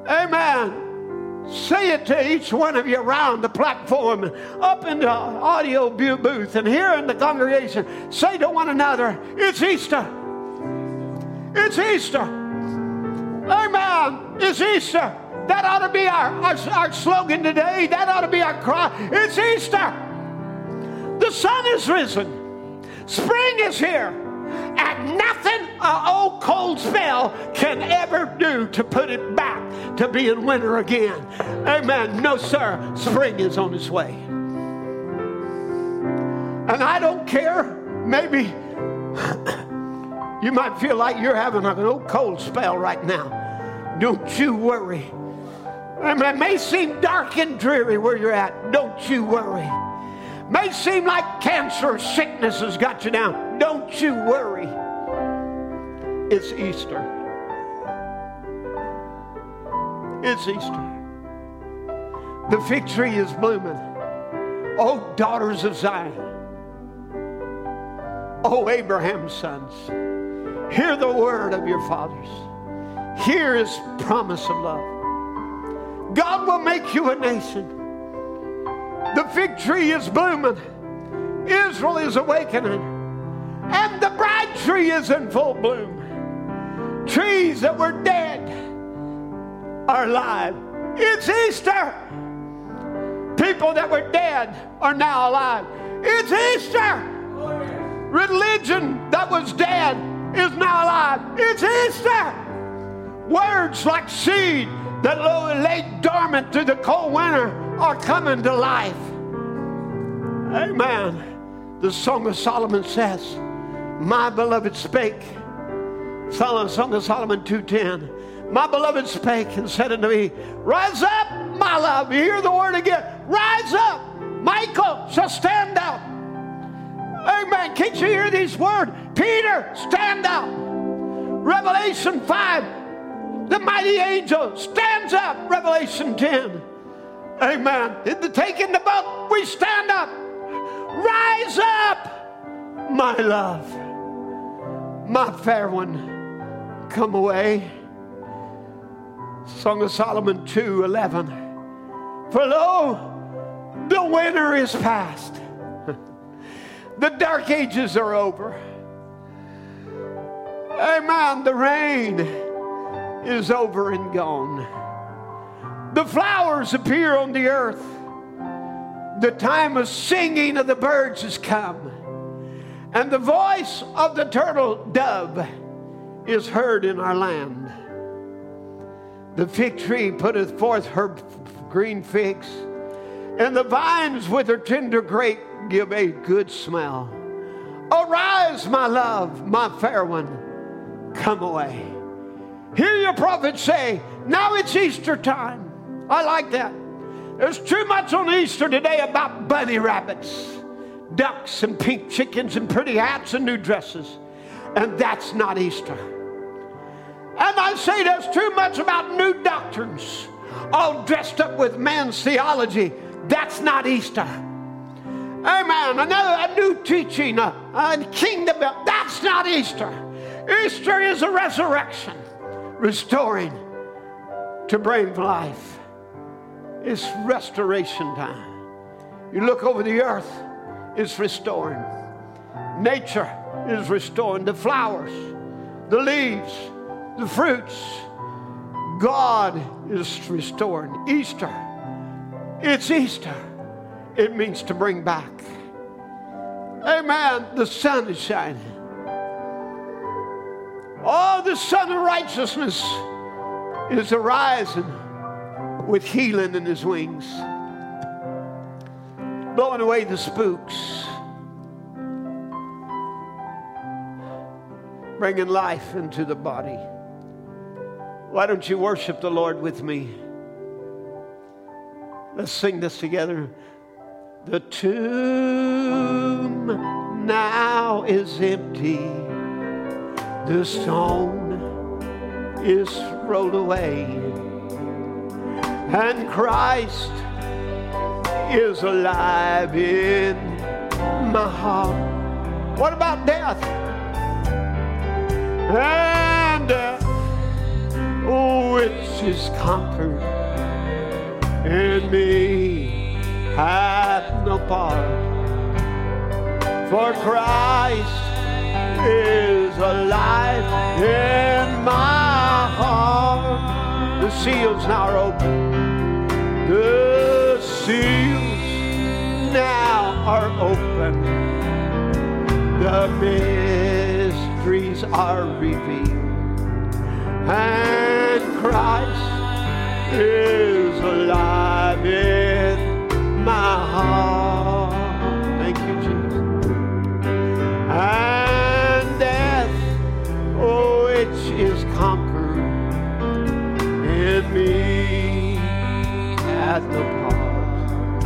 S1: Amen. Say it to each one of you around the platform, up in the audio booth, and here in the congregation. Say to one another, It's Easter. It's Easter. Amen. It's Easter. That ought to be our, our, our slogan today. That ought to be our cry. It's Easter. The sun is risen. Spring is here. And nothing an old cold spell can ever do to put it back to being winter again. Amen. No, sir. Spring is on its way. And I don't care. Maybe you might feel like you're having an old cold spell right now. Don't you worry. And it may seem dark and dreary where you're at. Don't you worry. May seem like cancer or sickness has got you down. Don't you worry. It's Easter. It's Easter. The fig tree is blooming. Oh, daughters of Zion. Oh, Abraham's sons. Hear the word of your fathers. Hear his promise of love. God will make you a nation. The fig tree is blooming. Israel is awakening. And the bride tree is in full bloom. Trees that were dead are alive. It's Easter. People that were dead are now alive. It's Easter. Religion that was dead is now alive. It's Easter. Words like seed that lay dormant through the cold winter are coming to life. Amen. The Song of Solomon says, My beloved spake. Song of Solomon 2.10. My beloved spake and said unto me, Rise up, my love. You hear the word again. Rise up. Michael shall stand out. Amen. Can't you hear these words? Peter, stand up. Revelation 5, the mighty angel stands up. Revelation 10. Amen. In the taking the boat, we stand up. Rise up, my love, my fair one. Come away. Song of Solomon 2 11. For lo, the winter is past, the dark ages are over. Amen. The rain is over and gone. The flowers appear on the earth. The time of singing of the birds has come. And the voice of the turtle dove is heard in our land. The fig tree putteth forth her green figs, and the vines with their tender grape give a good smell. Arise, my love, my fair one, come away. Hear your prophet say, Now it's Easter time. I like that. There's too much on Easter today about bunny rabbits, ducks, and pink chickens, and pretty hats and new dresses. And that's not Easter. And I say there's too much about new doctrines, all dressed up with man's theology. That's not Easter. Amen. Another a new teaching, uh, a, a kingdom. That's not Easter. Easter is a resurrection, restoring to bring life. It's restoration time. You look over the earth, it's restoring. Nature is restoring. The flowers, the leaves, the fruits. God is restoring. Easter. It's Easter. It means to bring back. Amen. The sun is shining. Oh, the sun of righteousness is arising with healing in his wings, blowing away the spooks, bringing life into the body. Why don't you worship the Lord with me? Let's sing this together. The tomb now is empty, the stone is rolled away and Christ is alive in my heart. What about death? And death, oh, it is conquered in me, hath no part. For Christ is alive in my heart. The seals now are open. The seals now are open. The mysteries are revealed. And Christ is alive in my heart. Thank you, Jesus. And death, oh, conquered in me at the part.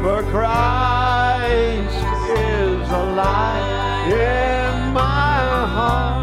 S1: For Christ is alive in my heart.